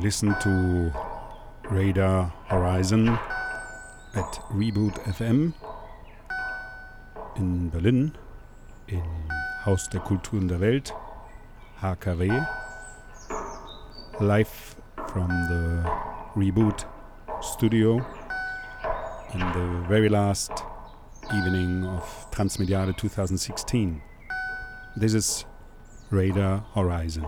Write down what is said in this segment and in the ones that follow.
listen to Radar Horizon at Reboot FM in Berlin, in Haus der Kulturen der Welt, HKW, live from the Reboot studio on the very last evening of Transmediale 2016. This is Radar Horizon.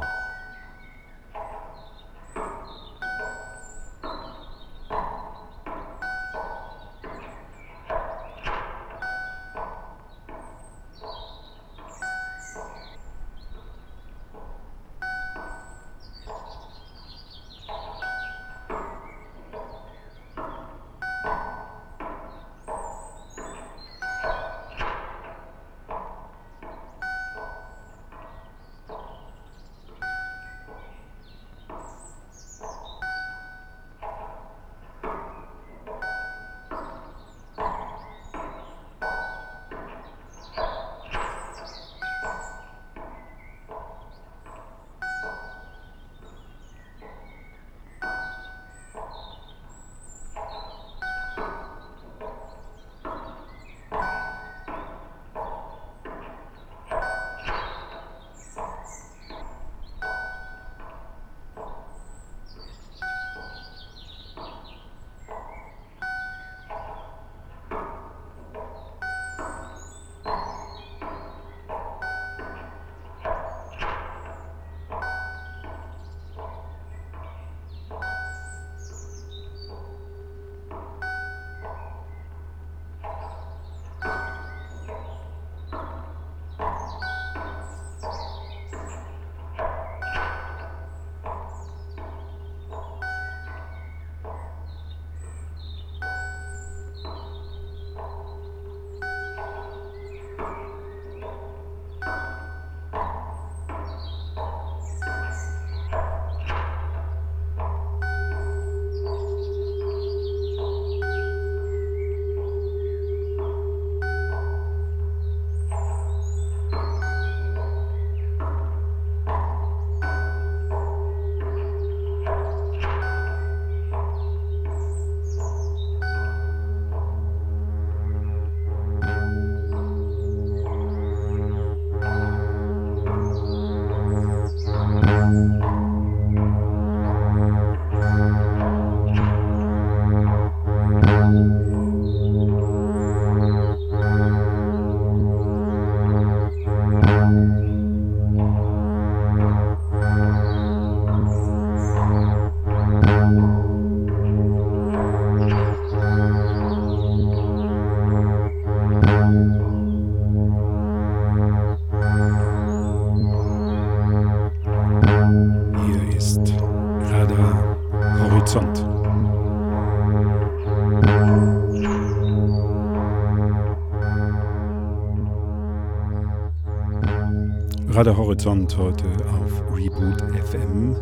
Radar Horizont heute auf Reboot FM.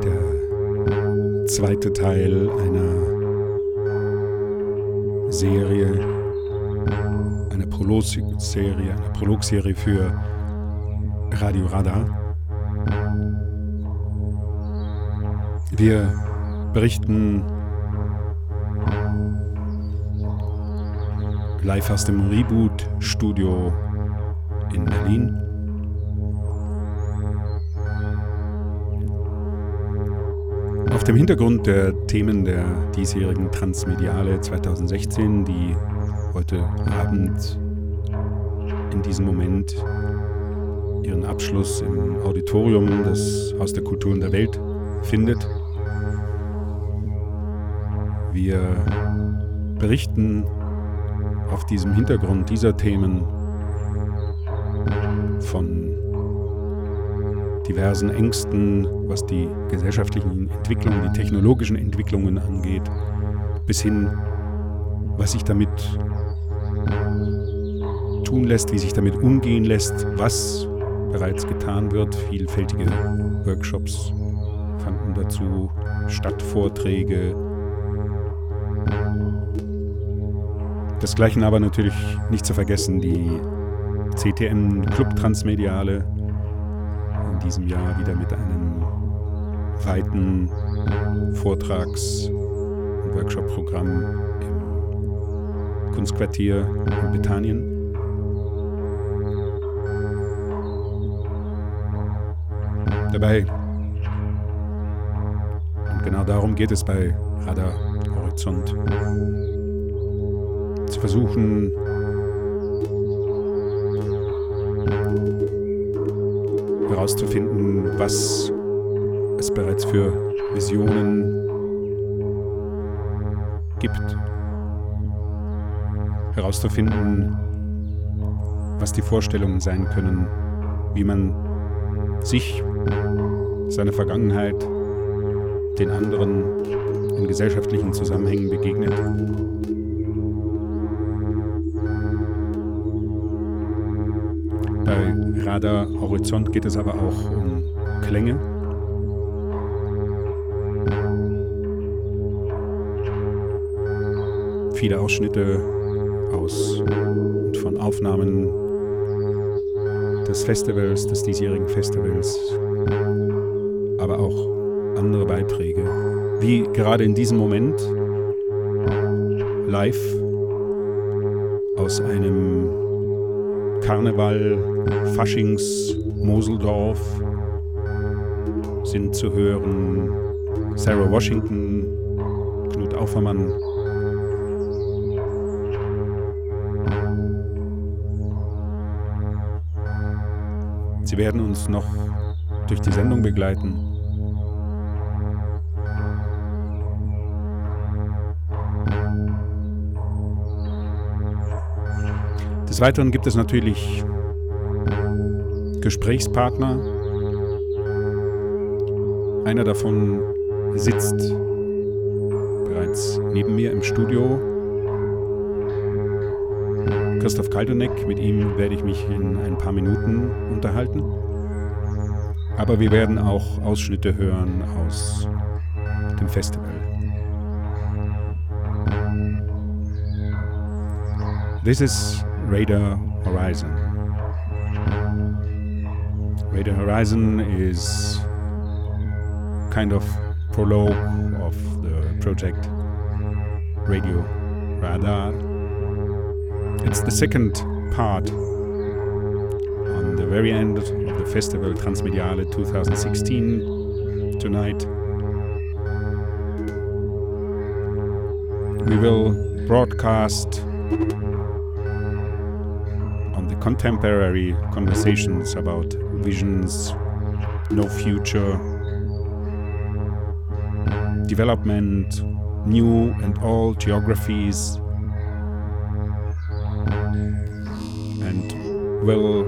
Der zweite Teil einer Serie, einer Prologserie, einer Prologserie für Radio Radar. Wir berichten live aus dem Reboot Studio in Berlin. Auf dem Hintergrund der Themen der diesjährigen Transmediale 2016, die heute Abend in diesem Moment ihren Abschluss im Auditorium des Haus der Kulturen der Welt findet. Wir berichten auf diesem Hintergrund dieser Themen von diversen Ängsten, was die gesellschaftlichen Entwicklungen, die technologischen Entwicklungen angeht, bis hin, was sich damit tun lässt, wie sich damit umgehen lässt, was bereits getan wird. Vielfältige Workshops fanden dazu statt, Vorträge. Desgleichen aber natürlich nicht zu vergessen die CTM Club Transmediale, diesem Jahr wieder mit einem weiten Vortrags- und Workshop-Programm im Kunstquartier in Britannien. Dabei, und genau darum geht es bei Radar Horizont, zu versuchen, herauszufinden, was es bereits für Visionen gibt. Herauszufinden, was die Vorstellungen sein können, wie man sich, seiner Vergangenheit, den anderen in gesellschaftlichen Zusammenhängen begegnet. Radar Horizont geht es aber auch um Klänge. Viele Ausschnitte aus und von Aufnahmen des Festivals, des diesjährigen Festivals, aber auch andere Beiträge, wie gerade in diesem Moment live aus einem Karneval, Faschings, Moseldorf sind zu hören Sarah Washington, Knut Aufermann, Sie werden uns noch durch die Sendung begleiten. Des Weiteren gibt es natürlich Gesprächspartner. Einer davon sitzt bereits neben mir im Studio. Christoph Kaldonek, mit ihm werde ich mich in ein paar Minuten unterhalten. Aber wir werden auch Ausschnitte hören aus dem Festival. This is Radar Horizon. Radar Horizon is kind of prologue of the project Radio Radar. It's the second part on the very end of the festival Transmediale 2016 tonight. We will broadcast on the contemporary conversations about visions, no future, development, new and old geographies, and will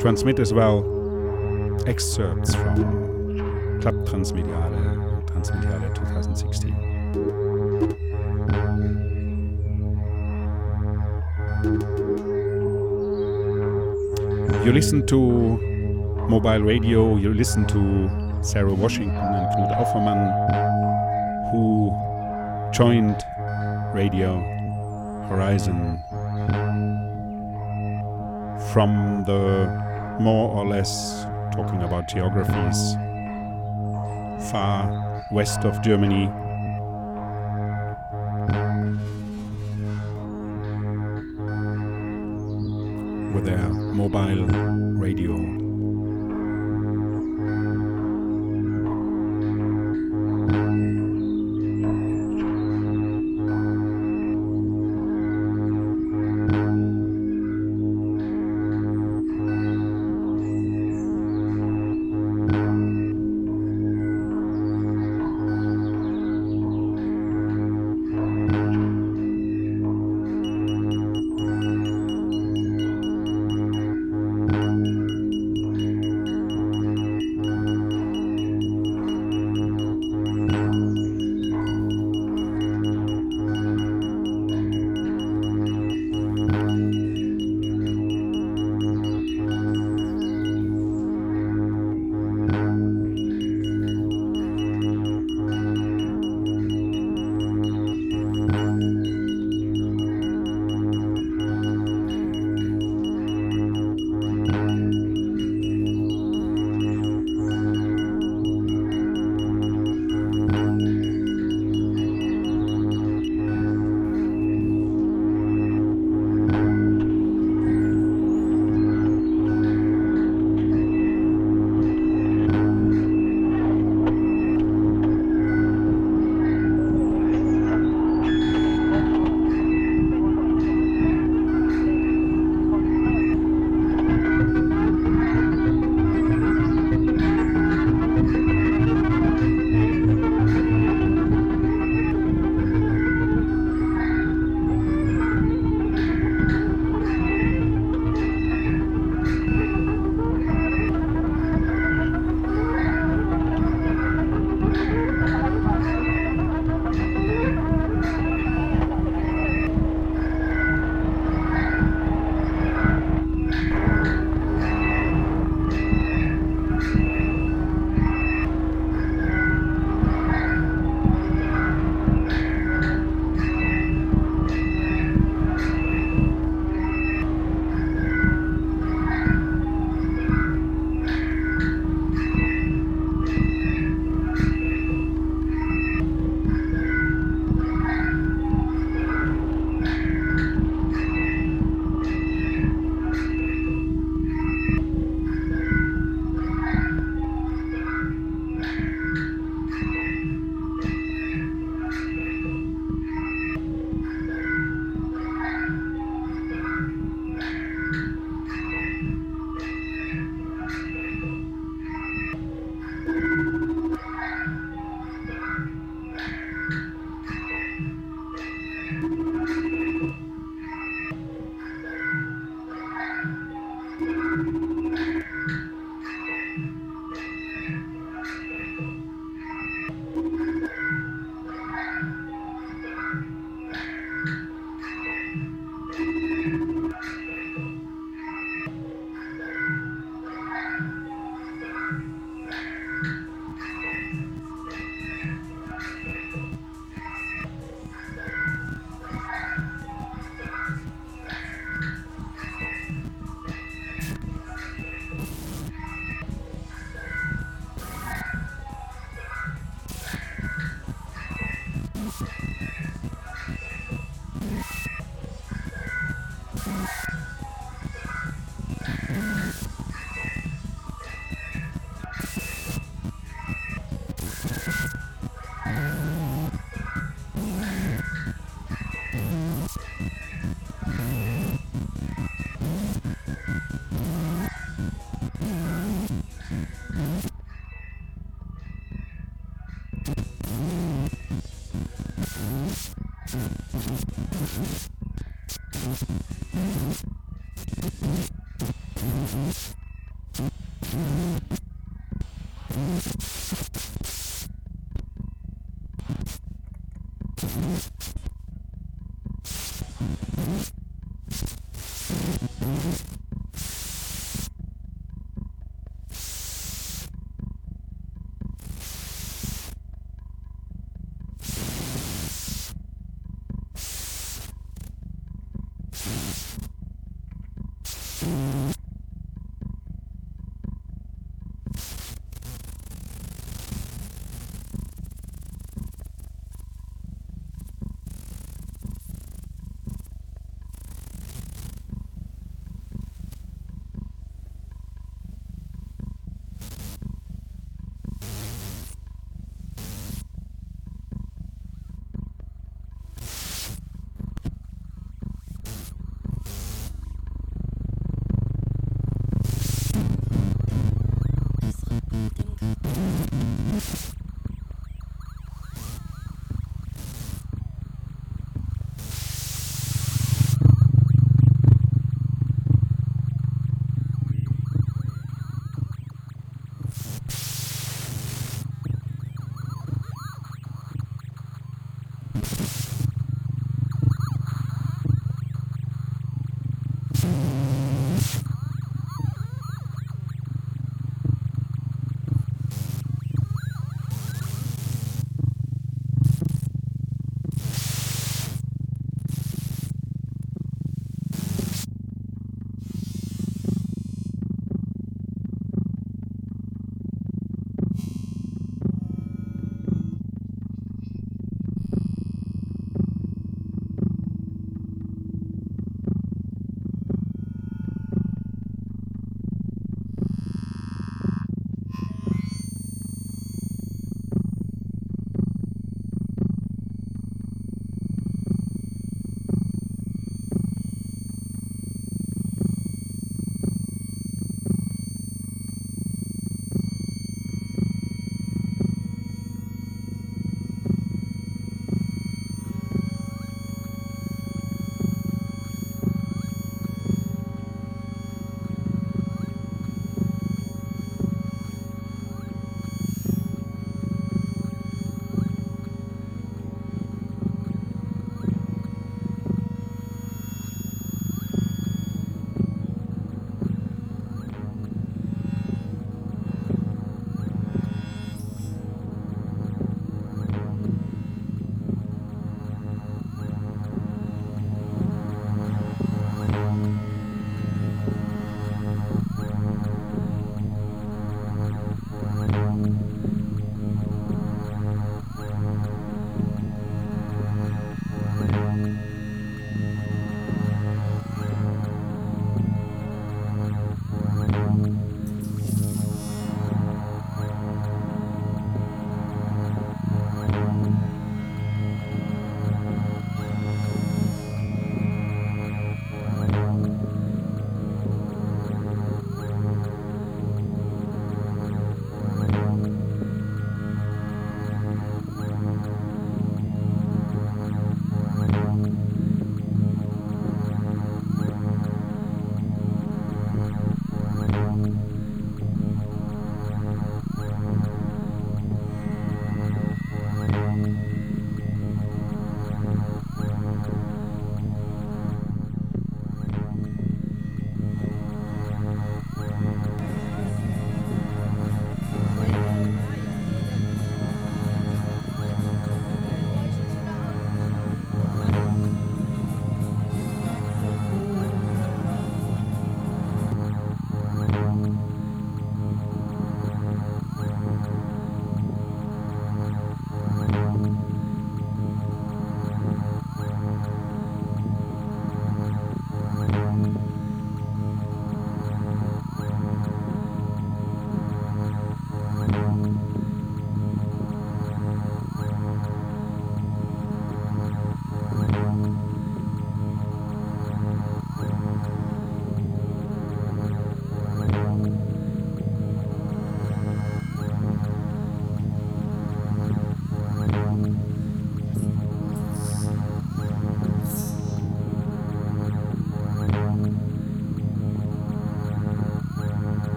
transmit as well excerpts from Club Transmediale, Transmediale 2016. You listen to mobile radio, you listen to Sarah Washington and Knut Aufermann, who joined Radio Horizon from the more or less talking about geographies far west of Germany.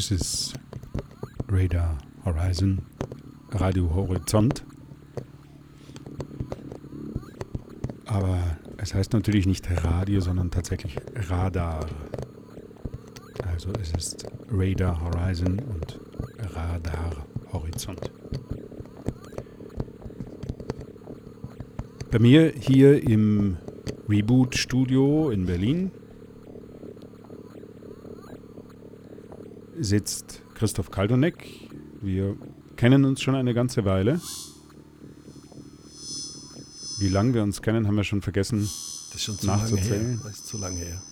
This is Radar Horizon, Radio Horizont. Aber es heißt natürlich nicht Radio, sondern tatsächlich Radar. Also es ist Radar Horizon und Radar Horizont. Bei mir hier im Reboot Studio in Berlin sitzt Christoph Kaldonek. Wir kennen uns schon eine ganze Weile. Wie lange wir uns kennen, haben wir schon vergessen Das ist schon zu nachzuzählen. lange her. Das ist zu lange her.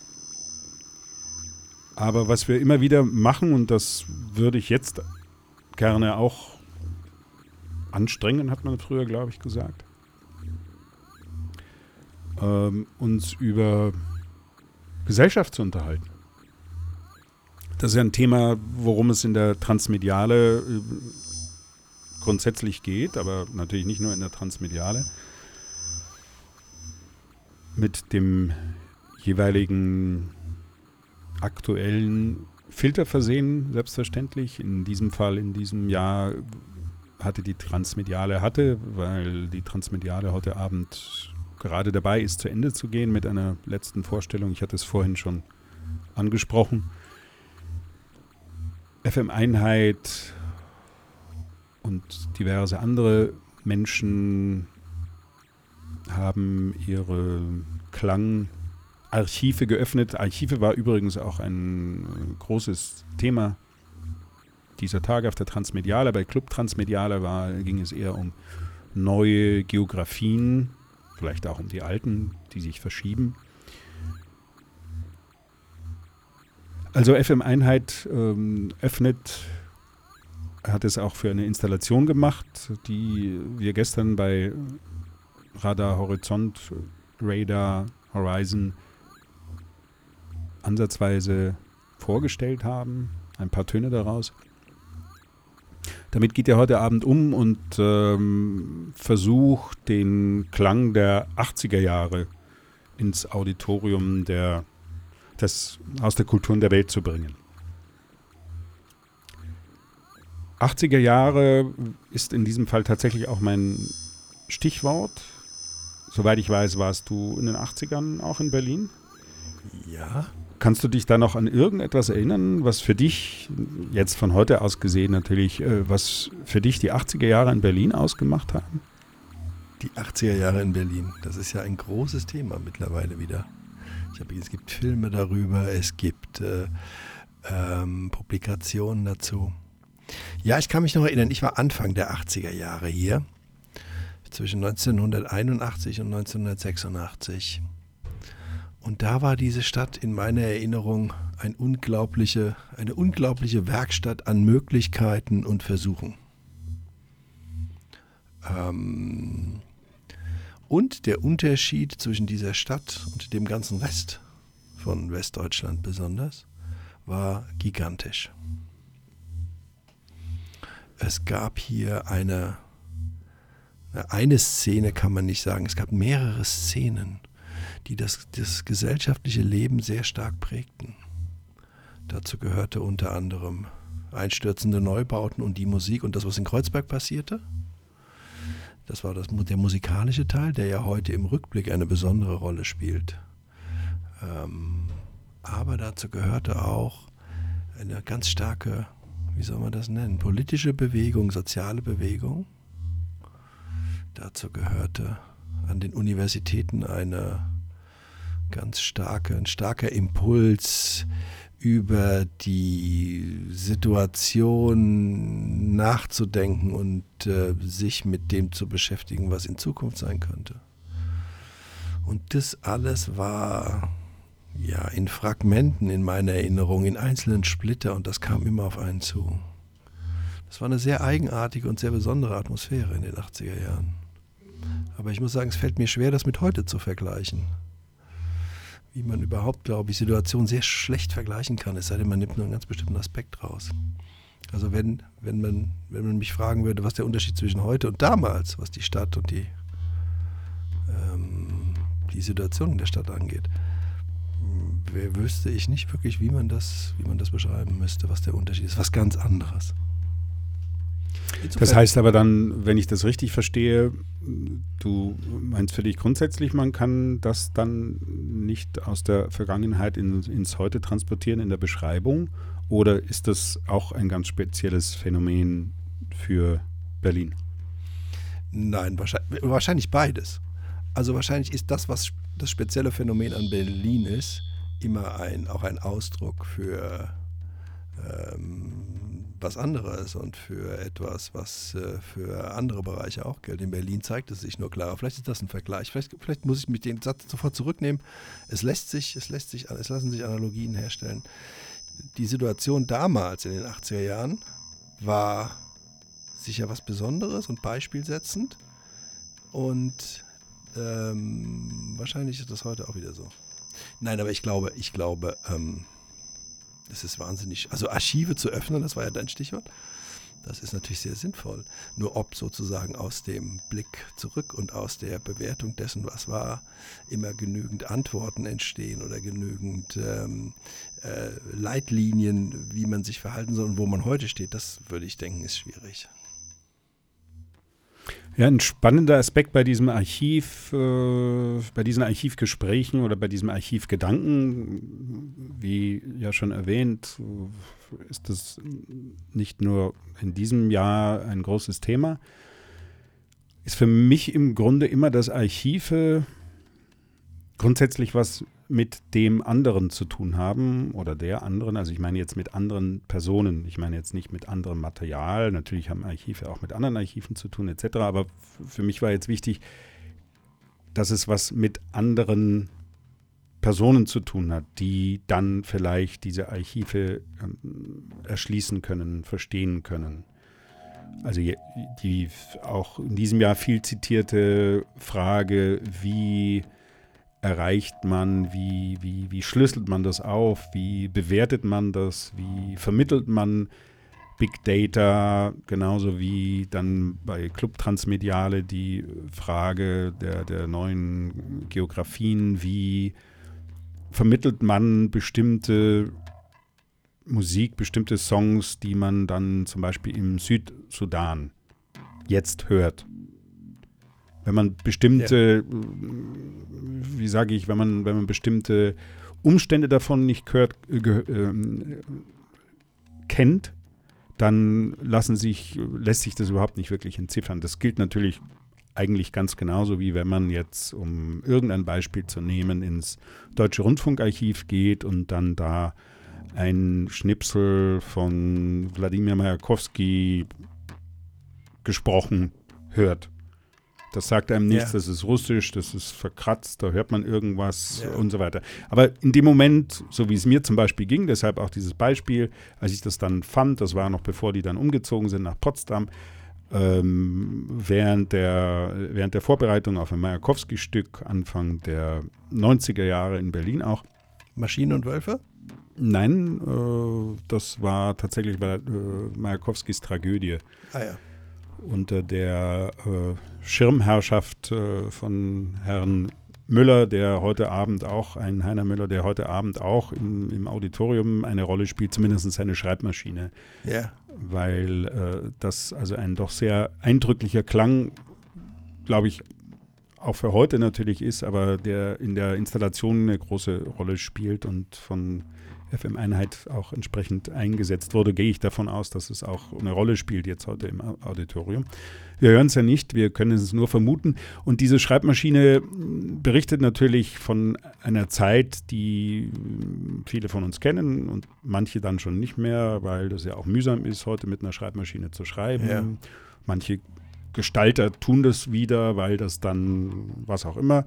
Aber was wir immer wieder machen, und das würde ich jetzt gerne auch anstrengen, hat man früher, glaube ich, gesagt, ähm, uns über Gesellschaft zu unterhalten. Das ist ja ein Thema, worum es in der Transmediale äh, grundsätzlich geht, aber natürlich nicht nur in der Transmediale. Mit dem jeweiligen aktuellen Filter versehen, selbstverständlich. In diesem Fall, in diesem Jahr hatte die Transmediale hatte, weil die Transmediale heute Abend gerade dabei ist, zu Ende zu gehen mit einer letzten Vorstellung. Ich hatte es vorhin schon angesprochen. FM Einheit und diverse andere Menschen haben ihre Klangarchive geöffnet. Archive war übrigens auch ein äh, großes Thema dieser Tage auf der Transmediale. Bei Club Transmediale war, ging es eher um neue Geografien, vielleicht auch um die alten, die sich verschieben. Also FM Einheit ähm, öffnet, hat es auch für eine Installation gemacht, die wir gestern bei Radar Horizont, Radar Horizon ansatzweise vorgestellt haben. Ein paar Töne daraus. Damit geht er heute Abend um und ähm, versucht, den Klang der 80er Jahre ins Auditorium der, des, aus der Kulturen der Welt zu bringen. 80er Jahre ist in diesem Fall tatsächlich auch mein Stichwort. Soweit ich weiß, warst du in den 80ern auch in Berlin. Ja, Kannst du dich da noch an irgendetwas erinnern, was für dich, jetzt von heute aus gesehen natürlich, äh, was für dich die 80er Jahre in Berlin ausgemacht haben? die 80er Jahre in Berlin. Das ist ja ein großes Thema mittlerweile wieder. Es gibt Filme darüber, es gibt äh, ähm, Publikationen dazu. Ja, ich kann mich noch erinnern, ich war Anfang der 80er Jahre hier, zwischen 1981 und 1986. Und da war diese Stadt in meiner Erinnerung ein unglaubliche, eine unglaubliche Werkstatt an Möglichkeiten und Versuchen. Ähm, und der Unterschied zwischen dieser Stadt und dem ganzen Rest von Westdeutschland besonders war gigantisch. Es gab hier eine, eine Szene kann man nicht sagen, es gab mehrere Szenen, die das, das gesellschaftliche Leben sehr stark prägten. Dazu gehörte unter anderem einstürzende Neubauten und die Musik und das, was in Kreuzberg passierte. Das war das, der musikalische Teil, der ja heute im Rückblick eine besondere Rolle spielt. Ähm, aber dazu gehörte auch eine ganz starke, wie soll man das nennen, politische Bewegung, soziale Bewegung. Dazu gehörte an den Universitäten eine ganz starke, ein starker Impuls über die Situation nachzudenken und äh, sich mit dem zu beschäftigen, was in Zukunft sein könnte. Und das alles war ja in Fragmenten in meiner Erinnerung, in einzelnen Splitter und das kam immer auf einen zu. Das war eine sehr eigenartige und sehr besondere Atmosphäre in den 80er Jahren. Aber ich muss sagen, es fällt mir schwer, das mit heute zu vergleichen wie man überhaupt, glaube ich, Situationen sehr schlecht vergleichen kann, es sei denn, man nimmt nur einen ganz bestimmten Aspekt raus. Also wenn, wenn, man, wenn man mich fragen würde, was der Unterschied zwischen heute und damals, was die Stadt und die, ähm, die Situation in der Stadt angeht, wüsste ich nicht wirklich, wie man das, wie man das beschreiben müsste, was der Unterschied ist. Was ganz anderes. Das heißt aber dann, wenn ich das richtig verstehe, du meinst für dich grundsätzlich, man kann das dann nicht aus der Vergangenheit in, ins Heute transportieren in der Beschreibung? Oder ist das auch ein ganz spezielles Phänomen für Berlin? Nein, wahrscheinlich, wahrscheinlich beides. Also wahrscheinlich ist das, was das spezielle Phänomen an Berlin ist, immer ein, auch ein Ausdruck für ähm, was anderes und für etwas, was äh, für andere Bereiche auch gilt. In Berlin zeigt es sich nur klarer. Vielleicht ist das ein Vergleich. Vielleicht, vielleicht muss ich mich den Satz sofort zurücknehmen. Es lässt sich, es lässt sich, es lassen sich Analogien herstellen. Die Situation damals in den 80er Jahren war sicher was Besonderes und beispielsetzend. Und ähm, wahrscheinlich ist das heute auch wieder so. Nein, aber ich glaube, ich glaube, ähm, das ist wahnsinnig. Also Archive zu öffnen, das war ja dein Stichwort. Das ist natürlich sehr sinnvoll. Nur ob sozusagen aus dem Blick zurück und aus der Bewertung dessen, was war, immer genügend Antworten entstehen oder genügend ähm, äh, Leitlinien, wie man sich verhalten soll und wo man heute steht, das würde ich denken, ist schwierig. Ja, ein spannender Aspekt bei diesem Archiv, äh, bei diesen Archivgesprächen oder bei diesem Archivgedanken, wie ja schon erwähnt, ist das nicht nur in diesem Jahr ein großes Thema, ist für mich im Grunde immer das Archive grundsätzlich was mit dem anderen zu tun haben oder der anderen. Also ich meine jetzt mit anderen Personen. Ich meine jetzt nicht mit anderem Material. Natürlich haben Archive auch mit anderen Archiven zu tun etc. Aber für mich war jetzt wichtig, dass es was mit anderen Personen zu tun hat, die dann vielleicht diese Archive ähm, erschließen können, verstehen können. Also die auch in diesem Jahr viel zitierte Frage, wie erreicht man, wie, wie, wie schlüsselt man das auf, wie bewertet man das, wie vermittelt man Big Data, genauso wie dann bei Club Transmediale die Frage der, der neuen Geografien, wie vermittelt man bestimmte Musik, bestimmte Songs, die man dann zum Beispiel im Südsudan jetzt hört wenn man bestimmte, ja. wie sage ich, wenn man, wenn man bestimmte Umstände davon nicht gehört, äh, äh, kennt, dann lassen sich, lässt sich das überhaupt nicht wirklich entziffern. Das gilt natürlich eigentlich ganz genauso, wie wenn man jetzt, um irgendein Beispiel zu nehmen, ins Deutsche Rundfunkarchiv geht und dann da ein Schnipsel von Wladimir Majakowski gesprochen hört. Das sagt einem nichts, ja. das ist russisch, das ist verkratzt, da hört man irgendwas ja. und so weiter. Aber in dem Moment, so wie es mir zum Beispiel ging, deshalb auch dieses Beispiel, als ich das dann fand, das war noch bevor die dann umgezogen sind nach Potsdam, ähm, während, der, während der Vorbereitung auf ein Majakowski-Stück Anfang der 90er Jahre in Berlin auch. Maschinen und Wölfe? Nein, äh, das war tatsächlich bei äh, Majakowskis Tragödie. Ah ja unter der äh, Schirmherrschaft äh, von Herrn Müller, der heute Abend auch, ein Heiner Müller, der heute Abend auch im, im Auditorium eine Rolle spielt, zumindest seine Schreibmaschine. Ja. Weil äh, das also ein doch sehr eindrücklicher Klang, glaube ich, auch für heute natürlich ist, aber der in der Installation eine große Rolle spielt und von FM-Einheit auch entsprechend eingesetzt wurde, gehe ich davon aus, dass es auch eine Rolle spielt jetzt heute im Auditorium. Wir hören es ja nicht, wir können es nur vermuten. Und diese Schreibmaschine berichtet natürlich von einer Zeit, die viele von uns kennen und manche dann schon nicht mehr, weil das ja auch mühsam ist, heute mit einer Schreibmaschine zu schreiben. Ja. Manche Gestalter tun das wieder, weil das dann was auch immer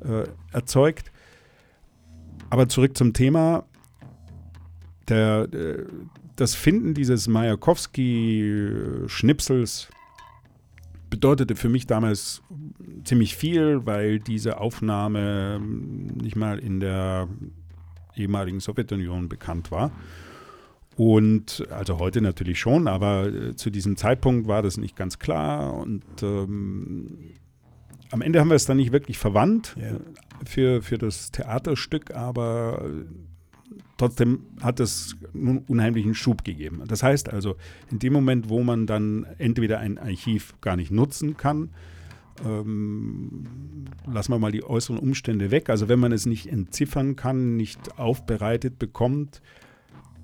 äh, erzeugt. Aber zurück zum Thema der, äh, das Finden dieses Majakowski-Schnipsels bedeutete für mich damals ziemlich viel, weil diese Aufnahme nicht mal in der ehemaligen Sowjetunion bekannt war. Und also heute natürlich schon, aber äh, zu diesem Zeitpunkt war das nicht ganz klar. Und ähm, am Ende haben wir es dann nicht wirklich verwandt ja. für, für das Theaterstück, aber trotzdem hat es einen unheimlichen Schub gegeben. Das heißt also, in dem Moment, wo man dann entweder ein Archiv gar nicht nutzen kann, ähm, lassen wir mal die äußeren Umstände weg. Also wenn man es nicht entziffern kann, nicht aufbereitet bekommt,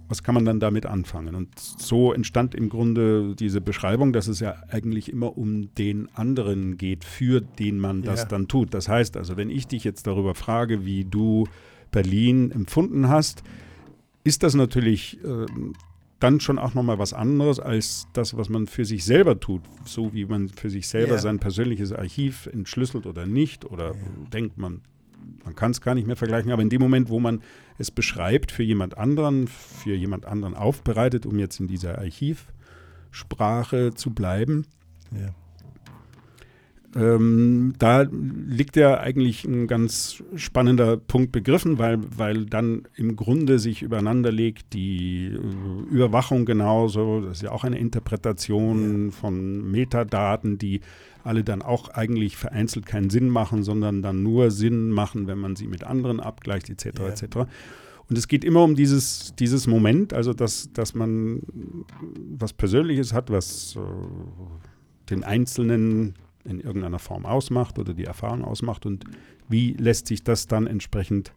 was kann man dann damit anfangen? Und so entstand im Grunde diese Beschreibung, dass es ja eigentlich immer um den anderen geht, für den man das ja. dann tut. Das heißt also, wenn ich dich jetzt darüber frage, wie du Berlin empfunden hast, ist das natürlich äh, dann schon auch nochmal was anderes als das, was man für sich selber tut. So wie man für sich selber ja. sein persönliches Archiv entschlüsselt oder nicht oder ja. denkt, man man kann es gar nicht mehr vergleichen, aber in dem Moment, wo man es beschreibt für jemand anderen, für jemand anderen aufbereitet, um jetzt in dieser Archivsprache zu bleiben, ja. Ähm, da liegt ja eigentlich ein ganz spannender Punkt begriffen, weil, weil dann im Grunde sich übereinander legt die äh, Überwachung genauso. Das ist ja auch eine Interpretation ja. von Metadaten, die alle dann auch eigentlich vereinzelt keinen Sinn machen, sondern dann nur Sinn machen, wenn man sie mit anderen abgleicht, etc. Ja. etc. Und es geht immer um dieses, dieses Moment, also dass, dass man was Persönliches hat, was äh, den Einzelnen in irgendeiner Form ausmacht oder die Erfahrung ausmacht und wie lässt sich das dann entsprechend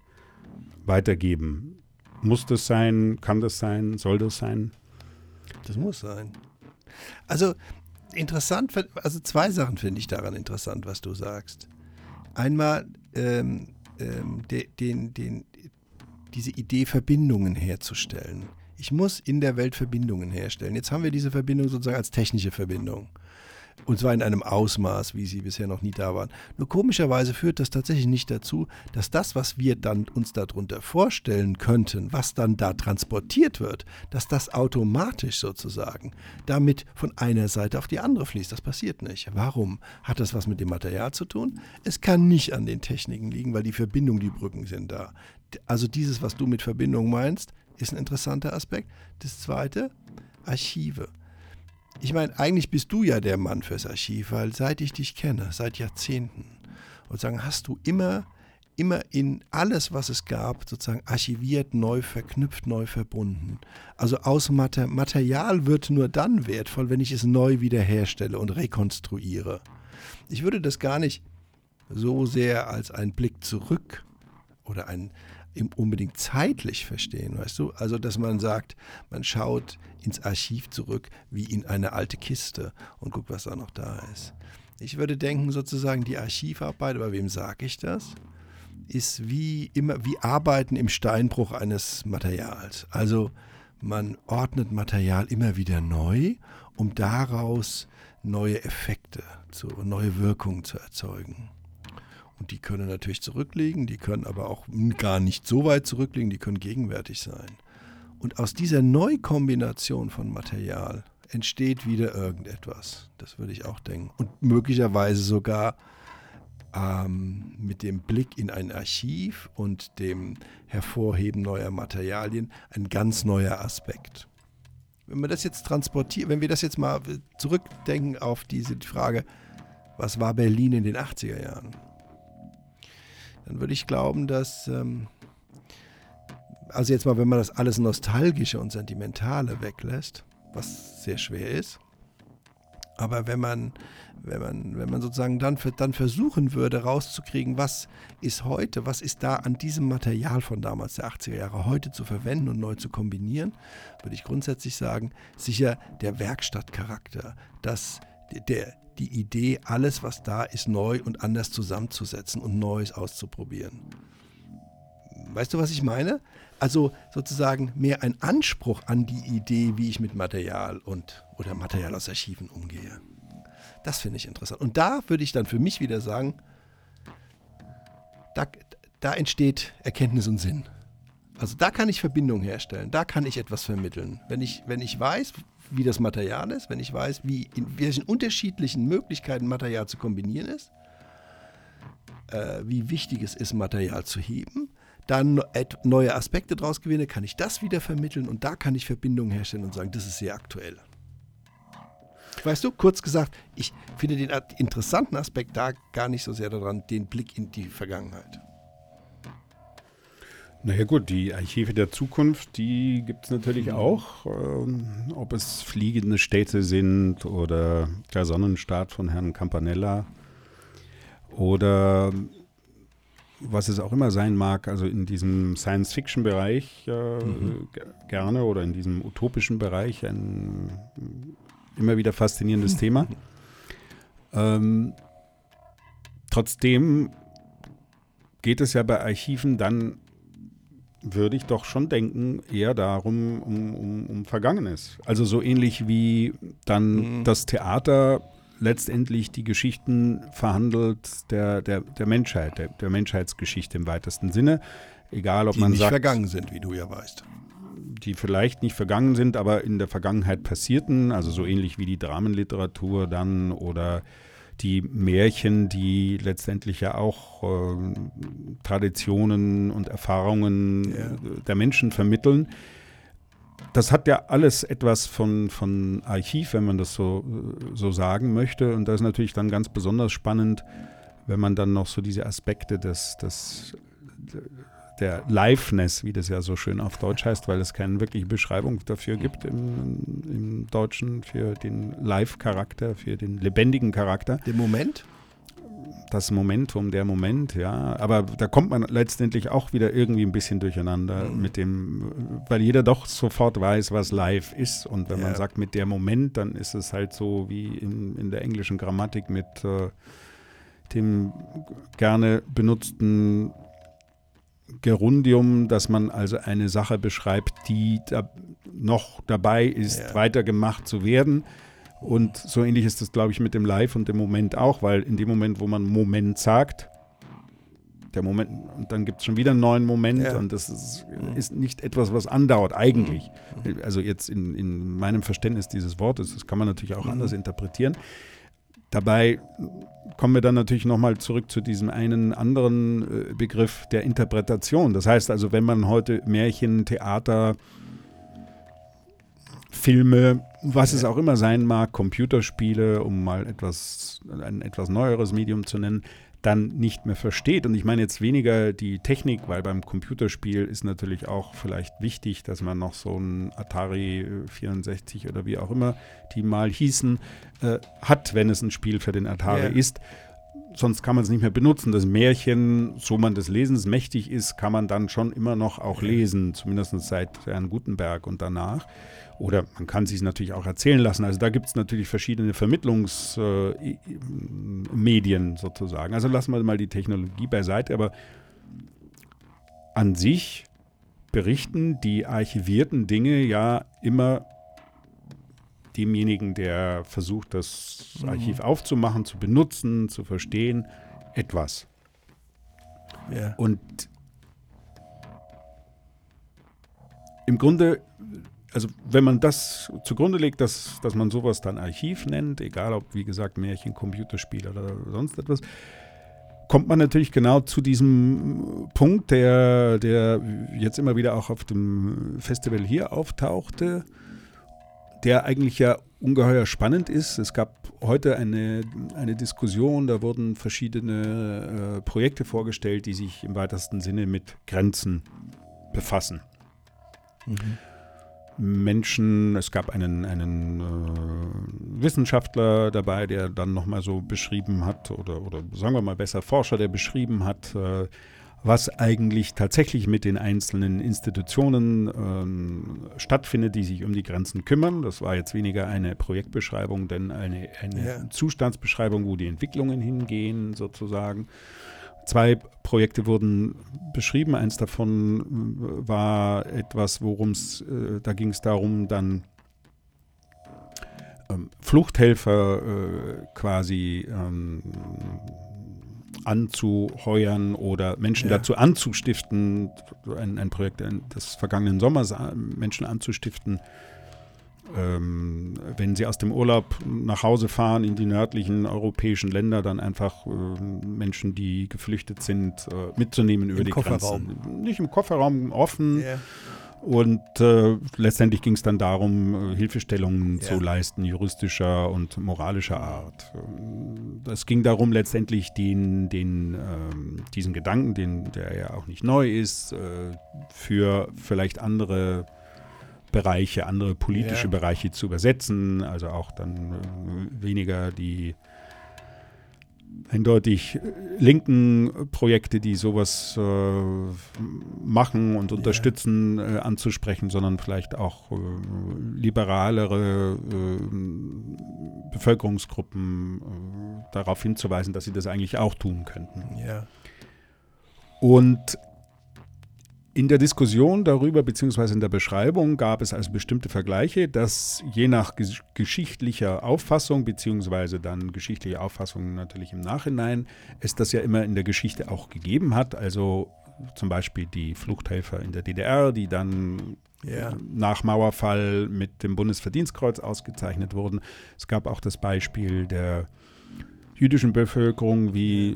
weitergeben. Muss das sein? Kann das sein? Soll das sein? Das muss sein. Also interessant, also zwei Sachen finde ich daran interessant, was du sagst. Einmal ähm, ähm, de, den, den, diese Idee, Verbindungen herzustellen. Ich muss in der Welt Verbindungen herstellen. Jetzt haben wir diese Verbindung sozusagen als technische Verbindung. Und zwar in einem Ausmaß, wie sie bisher noch nie da waren. Nur komischerweise führt das tatsächlich nicht dazu, dass das, was wir dann uns darunter vorstellen könnten, was dann da transportiert wird, dass das automatisch sozusagen damit von einer Seite auf die andere fließt. Das passiert nicht. Warum? Hat das was mit dem Material zu tun? Es kann nicht an den Techniken liegen, weil die Verbindung, die Brücken sind da. Also dieses, was du mit Verbindung meinst, ist ein interessanter Aspekt. Das zweite, Archive ich meine, eigentlich bist du ja der Mann fürs Archiv, weil seit ich dich kenne, seit Jahrzehnten, und sagen, hast du immer, immer in alles, was es gab, sozusagen archiviert, neu verknüpft, neu verbunden. Also aus Mater Material wird nur dann wertvoll, wenn ich es neu wiederherstelle und rekonstruiere. Ich würde das gar nicht so sehr als einen Blick zurück oder ein, unbedingt zeitlich verstehen, weißt du? Also, dass man sagt, man schaut ins Archiv zurück wie in eine alte Kiste und guckt, was da noch da ist. Ich würde denken, sozusagen, die Archivarbeit, bei wem sage ich das? Ist wie immer, wie Arbeiten im Steinbruch eines Materials. Also, man ordnet Material immer wieder neu, um daraus neue Effekte, zu, neue Wirkungen zu erzeugen. Und die können natürlich zurückliegen, die können aber auch gar nicht so weit zurückliegen, die können gegenwärtig sein. Und aus dieser Neukombination von Material entsteht wieder irgendetwas. Das würde ich auch denken. Und möglicherweise sogar ähm, mit dem Blick in ein Archiv und dem Hervorheben neuer Materialien ein ganz neuer Aspekt. Wenn wir das jetzt transportieren, wenn wir das jetzt mal zurückdenken auf diese Frage, was war Berlin in den 80er Jahren? Dann würde ich glauben, dass, ähm, also jetzt mal, wenn man das alles Nostalgische und Sentimentale weglässt, was sehr schwer ist, aber wenn man, wenn man, wenn man sozusagen dann, dann versuchen würde, rauszukriegen, was ist heute, was ist da an diesem Material von damals der 80er Jahre heute zu verwenden und neu zu kombinieren, würde ich grundsätzlich sagen, sicher der Werkstattcharakter, dass der, die Idee, alles, was da ist, neu und anders zusammenzusetzen und Neues auszuprobieren. Weißt du, was ich meine? Also sozusagen mehr ein Anspruch an die Idee, wie ich mit Material und oder Material aus Archiven umgehe. Das finde ich interessant. Und da würde ich dann für mich wieder sagen, da, da entsteht Erkenntnis und Sinn. Also da kann ich Verbindung herstellen, da kann ich etwas vermitteln. Wenn ich, wenn ich weiß, wie das Material ist, wenn ich weiß, wie in welchen unterschiedlichen Möglichkeiten Material zu kombinieren ist, äh, wie wichtig es ist, Material zu heben, dann neue Aspekte daraus gewinne, kann ich das wieder vermitteln und da kann ich Verbindungen herstellen und sagen, das ist sehr aktuell. Weißt du, kurz gesagt, ich finde den interessanten Aspekt da gar nicht so sehr daran, den Blick in die Vergangenheit. Naja gut, die Archive der Zukunft, die gibt es natürlich mhm. auch. Ähm, ob es fliegende Städte sind oder der Sonnenstaat von Herrn Campanella oder was es auch immer sein mag, also in diesem Science-Fiction-Bereich äh, mhm. gerne oder in diesem utopischen Bereich ein immer wieder faszinierendes Thema. Ähm, trotzdem geht es ja bei Archiven dann würde ich doch schon denken, eher darum, um, um, um Vergangenes. Also so ähnlich wie dann mhm. das Theater letztendlich die Geschichten verhandelt der, der, der Menschheit, der, der Menschheitsgeschichte im weitesten Sinne. Egal, ob die man nicht sagt. vergangen sind, wie du ja weißt. Die vielleicht nicht vergangen sind, aber in der Vergangenheit passierten, also so ähnlich wie die Dramenliteratur dann oder die Märchen, die letztendlich ja auch äh, Traditionen und Erfahrungen ja. der Menschen vermitteln. Das hat ja alles etwas von, von Archiv, wenn man das so, so sagen möchte. Und das ist natürlich dann ganz besonders spannend, wenn man dann noch so diese Aspekte des, des der Liveness, wie das ja so schön auf Deutsch heißt, weil es keine wirkliche Beschreibung dafür gibt im, im Deutschen für den Live-Charakter, für den lebendigen Charakter. Den Moment? Das Momentum, der Moment, ja. Aber da kommt man letztendlich auch wieder irgendwie ein bisschen durcheinander mhm. mit dem, weil jeder doch sofort weiß, was live ist. Und wenn ja. man sagt mit der Moment, dann ist es halt so wie in, in der englischen Grammatik mit äh, dem gerne benutzten Gerundium, dass man also eine Sache beschreibt, die da noch dabei ist, ja. weitergemacht zu werden. Und so ähnlich ist das, glaube ich, mit dem Live und dem Moment auch, weil in dem Moment, wo man Moment sagt, der Moment, und dann gibt es schon wieder einen neuen Moment ja. und das ist, ist, nicht etwas, was andauert, eigentlich. Mhm. Also jetzt in, in meinem Verständnis dieses Wortes, das kann man natürlich auch mhm. anders interpretieren. Dabei kommen wir dann natürlich nochmal zurück zu diesem einen anderen äh, Begriff der Interpretation. Das heißt also, wenn man heute Märchen, Theater, Filme, was es auch immer sein mag, Computerspiele, um mal etwas, ein etwas neueres Medium zu nennen, dann nicht mehr versteht. Und ich meine jetzt weniger die Technik, weil beim Computerspiel ist natürlich auch vielleicht wichtig, dass man noch so ein Atari 64 oder wie auch immer die mal hießen, äh, hat, wenn es ein Spiel für den Atari yeah. ist. Sonst kann man es nicht mehr benutzen. Das Märchen, so man des Lesens mächtig ist, kann man dann schon immer noch auch lesen, zumindest seit Herrn Gutenberg und danach. Oder man kann sich natürlich auch erzählen lassen. Also da gibt es natürlich verschiedene Vermittlungsmedien äh, sozusagen. Also lassen wir mal die Technologie beiseite, aber an sich berichten die archivierten Dinge ja immer demjenigen, der versucht, das. Archiv mhm. aufzumachen, zu benutzen, zu verstehen, etwas. Ja. Und im Grunde also wenn man das zugrunde legt, dass, dass man sowas dann Archiv nennt, egal ob, wie gesagt, Märchen, Computerspiel oder sonst etwas, kommt man natürlich genau zu diesem Punkt, der, der jetzt immer wieder auch auf dem Festival hier auftauchte, der eigentlich ja ungeheuer spannend ist. Es gab heute eine, eine Diskussion, da wurden verschiedene äh, Projekte vorgestellt, die sich im weitesten Sinne mit Grenzen befassen. Mhm. Menschen, es gab einen, einen äh, Wissenschaftler dabei, der dann nochmal so beschrieben hat, oder, oder sagen wir mal besser Forscher, der beschrieben hat, äh, was eigentlich tatsächlich mit den einzelnen Institutionen äh, stattfindet, die sich um die Grenzen kümmern. Das war jetzt weniger eine Projektbeschreibung, denn eine, eine ja. Zustandsbeschreibung, wo die Entwicklungen hingehen sozusagen. Zwei Projekte wurden beschrieben. Eins davon äh, war etwas, worum es, äh, da ging es darum, dann ähm, Fluchthelfer äh, quasi ähm, anzuheuern oder Menschen ja. dazu anzustiften, ein, ein Projekt des vergangenen Sommers, äh, Menschen anzustiften, ähm, wenn sie aus dem Urlaub nach Hause fahren in die nördlichen europäischen Länder, dann einfach äh, Menschen, die geflüchtet sind, äh, mitzunehmen über Im die Kofferraum. Grenzen. Nicht im Kofferraum offen. Yeah. Und äh, letztendlich ging es dann darum, äh, Hilfestellungen Ja. zu leisten, juristischer und moralischer Art. Es ging darum, letztendlich den, den, ähm, diesen Gedanken, den, der ja auch nicht neu ist, äh, für vielleicht andere Bereiche, andere politische Ja. Bereiche zu übersetzen. Also auch dann äh, weniger die eindeutig linken Projekte, die sowas äh, machen und unterstützen, äh, anzusprechen, sondern vielleicht auch äh, liberalere äh, Bevölkerungsgruppen äh, darauf hinzuweisen, dass sie das eigentlich auch tun könnten. Ja. Und in der Diskussion darüber, beziehungsweise in der Beschreibung, gab es also bestimmte Vergleiche, dass je nach ges geschichtlicher Auffassung, beziehungsweise dann geschichtliche Auffassung natürlich im Nachhinein, es das ja immer in der Geschichte auch gegeben hat. Also zum Beispiel die Fluchthelfer in der DDR, die dann Ja. nach Mauerfall mit dem Bundesverdienstkreuz ausgezeichnet wurden. Es gab auch das Beispiel der jüdischen Bevölkerung, wie, äh,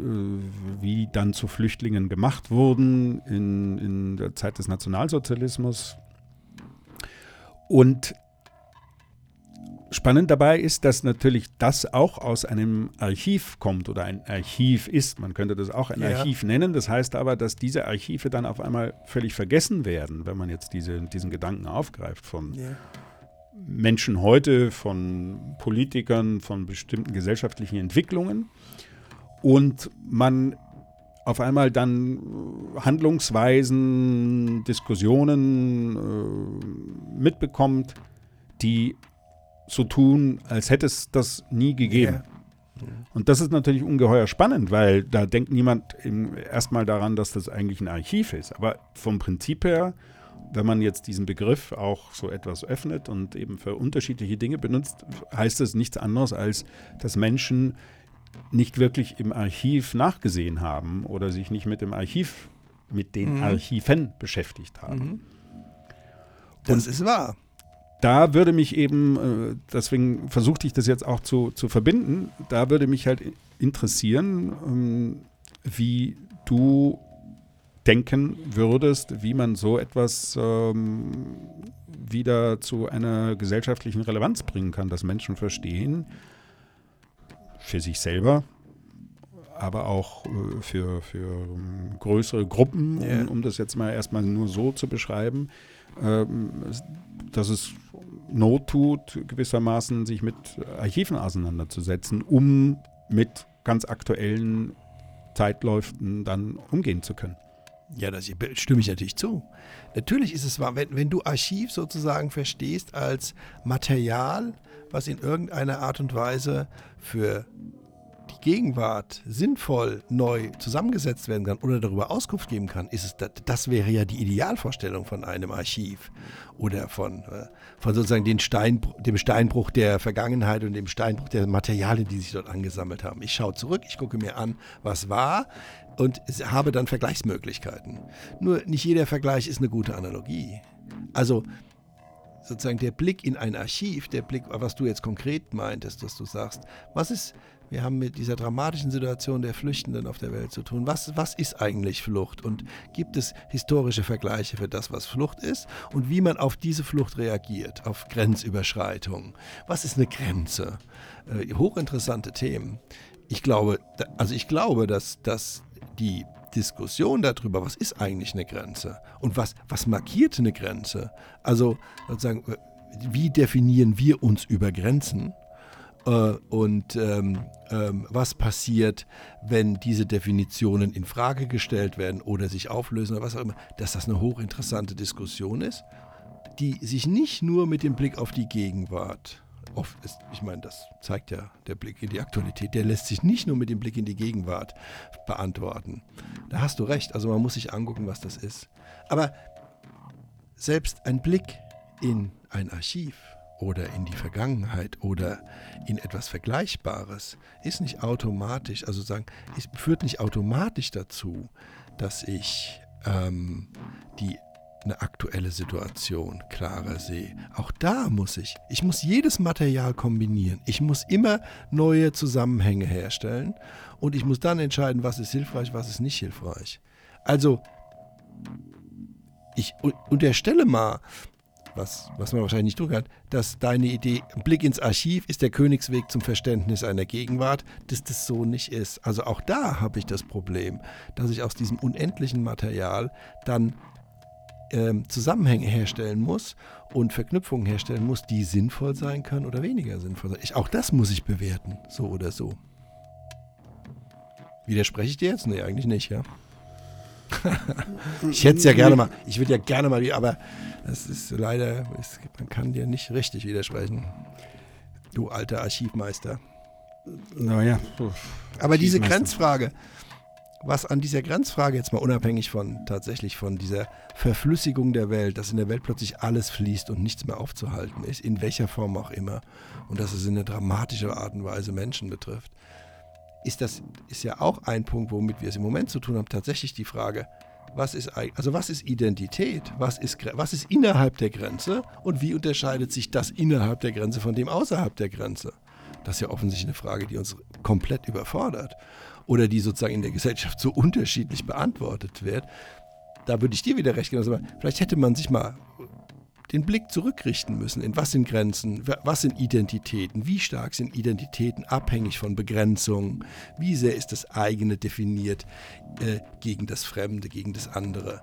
wie dann zu Flüchtlingen gemacht wurden in, in der Zeit des Nationalsozialismus. Und spannend dabei ist, dass natürlich das auch aus einem Archiv kommt oder ein Archiv ist. Man könnte das auch ein Ja. Archiv nennen. Das heißt aber, dass diese Archive dann auf einmal völlig vergessen werden, wenn man jetzt diese, diesen Gedanken aufgreift von Ja. Menschen heute, von Politikern, von bestimmten gesellschaftlichen Entwicklungen und man auf einmal dann äh, Handlungsweisen, Diskussionen äh, mitbekommt, die so tun, als hätte es das nie gegeben. Und das ist natürlich ungeheuer spannend, weil da denkt niemand erstmal daran, dass das eigentlich ein Archiv ist. Aber vom Prinzip her, wenn man jetzt diesen Begriff auch so etwas öffnet und eben für unterschiedliche Dinge benutzt, heißt es nichts anderes, als dass Menschen nicht wirklich im Archiv nachgesehen haben oder sich nicht mit dem Archiv, mit den Mhm. Archiven beschäftigt haben. Mhm. Das ist wahr. da würde mich eben, äh, deswegen versuchte ich das jetzt auch zu, zu verbinden, da würde mich halt interessieren, ähm, wie du denken würdest, wie man so etwas ähm, wieder zu einer gesellschaftlichen Relevanz bringen kann, dass Menschen verstehen, für sich selber, aber auch äh, für, für ähm, größere Gruppen, Ja. um, um das jetzt mal erstmal nur so zu beschreiben, ähm, dass es Not tut, gewissermaßen sich mit Archiven auseinanderzusetzen, um mit ganz aktuellen Zeitläufen dann umgehen zu können. Ja, das stimme ich natürlich zu. Natürlich ist es wahr, wenn, wenn du Archiv sozusagen verstehst als Material, was in irgendeiner Art und Weise für die Gegenwart sinnvoll neu zusammengesetzt werden kann oder darüber Auskunft geben kann, ist es, das, wäre ja die Idealvorstellung von einem Archiv oder von, äh, von sozusagen den Steinbruch, dem Steinbruch der Vergangenheit und dem Steinbruch der Materialien, die sich dort angesammelt haben. Ich schaue zurück, ich gucke mir an, was war und habe dann Vergleichsmöglichkeiten. Nur nicht jeder Vergleich ist eine gute Analogie. Also sozusagen der Blick in ein Archiv, der Blick, was du jetzt konkret meintest, dass du sagst, was ist, wir haben mit dieser dramatischen Situation der Flüchtenden auf der Welt zu tun. Was, was ist eigentlich Flucht? Und gibt es historische Vergleiche für das, was Flucht ist? Und wie man auf diese Flucht reagiert, auf Grenzüberschreitungen? Was ist eine Grenze? Äh, hochinteressante Themen. Ich glaube, also ich glaube, dass, dass die Diskussion darüber, was ist eigentlich eine Grenze und was, was markiert eine Grenze, also sozusagen, wie definieren wir uns über Grenzen? Äh, und ähm, ähm, was passiert, wenn diese Definitionen in Frage gestellt werden oder sich auflösen oder was auch immer, dass das eine hochinteressante Diskussion ist, die sich nicht nur mit dem Blick auf die Gegenwart oft ist, ich meine, das zeigt ja der Blick in die Aktualität, der lässt sich nicht nur mit dem Blick in die Gegenwart beantworten. Da hast du recht, also man muss sich angucken, was das ist. Aber selbst ein Blick in ein Archiv oder in die Vergangenheit oder in etwas Vergleichbares ist nicht automatisch, also sagen, es führt nicht automatisch dazu, dass ich ähm, die eine aktuelle Situation klarer sehe. Auch da muss ich, ich muss jedes Material kombinieren. Ich muss immer neue Zusammenhänge herstellen und ich muss dann entscheiden, was ist hilfreich, was ist nicht hilfreich. Also ich unterstelle mal, was, was man wahrscheinlich nicht tun kann, dass deine Idee, Blick ins Archiv ist der Königsweg zum Verständnis einer Gegenwart, dass das so nicht ist. Also auch da habe ich das Problem, dass ich aus diesem unendlichen Material dann ähm, Zusammenhänge herstellen muss und Verknüpfungen herstellen muss, die sinnvoll sein können oder weniger sinnvoll sein. Ich, auch das muss ich bewerten, so oder so. Widerspreche ich dir jetzt? Nee, eigentlich nicht, ja. ich hätte es ja gerne mal, ich würde ja gerne mal, aber das ist leider, es, man kann dir nicht richtig widersprechen. Du alter Archivmeister. Naja. Aber diese Grenzfrage, was an dieser Grenzfrage jetzt mal unabhängig von tatsächlich von dieser Verflüssigung der Welt, dass in der Welt plötzlich alles fließt und nichts mehr aufzuhalten ist, in welcher Form auch immer, und dass es in einer dramatischen Art und Weise Menschen betrifft, ist das ist ja auch ein Punkt, womit wir es im Moment zu tun haben, tatsächlich die Frage, was ist also was ist Identität, was ist was ist innerhalb der Grenze? Und wie unterscheidet sich das innerhalb der Grenze von dem außerhalb der Grenze? Das ist ja offensichtlich eine Frage, die uns komplett überfordert oder die sozusagen in der Gesellschaft so unterschiedlich beantwortet wird. Da würde ich dir wieder recht geben. Also vielleicht hätte man sich mal den Blick zurückrichten müssen. In was sind Grenzen? Was sind Identitäten? Wie stark sind Identitäten abhängig von Begrenzungen? Wie sehr ist das eigene definiert äh, gegen das Fremde, gegen das andere?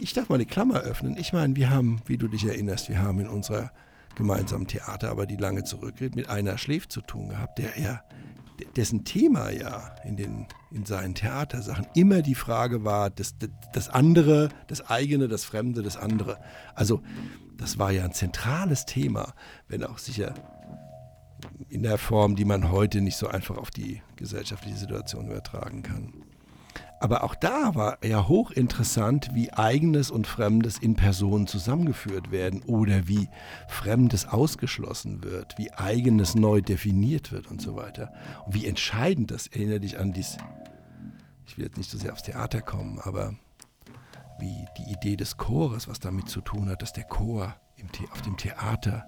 Ich darf mal die Klammer öffnen. Ich meine, wir haben, wie du dich erinnerst, wir haben in unserer gemeinsamen Theater, aber die lange zurückgeht, mit einer Schläf zu tun gehabt, der ja dessen Thema ja in, den, in seinen Theatersachen immer die Frage war, das, das andere, das eigene, das Fremde, das andere. Also das war ja ein zentrales Thema, wenn auch sicher in der Form, die man heute nicht so einfach auf die gesellschaftliche Situation übertragen kann. Aber auch da war ja hochinteressant, wie Eigenes und Fremdes in Personen zusammengeführt werden oder wie Fremdes ausgeschlossen wird, wie Eigenes neu definiert wird und so weiter. Und wie entscheidend das erinnert dich an dies. Ich will jetzt nicht so sehr aufs Theater kommen, aber wie die Idee des Chores, was damit zu tun hat, dass der Chor auf dem Theater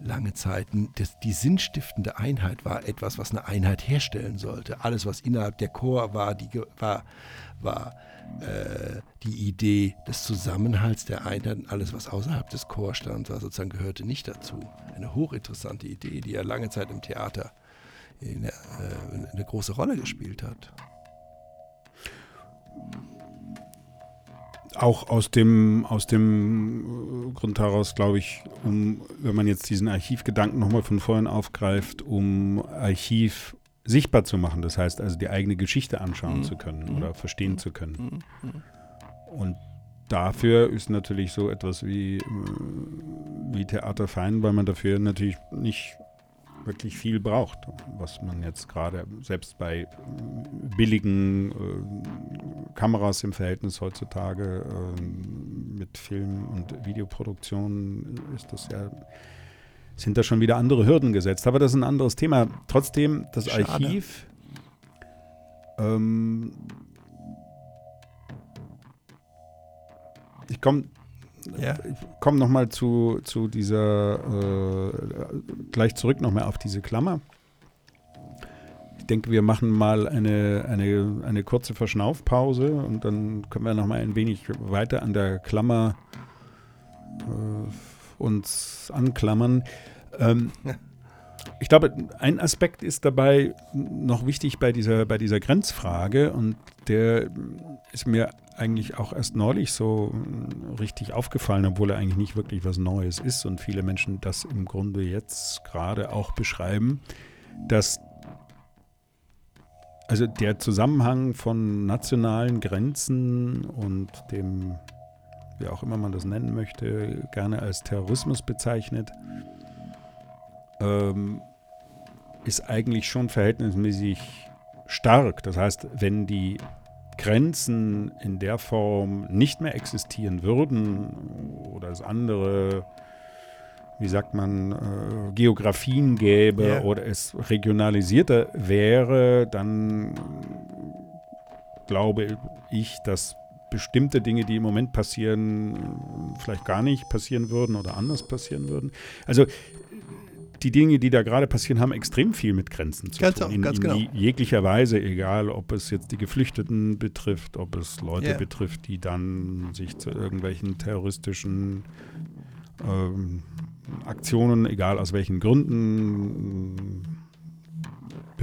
lange Zeit das, die sinnstiftende Einheit war, etwas, was eine Einheit herstellen sollte. Alles, was innerhalb der Chor war, die, war, war äh, die Idee des Zusammenhalts der Einheit und alles, was außerhalb des Chors stand, war sozusagen gehörte nicht dazu. Eine hochinteressante Idee, die ja lange Zeit im Theater eine, äh, eine große Rolle gespielt hat auch aus dem, aus dem äh, Grund heraus, glaube ich, um, wenn man jetzt diesen Archivgedanken nochmal von vorhin aufgreift, um Archiv sichtbar zu machen. Das heißt also, die eigene Geschichte anschauen mhm. zu können mhm. oder verstehen zu können. Mhm. mhm. Und dafür ist natürlich so etwas wie, äh, wie Theater fein, weil man dafür natürlich nicht wirklich viel braucht, was man jetzt gerade selbst bei äh, billigen äh, Kameras im Verhältnis heutzutage äh, mit Film- und Videoproduktion ist das ja sind da schon wieder andere Hürden gesetzt. Aber das ist ein anderes Thema. Trotzdem, das Schade. Archiv ähm, ich komme ja. Komme nochmal zu, zu dieser, äh, gleich zurück nochmal auf diese Klammer. Ich denke, wir machen mal eine, eine, eine kurze Verschnaufpause und dann können wir nochmal ein wenig weiter an der Klammer äh, uns anklammern. Ähm, ich glaube, ein Aspekt ist dabei noch wichtig bei dieser, bei dieser Grenzfrage und der ist mir eigentlich auch erst neulich so hm, richtig aufgefallen, obwohl er eigentlich nicht wirklich was Neues ist und viele Menschen das im Grunde jetzt gerade auch beschreiben, dass also der Zusammenhang von nationalen Grenzen und dem, wie auch immer man das nennen möchte, gerne als Terrorismus bezeichnet, ähm, ist eigentlich schon verhältnismäßig stark. Das heißt, wenn die Grenzen in der Form nicht mehr existieren würden oder es andere, wie sagt man, äh, Geografien gäbe yeah. oder es regionalisierter wäre, dann glaube ich, dass bestimmte Dinge, die im Moment passieren, vielleicht gar nicht passieren würden oder anders passieren würden. Also die Dinge, die da gerade passieren, haben extrem viel mit Grenzen zu Ganz tun. auch, in, ganz in genau. jeglicher Weise, egal ob es jetzt die Geflüchteten betrifft, ob es Leute Ja. betrifft, die dann sich zu irgendwelchen terroristischen ähm, Aktionen, egal aus welchen Gründen,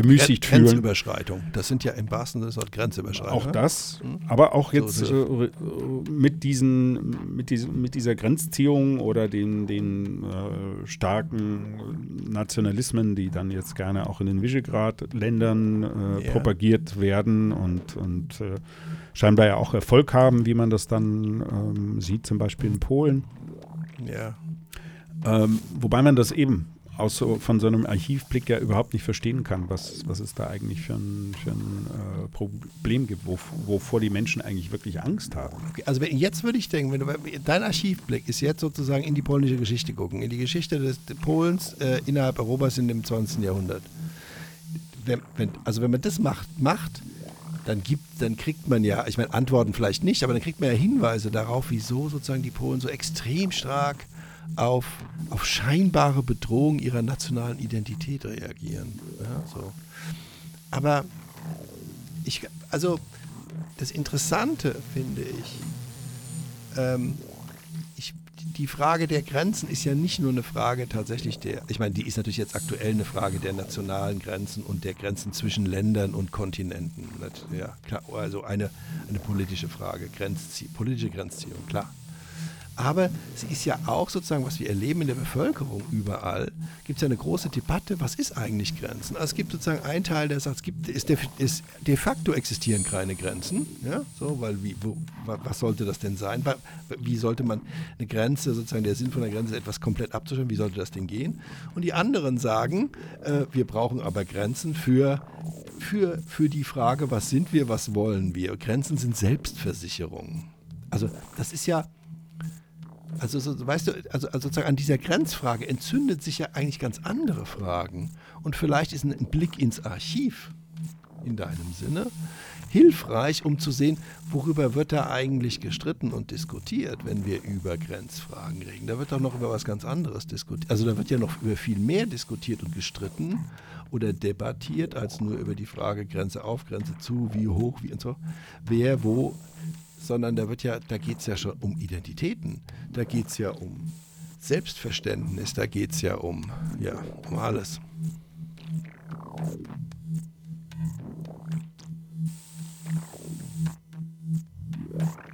bemüßigt fühlen. Grenzüberschreitung. Das sind ja im wahrsten Sinne des Grenzüberschreitung. Auch ne? das, aber auch So, jetzt das- äh, äh, mit, diesen, mit, diesem, mit dieser Grenzziehung oder den, den äh, starken Nationalismen, die dann jetzt gerne auch in den Visegrad-Ländern äh, Ja. propagiert werden und, und äh, scheinbar ja auch Erfolg haben, wie man das dann ähm, sieht, zum Beispiel in Polen. Ja. Ähm, wobei man das eben aus so, von so einem Archivblick ja überhaupt nicht verstehen kann, was, was es da eigentlich für ein, für ein äh, Problem gibt, wo, wovor die Menschen eigentlich wirklich Angst haben. Okay, also wenn, jetzt würde ich denken, wenn du, dein Archivblick ist jetzt sozusagen in die polnische Geschichte gucken, in die Geschichte des Polens äh, innerhalb Europas in dem 20. Jahrhundert. Wenn, wenn, also wenn man das macht, macht dann, gibt, dann kriegt man ja, ich meine Antworten vielleicht nicht, aber dann kriegt man ja Hinweise darauf, wieso sozusagen die Polen so extrem stark auf, auf scheinbare Bedrohung ihrer nationalen Identität reagieren. Ja, so. Aber ich, also das Interessante finde ich, ähm, ich, die Frage der Grenzen ist ja nicht nur eine Frage tatsächlich der, ich meine, die ist natürlich jetzt aktuell eine Frage der nationalen Grenzen und der Grenzen zwischen Ländern und Kontinenten. Ja, klar, also eine, eine politische Frage, Grenzzie politische Grenzziehung, klar. Aber sie ist ja auch sozusagen, was wir erleben in der Bevölkerung überall, gibt es ja eine große Debatte, was ist eigentlich Grenzen? Also es gibt sozusagen einen Teil, der sagt, es gibt, ist de, ist, de facto existieren keine Grenzen, ja, so, weil wie, wo, wa- was sollte das denn sein? Wie sollte man eine Grenze, sozusagen der Sinn von der Grenze etwas komplett abzustellen, wie sollte das denn gehen? Und die anderen sagen, äh, wir brauchen aber Grenzen für, für, für die Frage, was sind wir, was wollen wir? Grenzen sind Selbstversicherungen. Also das ist ja, also, so, weißt du, also, also sozusagen an dieser Grenzfrage entzündet sich ja eigentlich ganz andere Fragen. Und vielleicht ist ein, Blick ins Archiv in deinem Sinne hilfreich, um zu sehen, worüber wird da eigentlich gestritten und diskutiert, wenn wir über Grenzfragen reden. Da wird doch noch über was ganz anderes diskutiert. Also da wird ja noch über viel mehr diskutiert und gestritten oder debattiert, als nur über die Frage Grenze auf, Grenze zu, wie hoch, wie und so. Wer, wo, sondern da wird ja, da geht es ja schon um Identitäten, da geht es ja um Selbstverständnis, da geht es ja um, ja, um alles. Helado,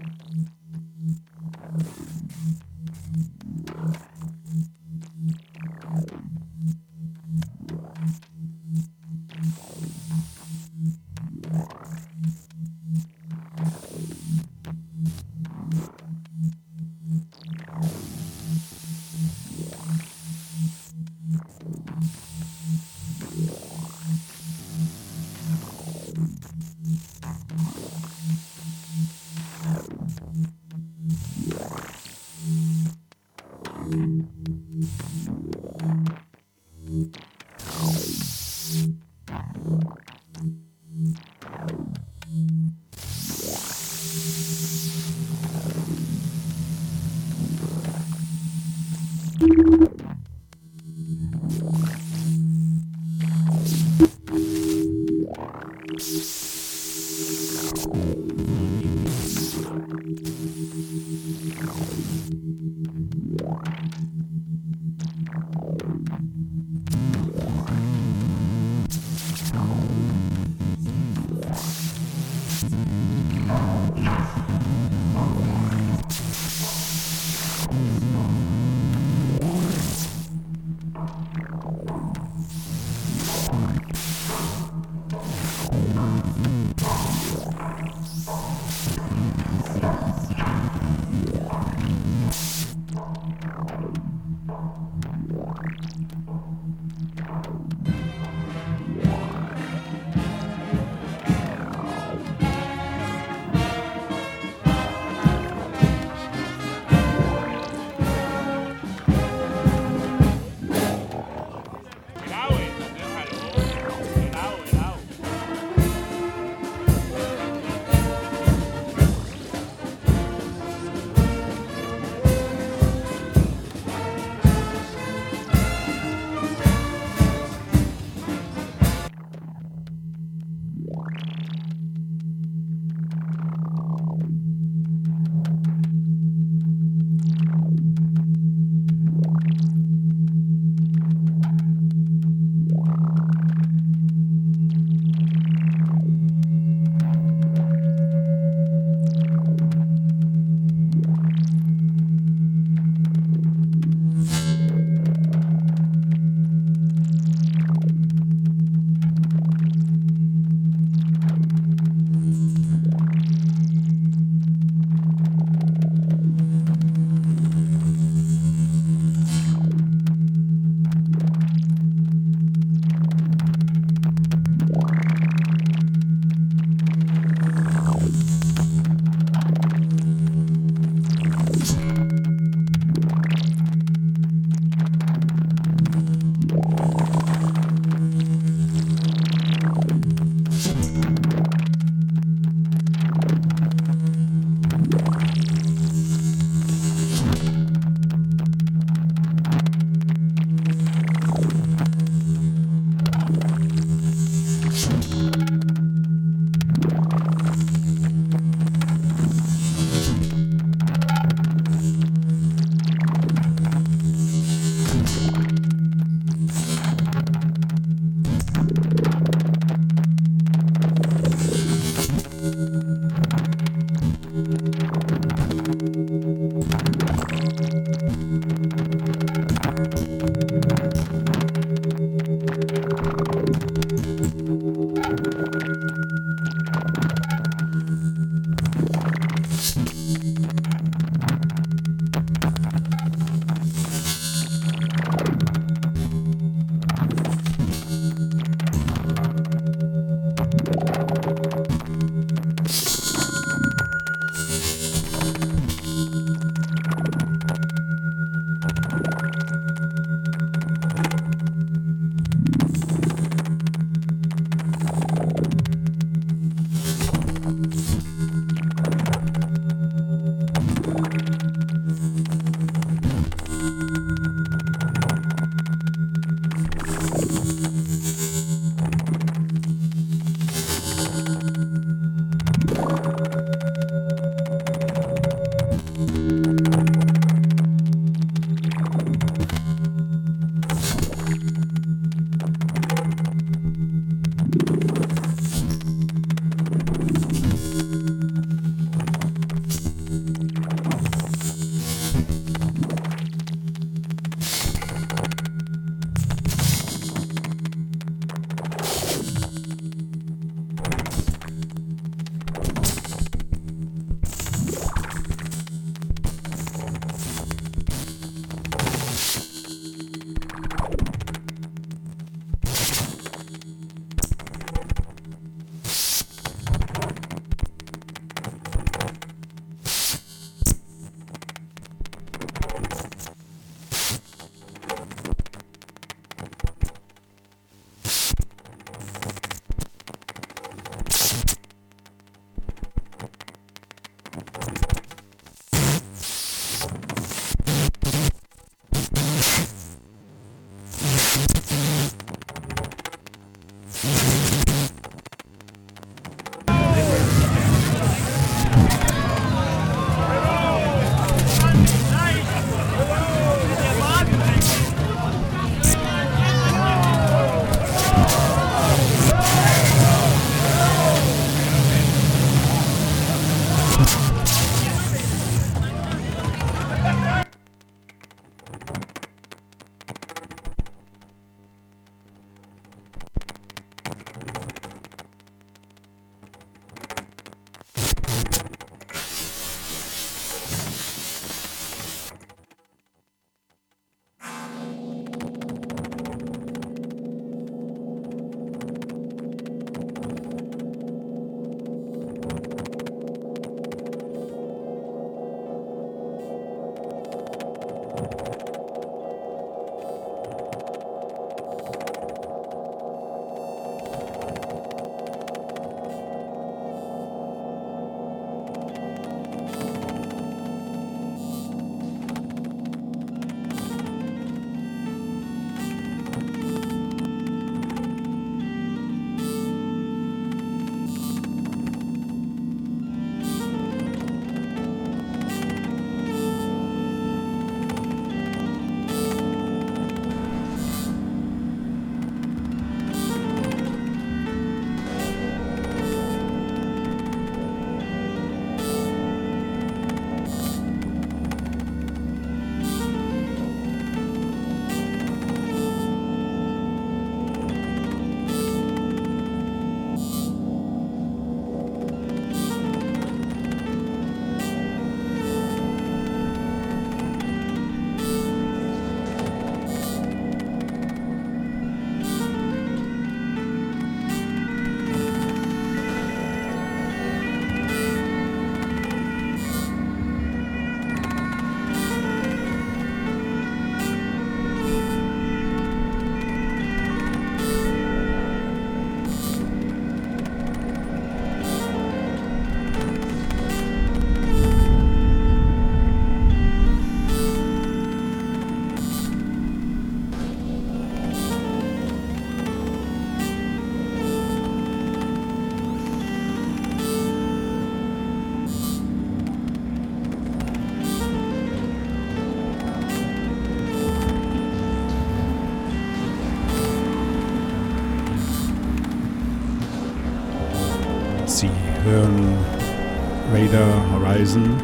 Radar Horizon,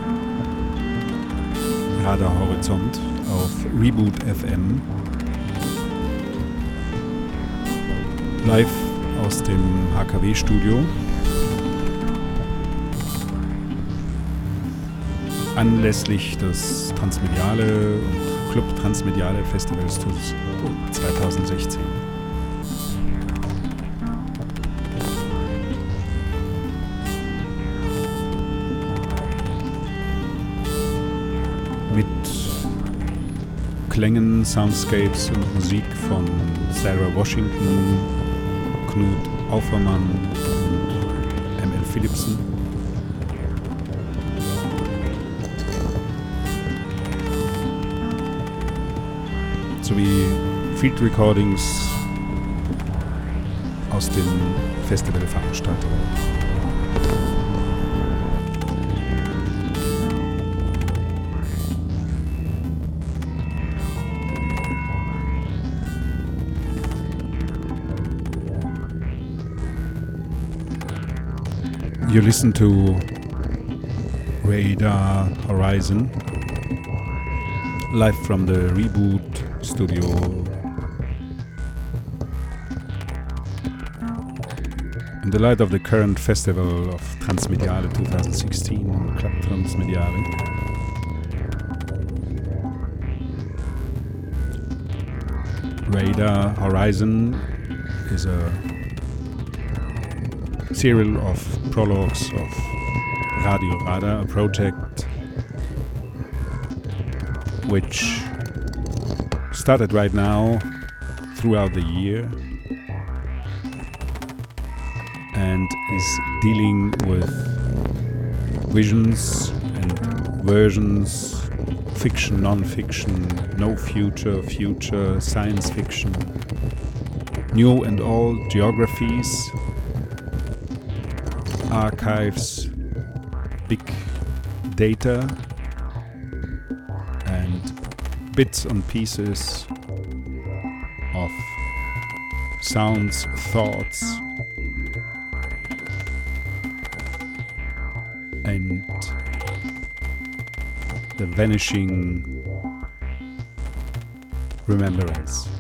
Radar Horizont auf Reboot FM. Live aus dem HKW-Studio. Anlässlich des Transmediale und Club Transmediale Festivals 2016. Klängen, Soundscapes und Musik von Sarah Washington, Knut Aufermann und ML Philipsen. Sowie Field Recordings aus den Festivalveranstaltungen. You listen to Radar Horizon live from the Reboot studio. In the light of the current festival of Transmediale 2016, Club Transmediale. Radar Horizon is a serial of prologues of Radio Radar, a project which started right now throughout the year and is dealing with visions and versions fiction, non-fiction, no future, future, science fiction, new and old geographies, archives, big data, and bits and pieces of sounds, thoughts, and the vanishing remembrance.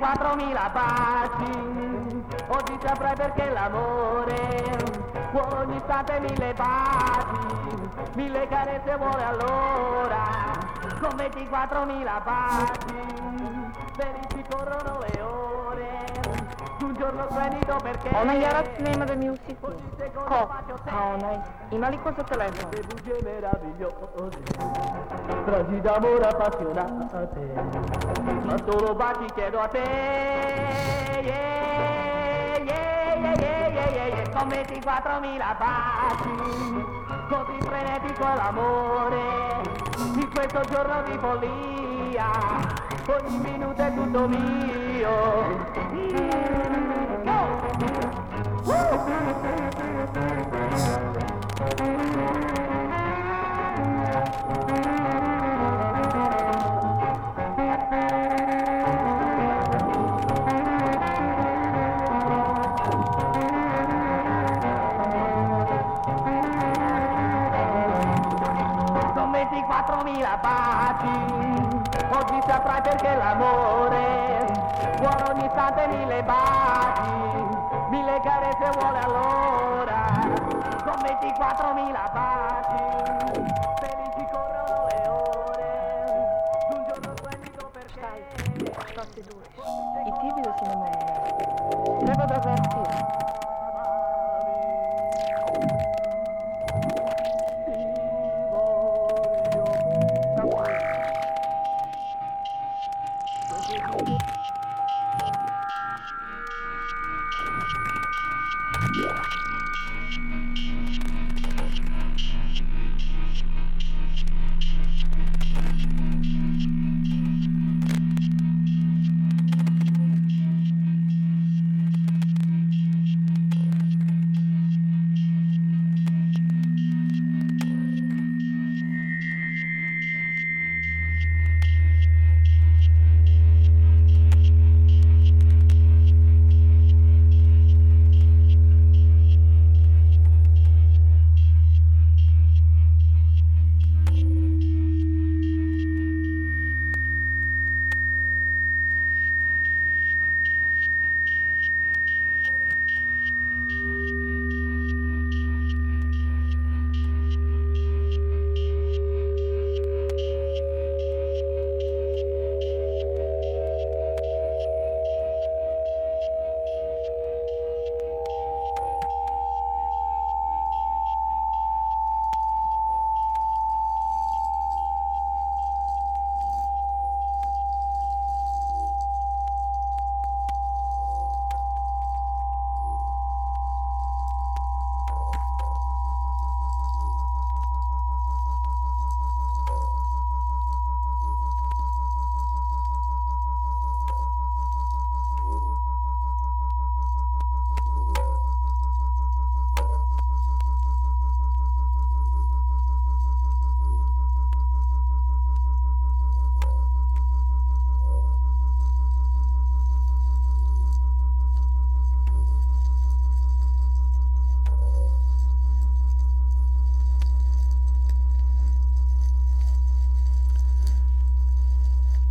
24.000 baci oggi saprai perché l'amore ogni istante mille baci mille carezze vuole allora con 24.000 baci felici corrono le ore un giorno splendido perché Ona yaratma da music. ogni secondo Ko. bacio te A onaj. Imali ko za telefon? le bugie meravigliose frasi d'amore appassionate ma solo baci chiedo a te. Yeah, yeah, yeah, yeah, yeah, yeah, con 24.000 baci così frenetico l'amore. In questo giorno di follia ogni minuto è tutto mio. Con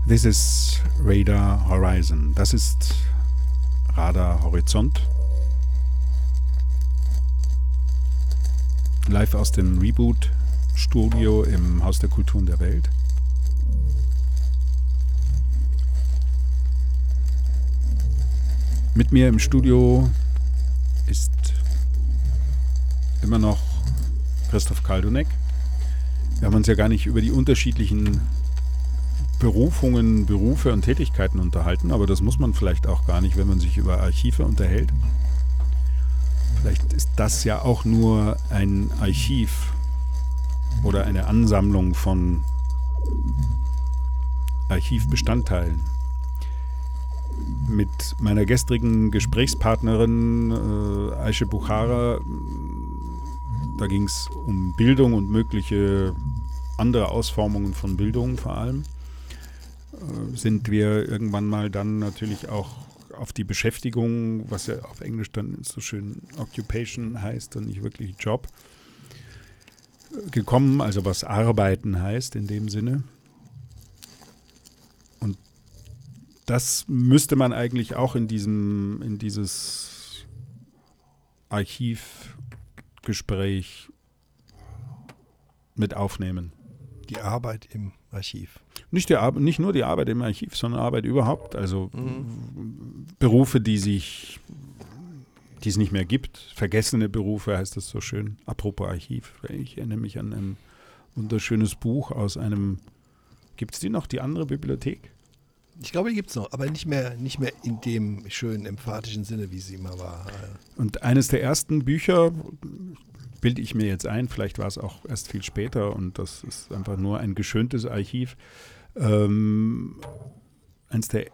This is Radar Horizon. Das ist Radar Horizont. Live aus dem Reboot Studio im Haus der Kulturen der Welt. Mit mir im Studio ist immer noch Christoph Kaldunek. Wir haben uns ja gar nicht über die unterschiedlichen Berufungen, Berufe und Tätigkeiten unterhalten, aber das muss man vielleicht auch gar nicht, wenn man sich über Archive unterhält. Vielleicht ist das ja auch nur ein Archiv oder eine Ansammlung von Archivbestandteilen. Mit meiner gestrigen Gesprächspartnerin äh, Aisha Bukhara Da ging es um Bildung und mögliche andere Ausformungen von Bildung vor allem. Sind wir irgendwann mal dann natürlich auch auf die Beschäftigung, was ja auf Englisch dann so schön Occupation heißt und nicht wirklich Job, gekommen, also was Arbeiten heißt in dem Sinne. Und das müsste man eigentlich auch in diesem, in dieses Archivgespräch mit aufnehmen. Die Arbeit im Archiv. Nicht, Ar- nicht nur die Arbeit im Archiv, sondern Arbeit überhaupt. Also Berufe, die sich, die es nicht mehr gibt. Vergessene Berufe heißt das so schön. Apropos Archiv. Ich erinnere mich an ein wunderschönes Buch aus einem, gibt es die noch, die andere Bibliothek? Ich glaube, die gibt es noch, aber nicht mehr, nicht mehr in dem schönen emphatischen Sinne, wie sie mal war. Und eines der ersten Bücher, bilde ich mir jetzt ein, vielleicht war es auch erst viel später und das ist einfach nur ein geschöntes Archiv. Ähm, eines der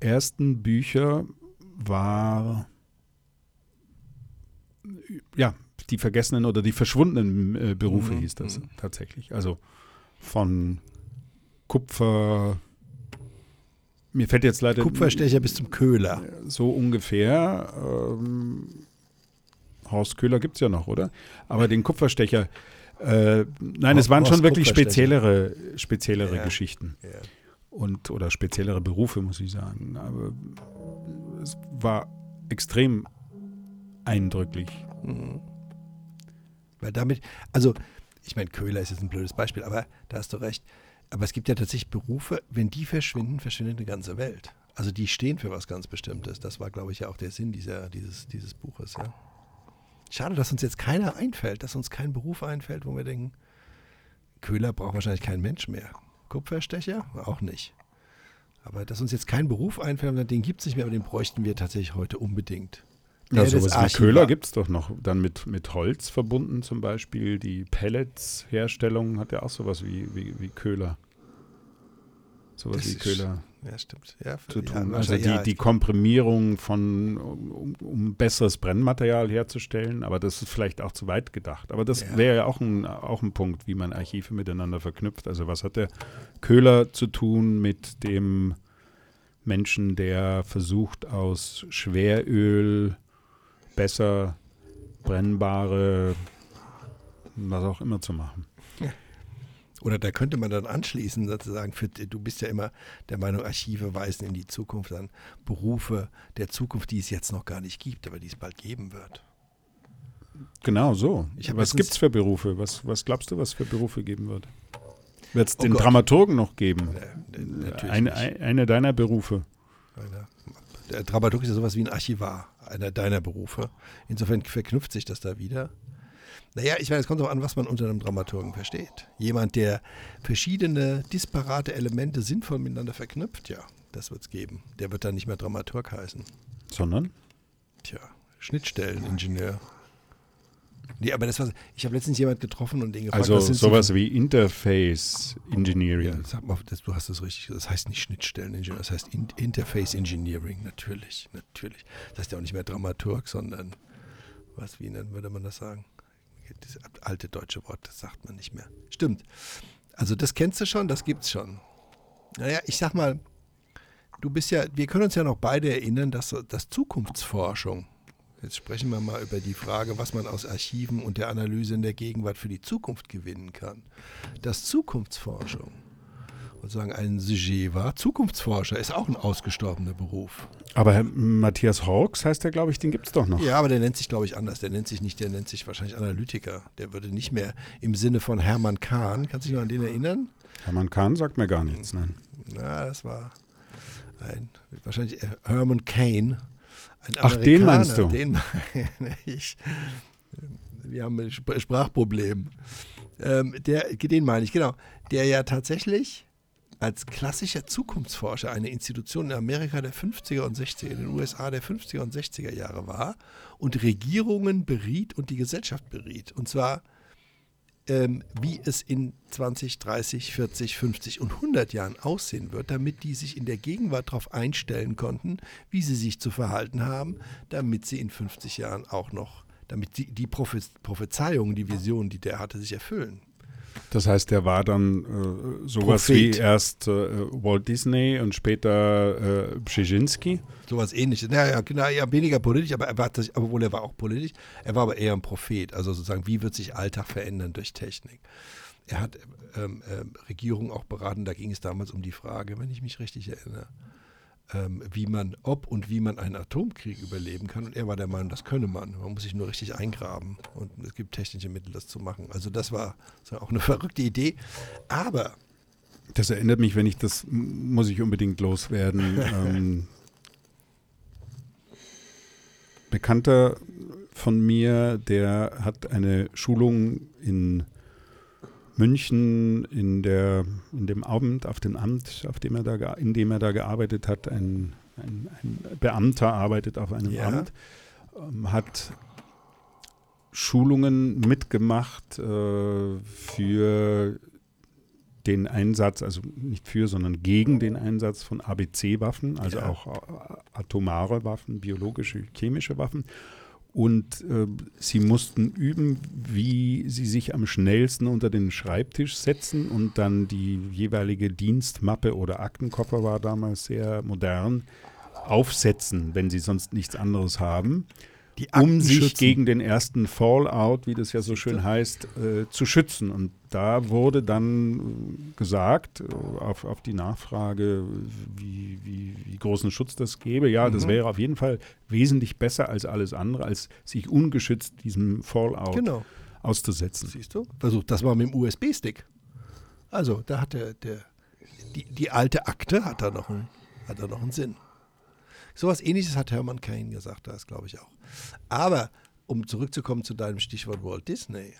ersten Bücher war ja die vergessenen oder die verschwundenen äh, Berufe Mhm, hieß das mhm. tatsächlich. Also von Kupfer. Mir fällt jetzt leider Kupferstecher bis zum Köhler. so ungefähr. Ähm, Horst Köhler gibt es ja noch, oder? Aber den Kupferstecher, äh, nein, es waren schon wirklich speziellere, speziellere Ja. Geschichten Ja. und oder speziellere Berufe, muss ich sagen. Aber es war extrem eindrücklich. Mhm. Weil damit, also, ich meine, Köhler ist jetzt ein blödes Beispiel, aber da hast du recht. Aber es gibt ja tatsächlich Berufe, wenn die verschwinden, verschwindet eine ganze Welt. Also die stehen für was ganz Bestimmtes. Das war, glaube ich, ja auch der Sinn dieser, dieses, dieses Buches. Ja. Schade, dass uns jetzt keiner einfällt, dass uns kein Beruf einfällt, wo wir denken, Köhler braucht wahrscheinlich kein Mensch mehr. Kupferstecher? Auch nicht. Aber dass uns jetzt kein Beruf einfällt, den gibt es nicht mehr, aber den bräuchten wir tatsächlich heute unbedingt. Ja, sowas wie Köhler gibt es doch noch. Dann mit, mit Holz verbunden zum Beispiel. Die Pellets-Herstellung hat ja auch sowas wie, wie, wie Köhler. Sowas Das wie Köhler. Ja, stimmt. Ja, zu ja, tun. also wahrscheinlich, die, ja, die Komprimierung von, um, um besseres Brennmaterial herzustellen, aber das ist vielleicht auch zu weit gedacht. Aber das Ja. wäre ja auch ein, auch ein Punkt, wie man Archive miteinander verknüpft. Also was hat der Köhler zu tun mit dem Menschen, der versucht aus Schweröl besser brennbare was auch immer zu machen. Oder da könnte man dann anschließen, sozusagen, für, du bist ja immer der Meinung, Archive weisen in die Zukunft an Berufe der Zukunft, die es jetzt noch gar nicht gibt, aber die es bald geben wird. Genau so. Was gibt es für Berufe? Was, was glaubst du, was für Berufe geben wird? Wird es Oh den Gott. Dramaturgen noch geben? Äh, natürlich Eine, nicht. ein- eine deiner Berufe. Einer, der Dramaturg ist ja sowas wie ein Archivar, einer deiner Berufe. Insofern verknüpft sich das da wieder. Naja, ich meine, es kommt auch an, was man unter einem Dramaturgen versteht. Jemand, der verschiedene disparate Elemente sinnvoll miteinander verknüpft, ja, das wird es geben. Der wird dann nicht mehr Dramaturg heißen. Sondern? Tja, Schnittstelleningenieur. Nee, aber das war, ich habe letztens jemand getroffen und den gefragt, Also sowas für- wie Interface Engineering. Ja, sag mal, das, du hast es richtig gesagt. Das heißt nicht Schnittstelleningenieur, das heißt In Interface Engineering, natürlich, natürlich. Das heißt ja auch nicht mehr Dramaturg, sondern was, wie nennen würde man das sagen? Das alte deutsche Wort, das sagt man nicht mehr. Stimmt. Also das kennst du schon, das gibt's schon. Naja, ich sag mal, du bist ja, wir können uns ja noch beide erinnern, dass, dass Zukunftsforschung, jetzt sprechen wir mal über die Frage, was man aus Archiven und der Analyse in der Gegenwart für die Zukunft gewinnen kann, dass Zukunftsforschung sozusagen ein Sujet war. Zukunftsforscher ist auch ein ausgestorbener Beruf. Aber Herr Matthias Hawks heißt der, glaube ich, den gibt es doch noch. Ja, aber der nennt sich, glaube ich, anders. Der nennt sich nicht, der nennt sich wahrscheinlich Analytiker. Der würde nicht mehr im Sinne von Hermann Kahn, kannst du dich noch an den erinnern? Hermann Kahn sagt mir gar nichts, nein. Na, das war ein, wahrscheinlich Herman Cain. Ein Ach, den meinst du? Den meine ich. Wir haben ein Sp- Sprachproblem. Ähm, der, den meine ich, genau. Der ja tatsächlich als klassischer Zukunftsforscher eine Institution in Amerika der 50er und 60er, in den USA der 50er und 60er Jahre war und Regierungen beriet und die Gesellschaft beriet. Und zwar ähm, wie es in 20, 30, 40, 50 und 100 Jahren aussehen wird, damit die sich in der Gegenwart darauf einstellen konnten, wie sie sich zu verhalten haben, damit sie in 50 Jahren auch noch damit die, die Prophe- Prophezeiungen, die Visionen, die der hatte, sich erfüllen. Das heißt, der war dann äh, sowas wie Prophet. erst äh, Walt Disney und später äh, Brzezinski. Sowas ähnliches. Naja, genau, ja, weniger politisch, aber er war, obwohl er war auch politisch, er war aber eher ein Prophet. Also sozusagen, wie wird sich Alltag verändern durch Technik? Er hat ähm, ähm, Regierungen auch beraten, da ging es damals um die Frage, wenn ich mich richtig erinnere, ähm, wie man, ob und wie man einen Atomkrieg überleben kann. Und er war der Meinung, das könne man. Man muss sich nur richtig eingraben. Und es gibt technische Mittel, das zu machen. Also das war auch eine verrückte Idee. Aber Das erinnert mich, wenn ich das, muss ich unbedingt loswerden. ähm, Bekannter von mir, der hat eine Schulung in München in, der, in dem Abend, auf dem Amt, auf dem er da, in dem er da gearbeitet hat. Ein, ein, ein Beamter arbeitet auf einem Ja. Amt, ähm, hat Schulungen mitgemacht äh, für den Einsatz, also nicht für, sondern gegen den Einsatz von ABC-Waffen, also Ja. auch äh, atomare Waffen, biologische, chemische Waffen. Und äh, sie mussten üben, wie sie sich am schnellsten unter den Schreibtisch setzen und dann die jeweilige Dienstmappe oder Aktenkoffer war damals sehr modern, aufsetzen, wenn sie sonst nichts anderes haben um Akten sich schützen. gegen den ersten Fallout, wie das ja so schön heißt, äh, zu schützen. Und da wurde dann äh, gesagt, äh, auf, auf die Nachfrage, wie, wie, wie großen Schutz das gäbe, ja, das Mhm. wäre auf jeden Fall wesentlich besser als alles andere, als sich ungeschützt diesem Fallout Genau. auszusetzen. Siehst du? Versucht, das war mit dem USB-Stick. Also, da hat der, der die, die alte Akte hat da noch einen, hat da noch einen Sinn. Sowas ähnliches hat Hermann Cain gesagt, das glaube ich auch. Aber um zurückzukommen zu deinem Stichwort Walt Disney,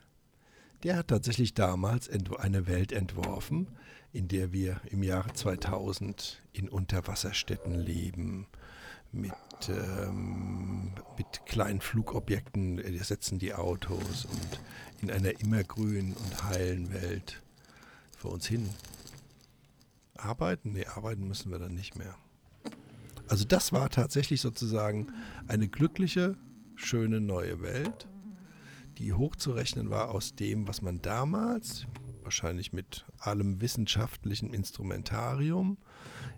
der hat tatsächlich damals eine Welt entworfen, in der wir im Jahre 2000 in Unterwasserstädten leben, mit, ähm, mit kleinen Flugobjekten äh, ersetzen die Autos und in einer immergrünen und heilen Welt vor uns hin arbeiten. Nee, arbeiten müssen wir dann nicht mehr. Also das war tatsächlich sozusagen eine glückliche, schöne neue Welt, die hochzurechnen war aus dem, was man damals, wahrscheinlich mit allem wissenschaftlichen Instrumentarium,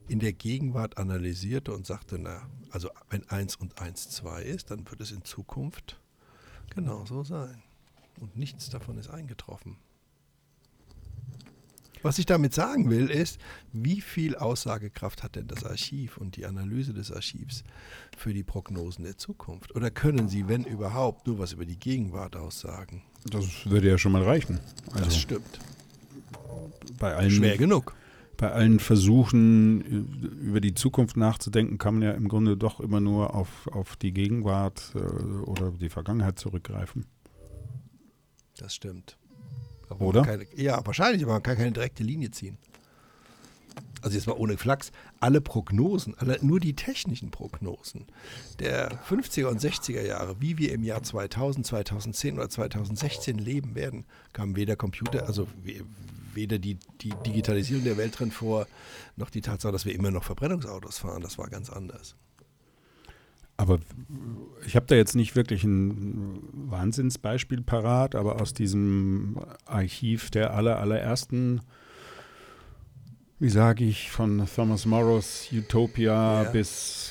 in der Gegenwart analysierte und sagte, na, also wenn 1 und 1 2 ist, dann wird es in Zukunft genauso sein. Und nichts davon ist eingetroffen. Was ich damit sagen will, ist, wie viel Aussagekraft hat denn das Archiv und die Analyse des Archivs für die Prognosen der Zukunft? Oder können sie, wenn überhaupt, nur was über die Gegenwart aussagen? Das würde ja schon mal reichen. Das Also stimmt. bei allen, Schwer genug. bei allen Versuchen, über die Zukunft nachzudenken, kann man ja im Grunde doch immer nur auf, auf die Gegenwart äh, oder die Vergangenheit zurückgreifen. Das stimmt. Oder? Keine, ja, wahrscheinlich, aber man kann keine direkte Linie ziehen. Also jetzt mal ohne Flachs, alle Prognosen, alle, nur die technischen Prognosen der 50er und 60er Jahre, wie wir im Jahr 2000, 2010 oder 2016 leben werden, kam weder Computer, also we- weder die, die Digitalisierung der Welt drin vor, noch die Tatsache, dass wir immer noch Verbrennungsautos fahren. Das war ganz anders. Aber ich habe da jetzt nicht wirklich ein Wahnsinnsbeispiel parat, aber aus diesem Archiv der aller, allerersten, wie sage ich, von Thomas Morrows Utopia Ja. bis,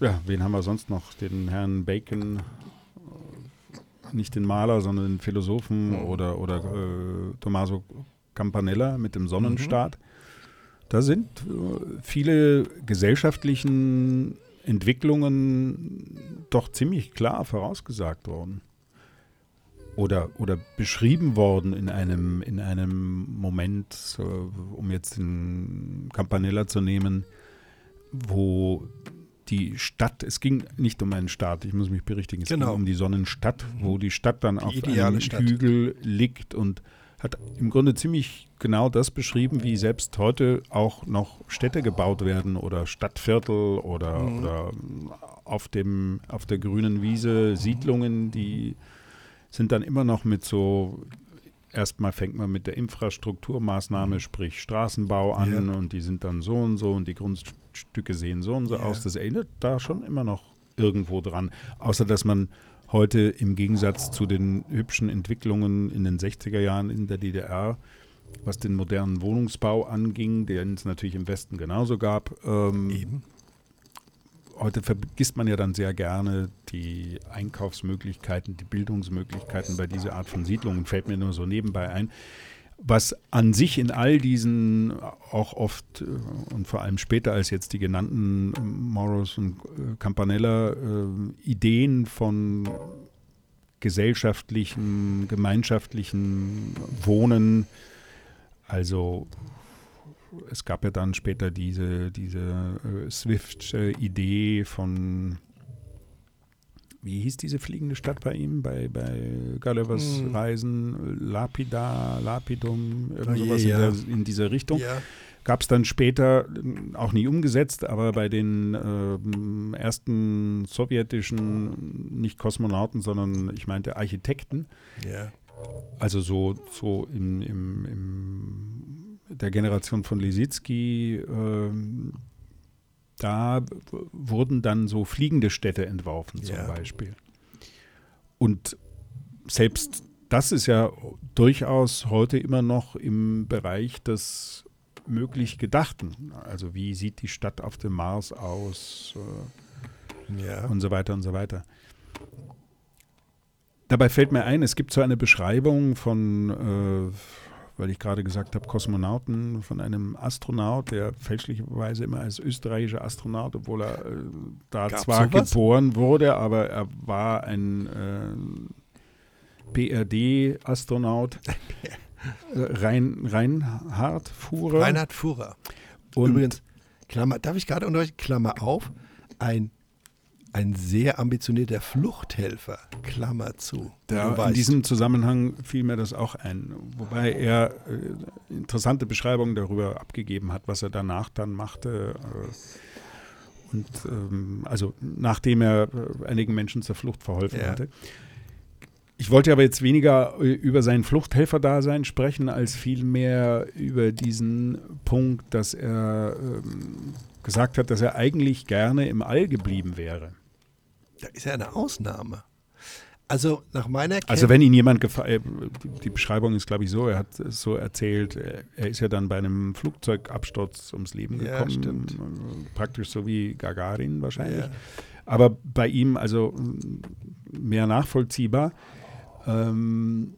ja, wen haben wir sonst noch? Den Herrn Bacon, nicht den Maler, sondern den Philosophen Mhm. oder, oder äh, Tommaso Campanella mit dem Sonnenstaat. Da sind äh, viele gesellschaftlichen Entwicklungen doch ziemlich klar vorausgesagt worden. Oder, oder beschrieben worden in einem, in einem Moment, um jetzt den Campanella zu nehmen, wo die Stadt, es ging nicht um einen Staat, ich muss mich berichtigen, es Genau. ging um die Sonnenstadt, wo die Stadt dann auf ideale einem Stadt. Hügel liegt und hat im Grunde ziemlich genau das beschrieben, wie selbst heute auch noch Städte gebaut werden oder Stadtviertel oder, Mhm. oder auf, dem, auf der grünen Wiese Siedlungen, die sind dann immer noch mit so, erstmal fängt man mit der Infrastrukturmaßnahme, sprich Straßenbau an Mhm. Ja. und die sind dann so und so und die Grundstücke sehen so und so Ja. aus. Das erinnert da schon immer noch irgendwo dran. Außer dass man heute im Gegensatz zu den hübschen Entwicklungen in den 60er Jahren in der DDR, was den modernen Wohnungsbau anging, den es natürlich im Westen genauso gab, ähm, Eben. heute vergisst man ja dann sehr gerne die Einkaufsmöglichkeiten, die Bildungsmöglichkeiten bei dieser Art von Siedlungen, fällt mir nur so nebenbei ein. Was an sich in all diesen auch oft äh, und vor allem später als jetzt die genannten äh, Morros und äh, Campanella äh, Ideen von gesellschaftlichen, gemeinschaftlichen Wohnen, also es gab ja dann später diese, diese äh, Swift-Idee von, wie hieß diese fliegende Stadt bei ihm, bei, bei Gullivers Hm. Reisen, Lapida, Lapidum, Oh irgend je, sowas ja. in, in dieser Richtung. Ja. Gab es dann später äh, auch nie umgesetzt, aber bei den ähm, ersten sowjetischen, nicht Kosmonauten, sondern ich meinte Architekten, Ja. Also so, so im, im, im der Generation von Lisitsky, ähm, da wurden dann so fliegende Städte entworfen zum Ja. Beispiel. Und selbst das ist ja durchaus heute immer noch im Bereich des möglich Gedachten. Also wie sieht die Stadt auf dem Mars aus? Äh, Ja. und so weiter und so weiter. Dabei fällt mir ein, es gibt so eine Beschreibung von, äh, weil ich gerade gesagt habe, Kosmonauten, von einem Astronaut, der fälschlicherweise immer als österreichischer Astronaut, obwohl er äh, da Gab's zwar sowas? geboren wurde, aber er war ein äh, BRD-Astronaut. Äh, Rein, Reinhard Fuhrer. Reinhard Fuhrer. Und Übrigens, Klammer, darf ich gerade unterbrechen? Klammer auf, ein, ein sehr ambitionierter Fluchthelfer, Klammer zu. Da, in weißt. diesem Zusammenhang fiel mir das auch ein, wobei er äh, interessante Beschreibungen darüber abgegeben hat, was er danach dann machte. Äh, und ähm, also nachdem er äh, einigen Menschen zur Flucht verholfen Ja. hatte. Ich wollte aber jetzt weniger äh, über sein Fluchthelferdasein sprechen, als vielmehr über diesen Punkt, dass er ähm, gesagt hat, dass er eigentlich gerne im All geblieben wäre. Da ist ja eine Ausnahme. Also nach meiner Kenntnis. Also wenn ihn jemand gefragt, die Beschreibung ist glaube ich so, er hat es so erzählt, er- ist ja dann bei einem Flugzeugabsturz ums Leben Ja, gekommen, stimmt. äh, praktisch so wie Gagarin wahrscheinlich. Ja. Aber bei ihm also mm, mehr nachvollziehbar. Ähm,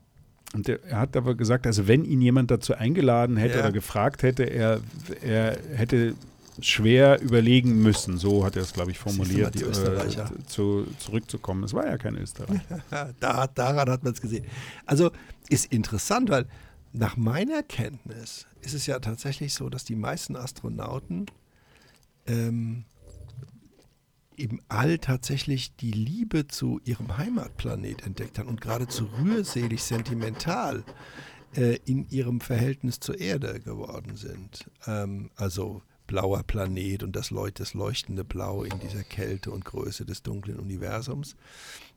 und er, er hat aber gesagt, also wenn ihn jemand dazu eingeladen hätte Ja. oder gefragt hätte, er, er hätte schwer überlegen müssen, so hat er es, glaube ich, formuliert, die Österreicher. äh, zu, zurückzukommen. Es war ja kein Österreicher. da, daran hat man es gesehen. Also ist interessant, weil nach meiner Kenntnis ist es ja tatsächlich so, dass die meisten Astronauten ähm, im All tatsächlich die Liebe zu ihrem Heimatplanet entdeckt haben und geradezu rührselig sentimental äh, in ihrem Verhältnis zur Erde geworden sind. Ähm, also blauer Planet und das, Leucht, das leuchtende Blau in dieser Kälte und Größe des dunklen Universums.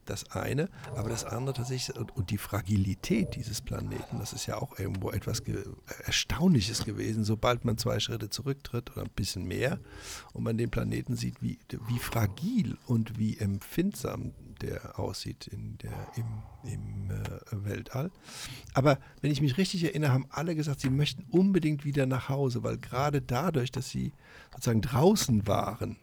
Das eine, aber das andere tatsächlich, und, die Fragilität dieses Planeten, das ist ja auch irgendwo etwas ge Erstaunliches gewesen, sobald man zwei Schritte zurücktritt oder ein bisschen mehr und man den Planeten sieht, wie, wie fragil und wie empfindsam der aussieht in der, im, im äh, Weltall. Aber wenn ich mich richtig erinnere, haben alle gesagt, sie möchten unbedingt wieder nach Hause, weil gerade dadurch, dass sie sozusagen draußen waren,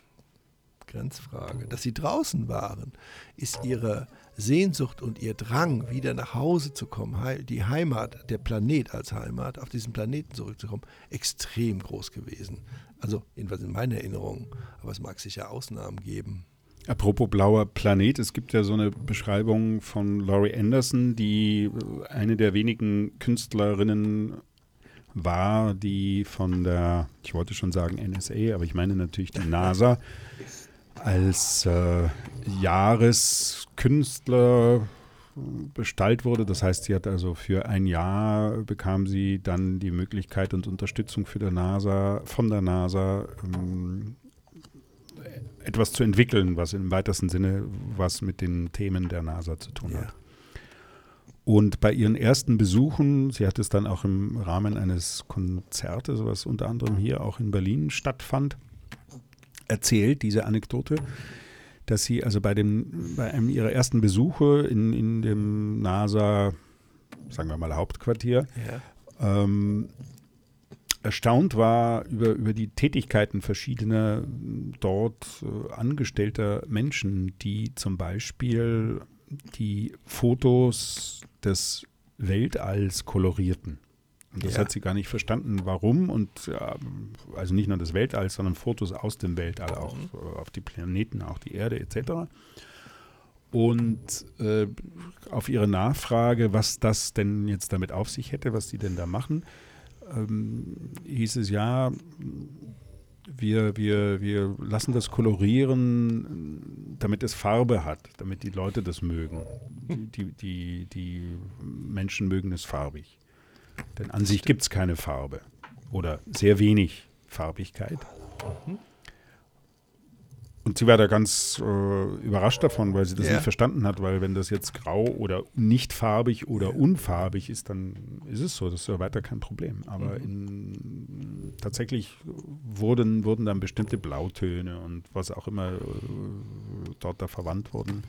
Grenzfrage, dass sie draußen waren, ist ihre Sehnsucht und ihr Drang, wieder nach Hause zu kommen, die Heimat, der Planet als Heimat, auf diesen Planeten zurückzukommen, extrem groß gewesen. Also jedenfalls in meiner Erinnerung, aber es mag sicher Ausnahmen geben. Apropos blauer Planet, es gibt ja so eine Beschreibung von Laurie Anderson, die äh, eine der wenigen Künstlerinnen war, die von der, ich wollte schon sagen NSA, aber ich meine natürlich die NASA, als äh, Jahreskünstler bestallt wurde. Das heißt, sie hat also für ein Jahr bekam sie dann die Möglichkeit und Unterstützung für der NASA, von der NASA ähm, etwas zu entwickeln, was im weitesten Sinne was mit den Themen der NASA zu tun Ja. hat. Und bei ihren ersten Besuchen, sie hat es dann auch im Rahmen eines Konzertes, was unter anderem hier auch in Berlin stattfand, erzählt, diese Anekdote, dass sie also bei, dem, bei einem ihrer ersten Besuche in, in dem NASA, sagen wir mal Hauptquartier, Ja. ähm, erstaunt war über, über die Tätigkeiten verschiedener dort äh, angestellter Menschen, die zum Beispiel die Fotos des Weltalls kolorierten. Und das Ja. hat sie gar nicht verstanden, warum. Und ja, also nicht nur des Weltalls, sondern Fotos aus dem Weltall, auch äh, auf die Planeten, auch die Erde etc. Und äh, auf ihre Nachfrage, was das denn jetzt damit auf sich hätte, was die denn da machen, ähm, hieß es ja, wir, wir, wir lassen das kolorieren, damit es Farbe hat, damit die Leute das mögen. Die, die, die, die Menschen mögen es farbig. Denn an sich gibt es keine Farbe oder sehr wenig Farbigkeit. Und sie war da ganz äh, überrascht davon, weil sie das Ja. nicht verstanden hat, weil wenn das jetzt grau oder nicht farbig oder unfarbig ist, dann ist es so, das ist ja weiter kein Problem. Aber in, tatsächlich wurden, wurden dann bestimmte Blautöne und was auch immer äh, dort da verwandt wurden.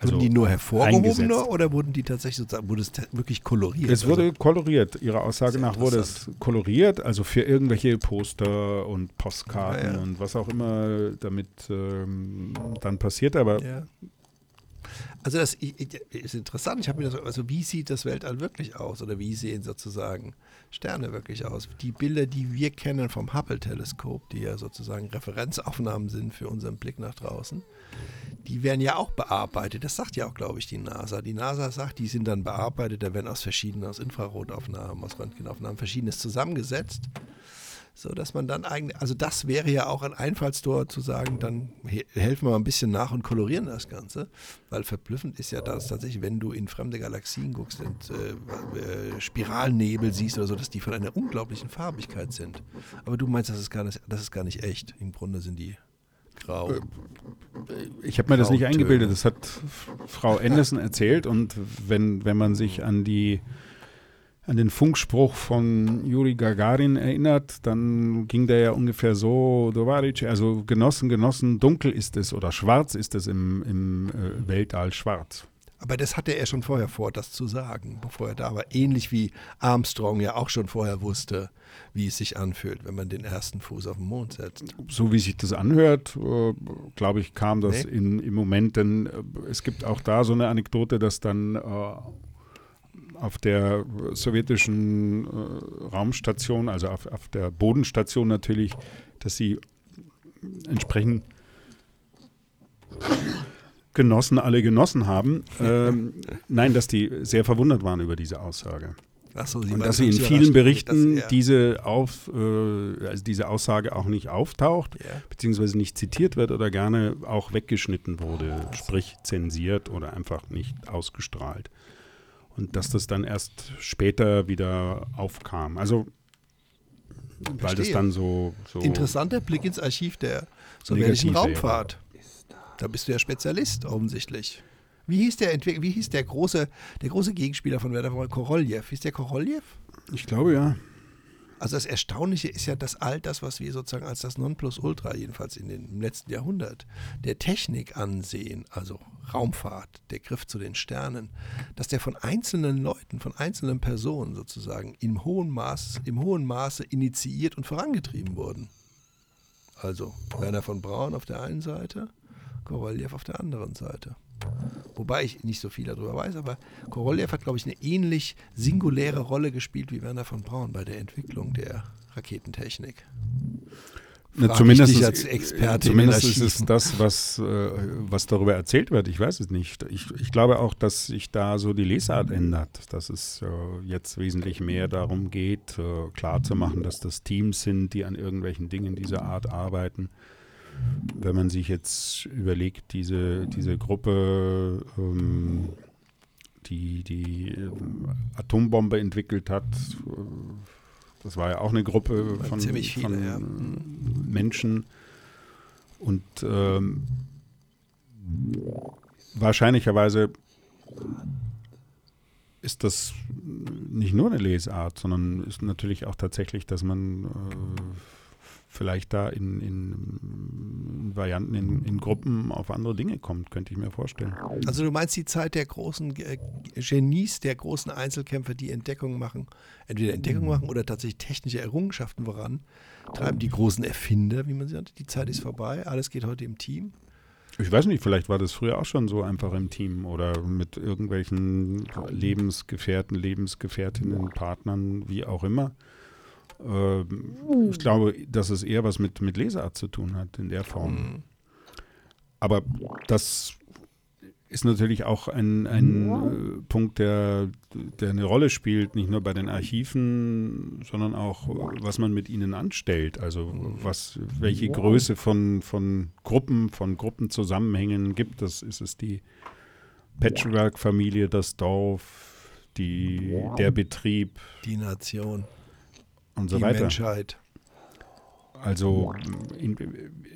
Also wurden die nur hervorgehoben oder wurden die tatsächlich sozusagen, wurde es wirklich koloriert? Es wurde Also, koloriert. Ihrer Aussage nach wurde es koloriert, also für irgendwelche Poster und Postkarten Ja, ja. und was auch immer damit ähm, dann passiert. Aber ja. Also das ist interessant. Ich habe mir das, also wie sieht das Weltall wirklich aus oder wie sehen sozusagen Sterne wirklich aus? Die Bilder, die wir kennen vom Hubble-Teleskop, die ja sozusagen Referenzaufnahmen sind für unseren Blick nach draußen, die werden ja auch bearbeitet. Das sagt ja auch, glaube ich, die NASA. Die NASA sagt, die sind dann bearbeitet, da werden aus verschiedenen, aus Infrarotaufnahmen, aus Röntgenaufnahmen verschiedenes zusammengesetzt so dass man dann eigentlich, also das wäre ja auch ein Einfallstor zu sagen, dann he- helfen wir mal ein bisschen nach und kolorieren das Ganze, weil verblüffend ist ja das tatsächlich, wenn du in fremde Galaxien guckst und äh, äh, Spiralnebel siehst oder so, dass die von einer unglaublichen Farbigkeit sind. Aber du meinst, das ist gar nicht, das ist gar nicht echt. Im Grunde sind die grau. ich habe mir das nicht eingebildet. Das hat Frau Anderson erzählt. Und wenn, wenn man sich an die an den Funkspruch von Juri Gagarin erinnert, dann ging der ja ungefähr so, Dovaric, also Genossen, Genossen, dunkel ist es oder schwarz ist es im, im äh, Weltall schwarz. Aber das hatte er schon vorher vor, das zu sagen, bevor er da war. Ähnlich wie Armstrong ja auch schon vorher wusste, wie es sich anfühlt, wenn man den ersten Fuß auf den Mond setzt. so wie sich das anhört, äh, glaube ich, kam das Nee. in, im Moment, denn äh, es gibt auch da so eine Anekdote, dass dann äh, auf der sowjetischen äh, Raumstation, also auf, auf der Bodenstation natürlich, dass sie entsprechend genossen, alle genossen haben. Ähm, nein, dass die sehr verwundert waren über diese Aussage. So, Und dass sie in vielen Berichten er- diese, auf, äh, also diese Aussage auch nicht auftaucht, Ja. beziehungsweise nicht zitiert wird oder gerne auch weggeschnitten wurde, sprich zensiert oder einfach nicht ausgestrahlt. Und dass das dann erst später wieder aufkam. Also, weil das Verstehe. dann so. so Interessanter Blick ins Archiv der sowjetischen. Raumfahrt. Da bist du ja Spezialist offensichtlich. Wie hieß der Entwick wie hieß der große, der große Gegenspieler von Werder von Koroljew? Hieß der Koroljew? Ich glaube ja. Also das Erstaunliche ist ja, dass all das, was wir sozusagen als das Nonplusultra, jedenfalls in den, im letzten Jahrhundert, der Technik ansehen, also Raumfahrt, der Griff zu den Sternen, dass der von einzelnen Leuten, von einzelnen Personen sozusagen im hohen Maß, im hohen Maße initiiert und vorangetrieben wurden. Also Werner von Braun auf der einen Seite, Korolev auf der anderen Seite. Wobei ich nicht so viel darüber weiß, aber Korolev hat, glaube ich, eine ähnlich singuläre Rolle gespielt wie Werner von Braun bei der Entwicklung der Raketentechnik. Na, Frag zumindest ich als Experte in zumindest ist es das, was, äh, was darüber erzählt wird. Ich weiß es nicht. Ich, ich glaube auch, dass sich da so die Lesart ändert, dass es äh, jetzt wesentlich mehr darum geht, äh, klarzumachen, dass das Teams sind, die an irgendwelchen Dingen dieser Art arbeiten. Wenn man sich jetzt überlegt, diese, diese Gruppe, ähm, die die ähm, Atombombe entwickelt hat, äh, das war ja auch eine Gruppe von, ziemlich viele, von ja. Menschen. Und ähm, wahrscheinlicherweise ist das nicht nur eine Lesart, sondern ist natürlich auch tatsächlich, dass man äh, vielleicht da in, in Varianten, in, in Gruppen auf andere Dinge kommt, könnte ich mir vorstellen. Also du meinst die Zeit der großen äh, Genies, der großen Einzelkämpfer, die Entdeckungen machen, entweder Entdeckungen machen oder tatsächlich technische Errungenschaften voran, treiben die großen Erfinder, wie man sie nennt. Die Zeit ist vorbei, alles geht heute im Team. Ich weiß nicht, vielleicht war das früher auch schon so einfach im Team oder mit irgendwelchen Lebensgefährten, Lebensgefährtinnen, Partnern, wie auch immer. Ähm, ich glaube, dass es eher was mit, mit Lesart zu tun hat in der Form. Aber das ist natürlich auch ein, ein äh, Punkt, der, der eine Rolle spielt, nicht nur bei den Archiven, sondern auch, was man mit ihnen anstellt. Also was, welche Größe von, von Gruppen, von Gruppenzusammenhängen gibt. Es. Ist es die Patchwork-Familie, das Dorf, die, der Betrieb. Die Nation, und so die weiter. Menschheit. Also in,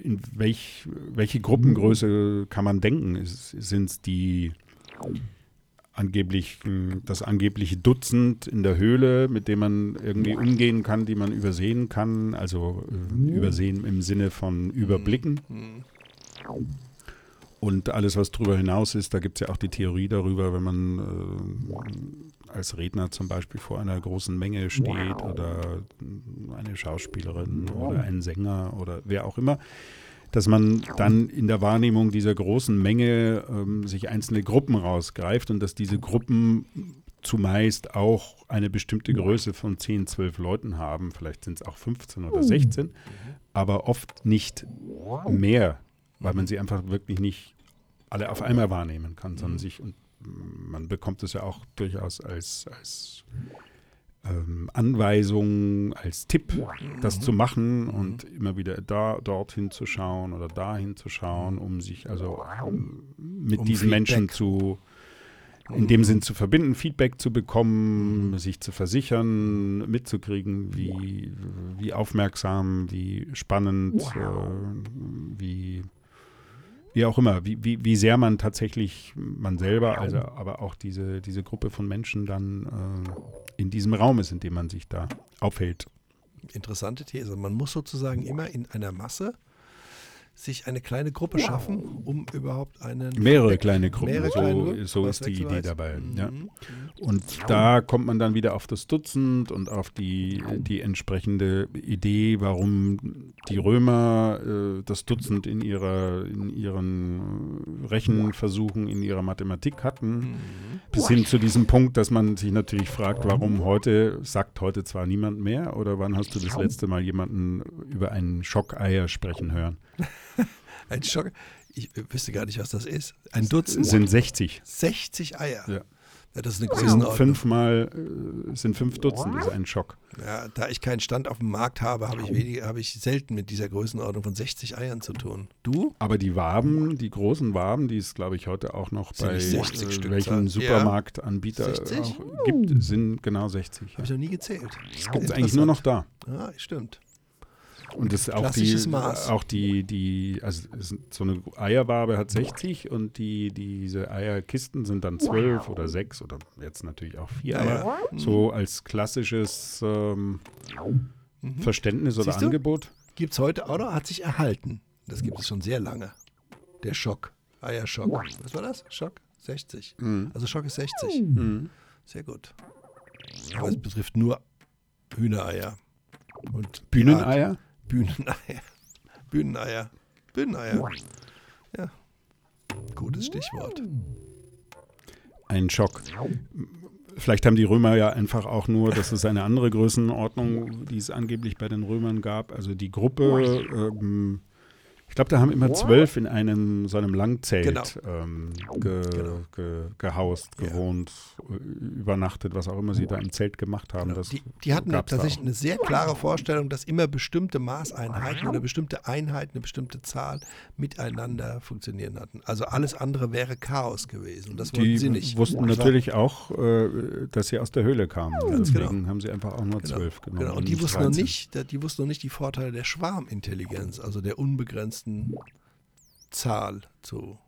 in welch, welche Gruppengröße kann man denken? Sind es die angeblich das angebliche Dutzend in der Höhle, mit dem man irgendwie umgehen kann, die man übersehen kann, also äh, übersehen im Sinne von überblicken. Und alles, was darüber hinaus ist, da gibt es ja auch die Theorie darüber, wenn man äh, als Redner zum Beispiel vor einer großen Menge steht oder eine Schauspielerin oder ein Sänger oder wer auch immer, dass man dann in der Wahrnehmung dieser großen Menge ähm, sich einzelne Gruppen rausgreift und dass diese Gruppen zumeist auch eine bestimmte Größe von 10, 12 Leuten haben. Vielleicht sind es auch 15 oder 16, aber oft nicht mehr, weil man sie einfach wirklich nicht alle auf einmal wahrnehmen kann, sondern sich und man bekommt es ja auch durchaus als, als ähm, Anweisung, als Tipp, das zu machen und immer wieder da dorthin zu schauen oder dahin zu schauen, um sich also ähm, mit Um diesen Menschen Feedback. zu in dem Sinn zu verbinden, Feedback zu bekommen, sich zu versichern, mitzukriegen, wie, wie aufmerksam, wie spannend, äh, wie, wie auch immer, wie, wie, wie sehr man tatsächlich, man selber, also aber auch diese, diese Gruppe von Menschen dann äh, in diesem Raum ist, in dem man sich da aufhält. Interessante These. Man muss sozusagen immer in einer Masse sich eine kleine Gruppe schaffen, um überhaupt einen Mehrere kleine Gruppen, Mehrere kleine so, Gruppen, so ist die Idee dabei. Mhm. Ja. Und da kommt man dann wieder auf das Dutzend und auf die, die entsprechende Idee, warum die Römer äh, das Dutzend in, ihrer, in ihren Rechenversuchen, in ihrer Mathematik hatten. Bis hin zu diesem Punkt, dass man sich natürlich fragt, warum heute, sagt heute zwar niemand mehr, oder wann hast du das letzte Mal jemanden über einen Schockeier sprechen hören? Ein Schock. Ich wüsste gar nicht, was das ist. Ein Dutzend. Sind 60. 60 Eier. Ja. Ja, das ist eine Größenordnung. fünfmal, äh, sind fünf Dutzend, das ist ein Schock. Ja, da ich keinen Stand auf dem Markt habe, habe ich, weniger, habe ich selten mit dieser Größenordnung von 60 Eiern zu tun. Du? Aber die Waben, die großen Waben, die es, glaube ich, heute auch noch Sind bei nicht 60 äh, welchen. Supermarktanbieter 60? auch gibt, sind genau 60. Habe ich noch nie gezählt. Das gibt es eigentlich nur noch da. Ah, stimmt. Und das ist auch die, Klassisches Maß. auch die, die, also so eine Eierwabe hat 60 und die, diese Eierkisten sind dann 12 oder 6 oder jetzt natürlich auch 4. Aber so als klassisches ähm, Verständnis oder Mhm. Siehst? Angebot. Gibt es heute auch noch, hat sich erhalten. Das gibt es schon sehr lange. Der Schock. Eierschock. Was war das? Schock? 60. Also Schock ist 60. Sehr gut. Aber es betrifft nur Hühnereier. Und Bühneneier? Bühneneier. Bühneneier. Bühneneier. Ja. Gutes Stichwort. Ein Schock. Vielleicht haben die Römer ja einfach auch nur, das ist eine andere Größenordnung, die es angeblich bei den Römern gab. Also die Gruppe, ähm, ich glaube, da haben immer zwölf in einem so einem Langzelt Genau. ähm, ge, ge, gehaust, Ja. gewohnt, äh, übernachtet, was auch immer sie da im Zelt gemacht haben. Das Die, die hatten tatsächlich eine sehr klare Vorstellung, dass immer bestimmte Maßeinheiten oder bestimmte Einheiten, eine bestimmte Zahl miteinander funktionieren hatten. Also alles andere wäre Chaos gewesen. Und das wollten Die sie nicht. wussten natürlich auch, äh, dass sie aus der Höhle kamen. Deswegen genau. haben sie einfach auch nur Genau, zwölf genommen. Genau. Und die wussten, noch 13. nicht, die wussten noch nicht die Vorteile der Schwarmintelligenz, also der unbegrenzten Zahl zu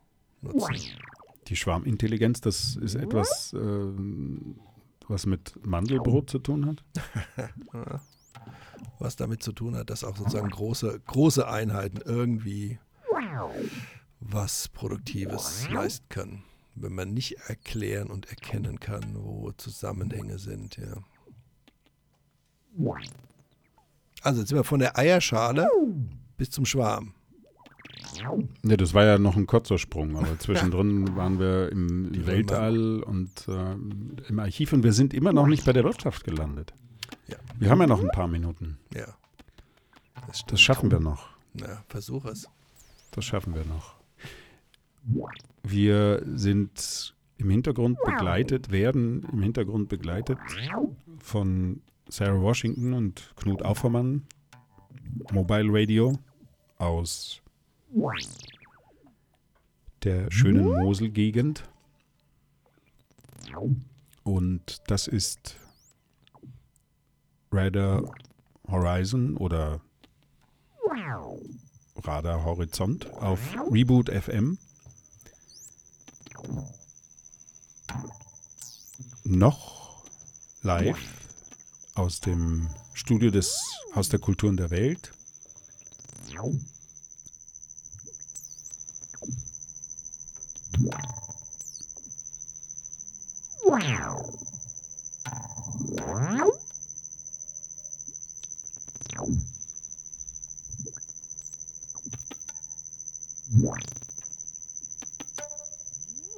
nutzen. Die Schwarmintelligenz, das ist etwas, ähm, was mit Mandelbrot zu tun hat. was damit zu tun hat, dass auch sozusagen große, große Einheiten irgendwie was Produktives leisten können, wenn man nicht erklären und erkennen kann, wo Zusammenhänge sind. Ja. Also jetzt sind wir von der Eierschale bis zum Schwarm. Ja, das war ja noch ein kurzer Sprung, aber zwischendrin waren wir im Die Weltall und äh, im Archiv und wir sind immer noch nicht bei der Wirtschaft gelandet. Ja. Wir haben ja noch ein paar Minuten. Ja. Das, Das schaffen wir noch. Na, versuch es. Das schaffen wir noch. Wir sind im Hintergrund begleitet, werden im Hintergrund begleitet von Sarah Washington und Knut Aufermann, Mobile Radio aus der schönen Moselgegend. Und das ist Radar Horizon oder Radar Horizont auf Reboot FM. Noch live aus dem Studio des Haus der Kulturen der Welt.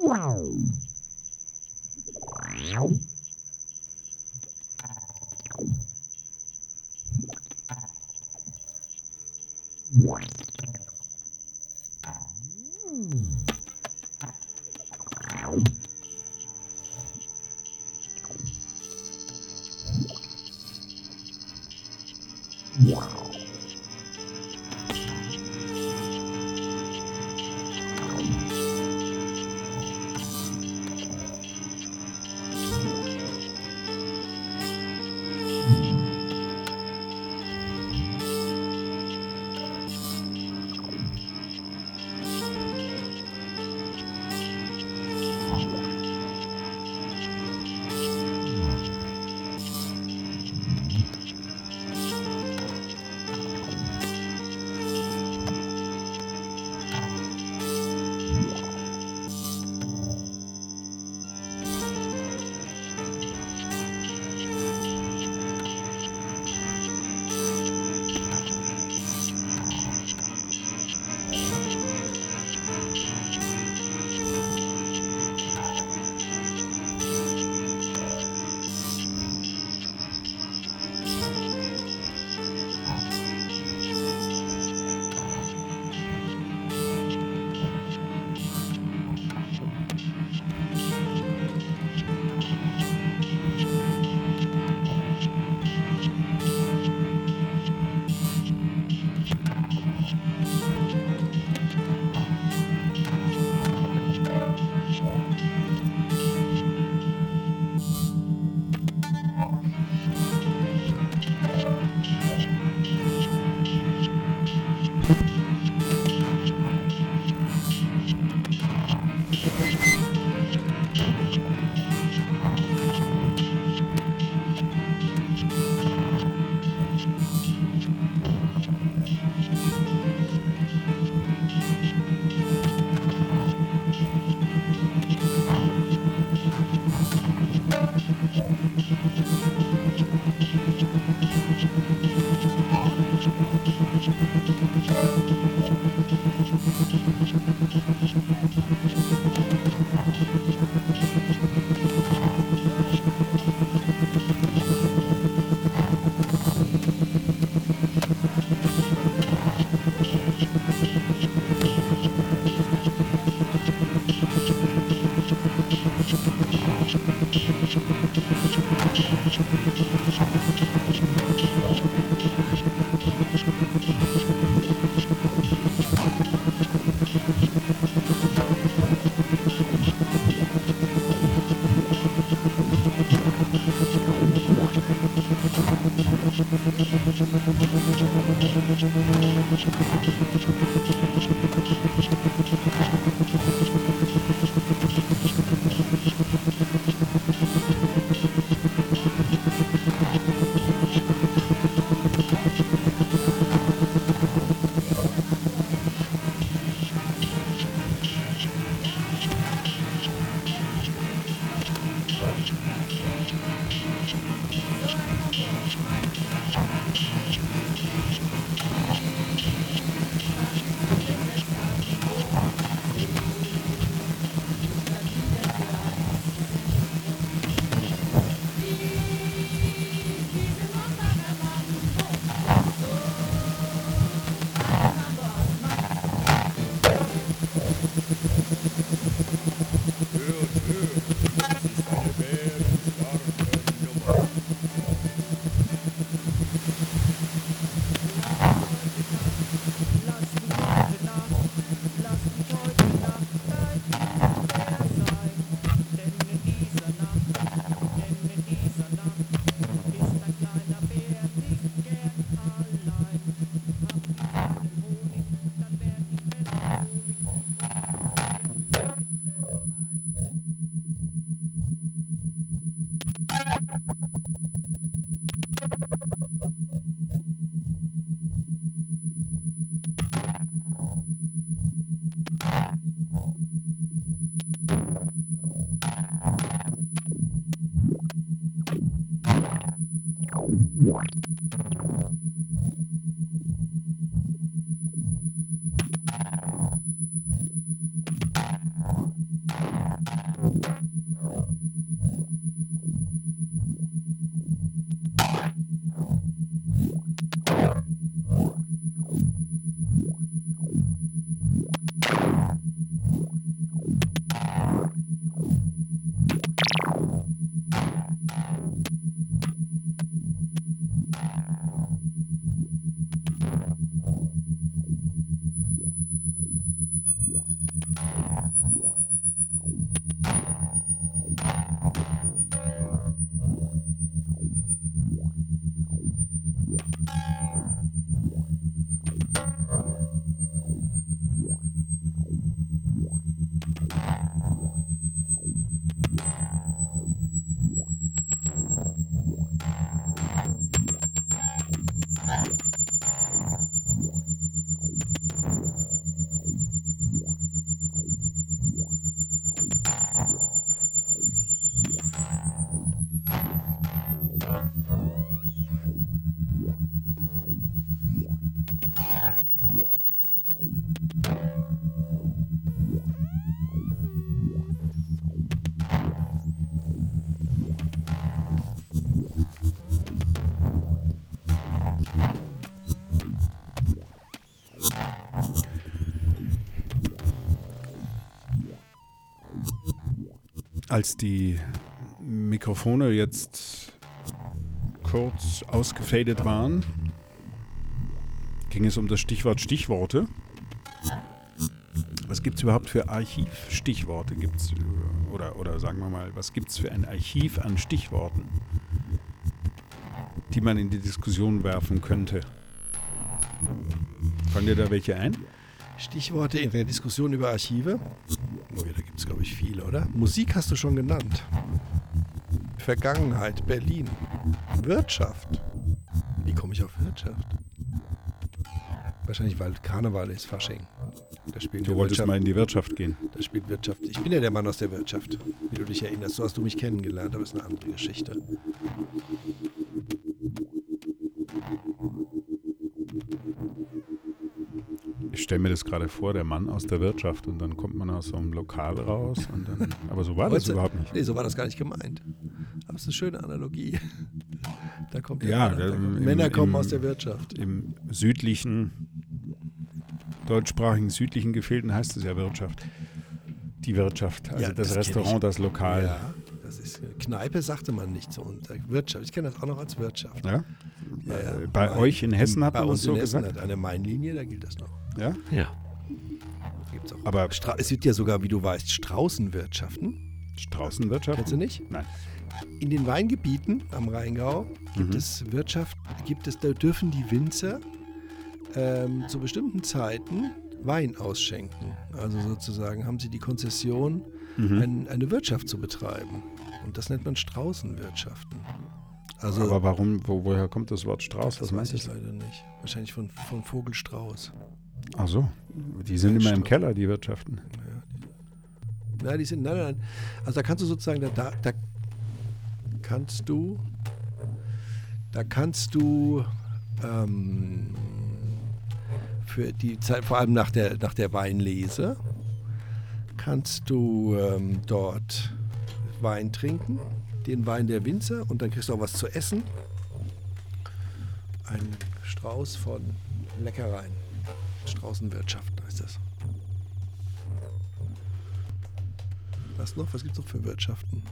Wow. Thank you. Als die Mikrofone jetzt kurz ausgefadet waren, ging es um das Stichwort Stichworte. Was gibt es überhaupt für Archivstichworte? Gibt's, oder, oder sagen wir mal, was gibt es für ein Archiv an Stichworten, die man in die Diskussion werfen könnte? Fallen dir da welche ein? Stichworte in der Diskussion über Archive. Oh ja, da gibt es, glaube ich, viele, oder? Musik hast du schon genannt. Vergangenheit, Berlin. Wirtschaft. Wie komme ich auf Wirtschaft? Wahrscheinlich, weil Karneval ist Fasching. Da spielt Du wolltest Wirtschaft, mal in die Wirtschaft gehen. da spielt Wirtschaft. Ich bin ja der Mann aus der Wirtschaft, wie du dich erinnerst. So hast du mich kennengelernt, aber ist eine andere Geschichte. Stelle mir das gerade vor, der Mann aus der Wirtschaft und dann kommt man aus so einem Lokal raus dann. Aber so war das Heute- überhaupt nicht. Nee, so war das gar nicht gemeint. Aber es ist eine schöne Analogie. Da kommt der Ja, Mann, da der- kommt, im- Männer kommen im- aus der Wirtschaft. Im südlichen, deutschsprachigen südlichen Gefilden heißt es ja Wirtschaft. Die Wirtschaft, also Ja, das, das Restaurant, das Lokal. Ja, das ist Kneipe sagte man nicht so. Und äh, Wirtschaft, ich kenne das auch noch als Wirtschaft. Ja? Ja, ja. Bei euch in Hessen hat Bei man uns so in Hessen gesagt. hat eine Mainlinie, da gilt das noch. Ja? Ja. Gibt's auch. Aber Stra es gibt ja sogar, wie du weißt, Straußenwirtschaften. Straußenwirtschaft? Kennst du nicht? Nein. In den Weingebieten am Rheingau gibt Mhm. es Wirtschaft, gibt es, da dürfen die Winzer ähm, zu bestimmten Zeiten Wein ausschenken. Also sozusagen haben sie die Konzession, Mhm. ein, eine Wirtschaft zu betreiben. Und das nennt man Straußenwirtschaften. Also Aber warum, wo, woher kommt das Wort Strauß? das Was weiß ich leider nicht. Wahrscheinlich von, von Vogelstrauß. Ach so. Die sind immer im. Keller, die Wirtschaften. Ja, die sind, nein, nein, nein. Also da kannst du sozusagen, da, da, da kannst du, da kannst du ähm, für die Zeit, vor allem nach der, nach der Weinlese, kannst du ähm, dort Wein trinken, den Wein der Winzer und dann kriegst du auch was zu essen. Ein Strauß von Leckereien. Straußenwirtschaft heißt das. Was noch? Was gibt es noch für Wirtschaften?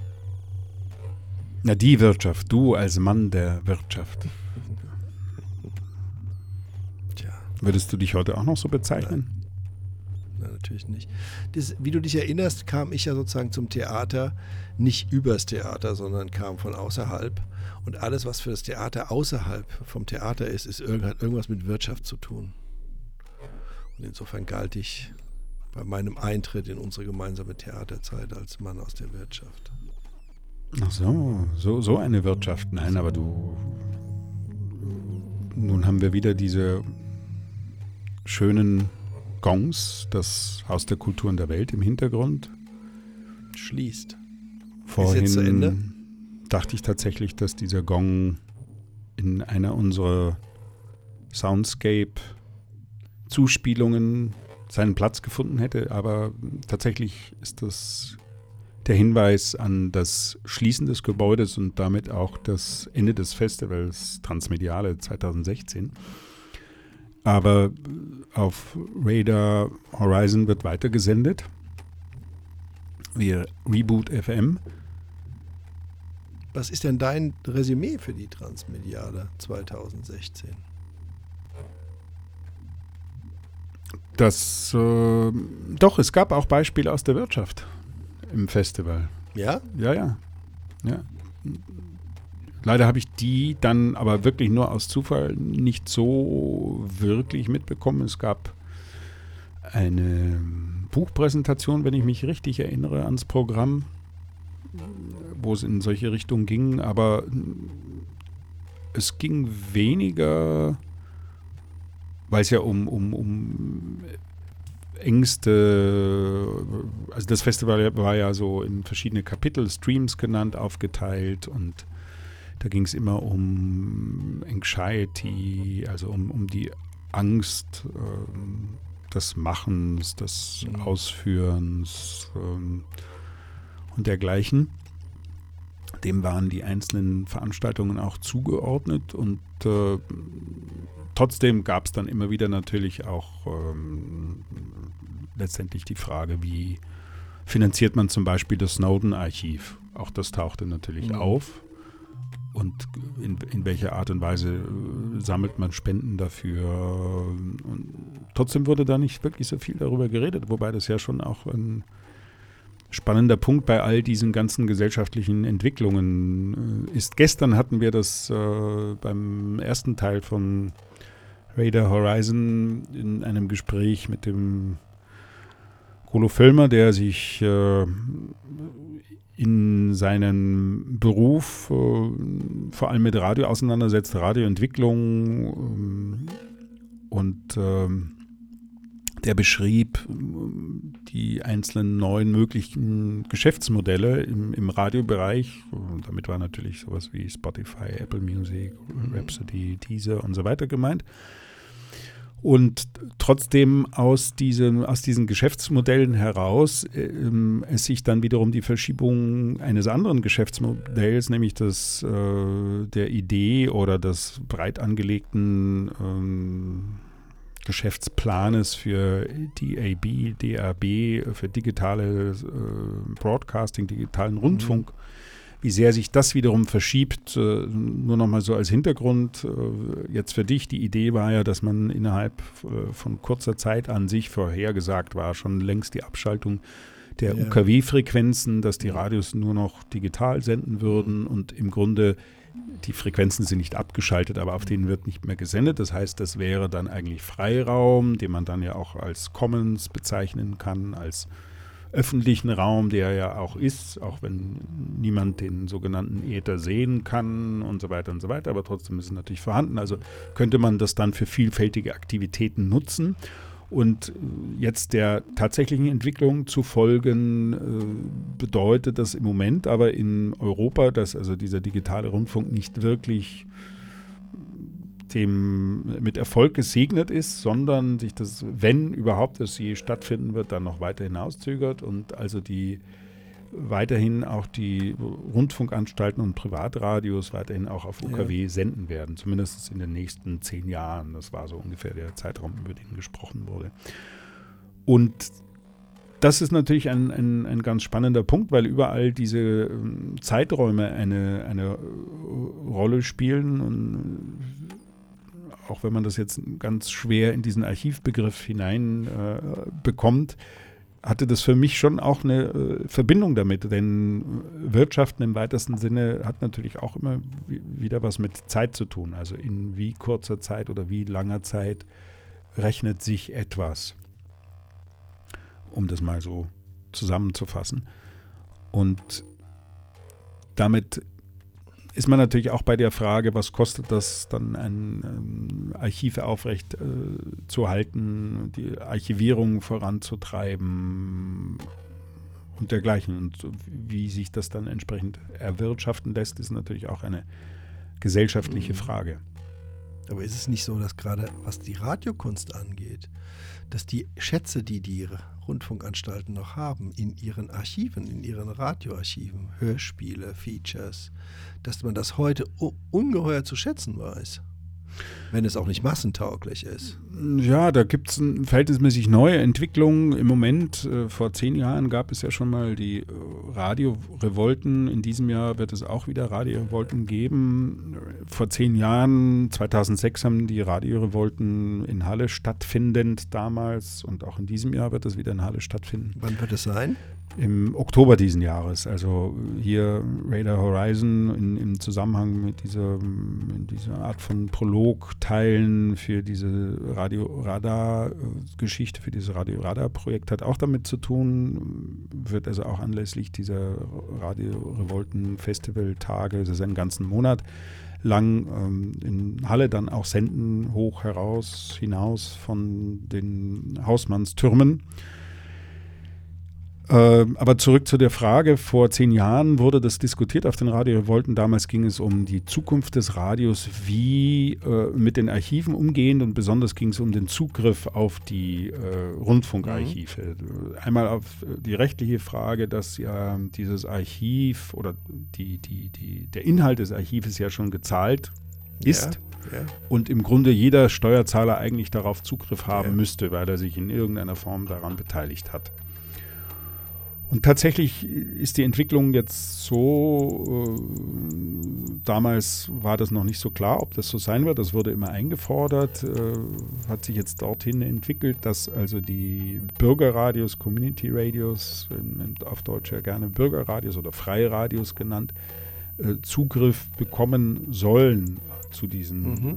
Na, die Wirtschaft, du als Mann der Wirtschaft. Tja, Würdest du dich heute auch noch so bezeichnen? na, natürlich nicht. Das, wie du dich erinnerst, kam ich ja sozusagen zum Theater nicht übers Theater, sondern kam von außerhalb. Und alles, was für das Theater außerhalb vom Theater ist, ist hat irgendwas mit Wirtschaft zu tun. Und insofern galt ich bei meinem Eintritt in unsere gemeinsame Theaterzeit als Mann aus der Wirtschaft. Ach so, so, so eine Wirtschaft. Nein, aber du. Nun haben wir wieder diese schönen Gongs, das Haus der Kulturen der Welt im Hintergrund. Schließt. Vorhin jetzt zu Ende? dachte ich tatsächlich, dass dieser Gong in einer unserer Soundscape-Zuspielungen seinen Platz gefunden hätte, aber tatsächlich ist das der Hinweis an das Schließen des Gebäudes und damit auch das Ende des Festivals Transmediale 2016. Aber auf Radar Horizon wird weitergesendet. Wir Reboot FM. Was ist denn dein Resümee für die Transmediale 2016? Das, äh, doch, es gab auch Beispiele aus der Wirtschaft im Festival. Ja? Ja, ja. ja. Leider habe ich die dann aber wirklich nur aus Zufall nicht so wirklich mitbekommen. Es gab eine Buchpräsentation, wenn ich mich richtig erinnere, ans Programm, wo es in solche Richtungen ging, aber es ging weniger, weil es ja um, um, um Ängste, also das Festival war ja so in verschiedene Kapitel, Streams genannt, aufgeteilt und da ging es immer um Anxiety, also um, um die Angst ähm, des Machens, des Mhm. Ausführens ähm, und dergleichen. Dem waren die einzelnen Veranstaltungen auch zugeordnet und äh, trotzdem gab es dann immer wieder natürlich auch ähm, letztendlich die Frage, wie finanziert man zum Beispiel das Snowden-Archiv? Auch das tauchte natürlich Mhm. auf. Und in, in welcher Art und Weise äh, sammelt man Spenden dafür? Und trotzdem wurde da nicht wirklich so viel darüber geredet, wobei das ja schon auch ein spannender Punkt bei all diesen ganzen gesellschaftlichen Entwicklungen äh, ist. Gestern hatten wir das äh, beim ersten Teil von Radar Horizon in einem Gespräch mit dem Rolo Völlmer, der sich äh, in seinem Beruf äh, vor allem mit Radio auseinandersetzt, Radioentwicklung ähm, und ähm, der beschrieb ähm, die einzelnen neuen möglichen Geschäftsmodelle im, im Radiobereich. Und damit war natürlich sowas wie Spotify, Apple Music, Rhapsody, Deezer und so weiter gemeint. Und trotzdem aus, diesem, aus diesen Geschäftsmodellen heraus ähm, es sich dann wiederum die Verschiebung eines anderen Geschäftsmodells, nämlich das äh, der Idee oder des breit angelegten ähm, Geschäftsplanes für DAB, DAB, für digitale äh, Broadcasting, digitalen Rundfunk, wie sehr sich das wiederum verschiebt. Äh, nur nochmal so als Hintergrund, äh, jetzt für dich, die Idee war ja, dass man innerhalb äh, von kurzer Zeit an sich vorhergesagt war, schon längst die Abschaltung der Ja. UKW-Frequenzen, dass die Radios nur noch digital senden würden und im Grunde die Frequenzen sind nicht abgeschaltet, aber auf denen wird nicht mehr gesendet. Das heißt, das wäre dann eigentlich Freiraum, den man dann ja auch als Commons bezeichnen kann, als öffentlichen Raum, der ja auch ist, auch wenn niemand den sogenannten Äther sehen kann und so weiter und so weiter, aber trotzdem ist es natürlich vorhanden. Also könnte man das dann für vielfältige Aktivitäten nutzen. Und jetzt der tatsächlichen Entwicklung zu folgen, äh, bedeutet das im Moment aber in Europa, dass also dieser digitale Rundfunk nicht wirklich dem mit Erfolg gesegnet ist, sondern sich das, wenn überhaupt es je stattfinden wird, dann noch weiter hinauszögert und also die weiterhin auch die Rundfunkanstalten und Privatradios weiterhin auch auf UKW ja. senden werden, zumindest in den nächsten zehn Jahren. Das war so ungefähr der Zeitraum, über den gesprochen wurde. Und das ist natürlich ein, ein, ein ganz spannender Punkt, weil überall diese ähm, Zeiträume eine, eine äh, Rolle spielen. Und auch wenn man das jetzt ganz schwer in diesen Archivbegriff hinein äh, hatte das für mich schon auch eine äh, Verbindung damit, denn Wirtschaften im weitesten Sinne hat natürlich auch immer wieder was mit Zeit zu tun. Also in wie kurzer Zeit oder wie langer Zeit rechnet sich etwas, um das mal so zusammenzufassen. Und damit ist man natürlich auch bei der Frage, was kostet das dann ein ähm, Archiv aufrecht äh, zu halten, die Archivierung voranzutreiben und dergleichen. Und wie sich das dann entsprechend erwirtschaften lässt, ist natürlich auch eine gesellschaftliche mhm. Frage. Aber ist es nicht so, dass gerade was die Radiokunst angeht, dass die Schätze, die die Rundfunkanstalten noch haben, in ihren Archiven, in ihren Radioarchiven, Hörspiele, Features, dass man das heute ungeheuer zu schätzen weiß wenn es auch nicht massentauglich ist. Ja, da gibt es verhältnismäßig neue Entwicklungen. Im Moment, äh, vor zehn Jahren gab es ja schon mal die äh, Radiorevolten. In diesem Jahr wird es auch wieder Radiorevolten geben. Vor zehn Jahren, 2006, haben die Radiorevolten in Halle stattfindend damals und auch in diesem Jahr wird es wieder in Halle stattfinden. Wann wird es sein? Im Oktober diesen Jahres. Also hier Radar Horizon in, im Zusammenhang mit dieser, dieser Art von Prolog-Teilen für diese Radio-Radar-Geschichte, für dieses Radio-Radar-Projekt hat auch damit zu tun. Wird also auch anlässlich dieser Radio-Revolten-Festival-Tage, das ist einen ganzen Monat lang ähm, in Halle dann auch senden, hoch heraus, hinaus von den Hausmannstürmen. Ähm, aber zurück zu der Frage, vor zehn Jahren wurde das diskutiert auf den Radiorevolten. Damals ging es um die Zukunft des Radios, wie äh, mit den Archiven umgehen und besonders ging es um den Zugriff auf die äh, Rundfunkarchive. Mhm. Einmal auf die rechtliche Frage, dass ja dieses Archiv oder die, die, die, der Inhalt des Archives ja schon gezahlt ist. Ja, ja. Und im Grunde jeder Steuerzahler eigentlich darauf Zugriff haben ja. müsste, weil er sich in irgendeiner Form daran beteiligt hat. Und tatsächlich ist die Entwicklung jetzt so, äh, damals war das noch nicht so klar, ob das so sein wird. Das wurde immer eingefordert, äh, hat sich jetzt dorthin entwickelt, dass also die Bürgerradios, Community Radios, auf Deutsch ja gerne Bürgerradios oder Freiradios genannt, äh, Zugriff bekommen sollen zu diesen, mhm.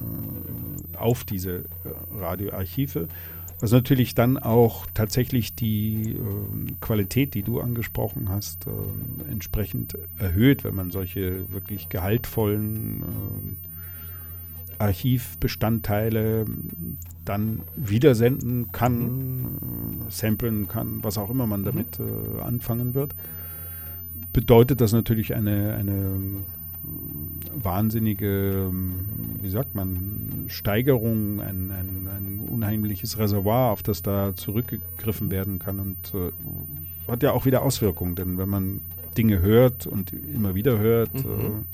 Auf diese Radioarchive. Was natürlich dann auch tatsächlich die äh, Qualität, die du angesprochen hast, äh, entsprechend erhöht, wenn man solche wirklich gehaltvollen äh, Archivbestandteile dann wiedersenden kann, mhm. samplen kann, was auch immer man mhm. damit äh, anfangen wird. Bedeutet das natürlich eine, eine wahnsinnige, wie sagt man, Steigerung, ein, ein, ein, unheimliches Reservoir, auf das da zurückgegriffen werden kann und äh, hat ja auch wieder Auswirkungen, denn wenn man Dinge hört und immer wieder hört, mhm.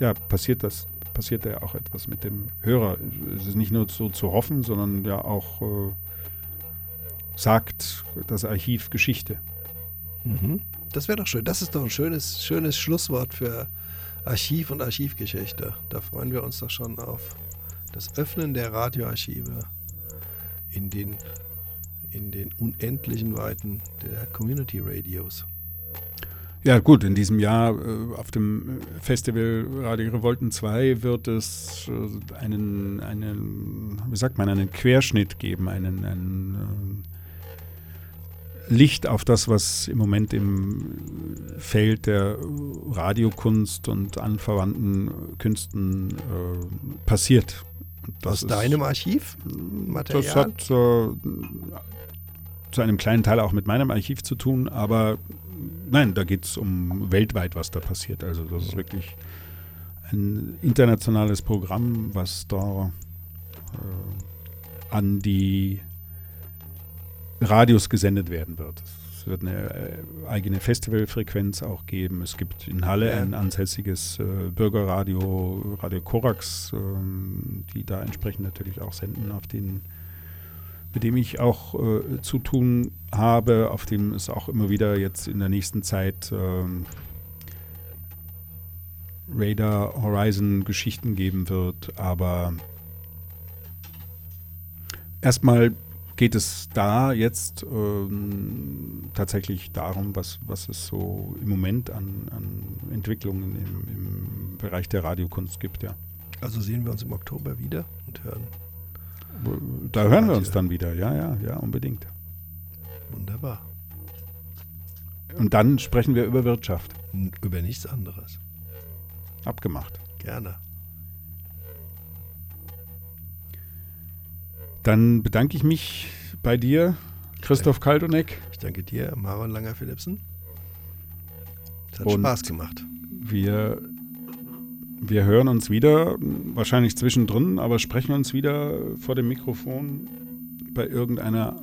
äh, ja, passiert das, passiert ja auch etwas mit dem Hörer. Es ist nicht nur so zu hoffen, sondern ja auch äh, sagt das Archiv Geschichte. Mhm. Das wäre doch schön. Das ist doch ein schönes, schönes Schlusswort für Archiv und Archivgeschichte. Da freuen wir uns doch schon auf das Öffnen der Radioarchive in den, in den unendlichen Weiten der Community Radios. Ja gut, in diesem Jahr äh, auf dem Festival Radio Revolten 2 wird es äh, einen, einen, wie sagt man, einen Querschnitt geben, einen, einen äh, Licht auf das, was im Moment im Feld der Radiokunst und anverwandten Künsten äh, passiert. Das Aus ist- deinem Archiv? Material? Das hat äh, zu einem kleinen Teil auch mit meinem Archiv zu tun, aber nein, da geht es um weltweit, was da passiert. Also das ist wirklich ein internationales Programm, was da äh, an die Radios gesendet werden wird. Es wird eine äh, eigene Festivalfrequenz auch geben. Es gibt in Halle ein ansässiges äh, Bürgerradio, Radio Korax, ähm, die da entsprechend natürlich auch senden, auf den mit dem ich auch äh, zu tun habe, auf dem es auch immer wieder jetzt in der nächsten Zeit ähm, Radar Horizon Geschichten geben wird. Aber erstmal geht es da jetzt ähm, tatsächlich darum, was, was es so im Moment an, an Entwicklungen im, im Bereich der Radiokunst gibt, ja. Also sehen wir uns im Oktober wieder und hören. Da hören wir uns dann wieder, ja, ja, ja, unbedingt. Wunderbar. Und dann sprechen wir über Wirtschaft. Über nichts anderes. Abgemacht. Gerne. Dann bedanke ich mich bei dir, Christoph Kaldonek. Ich danke dir, Maron Langer-Philipsen. Es hat Und- Spaß gemacht. Wir, wir hören uns wieder, wahrscheinlich zwischendrin, aber sprechen uns wieder vor dem Mikrofon bei irgendeiner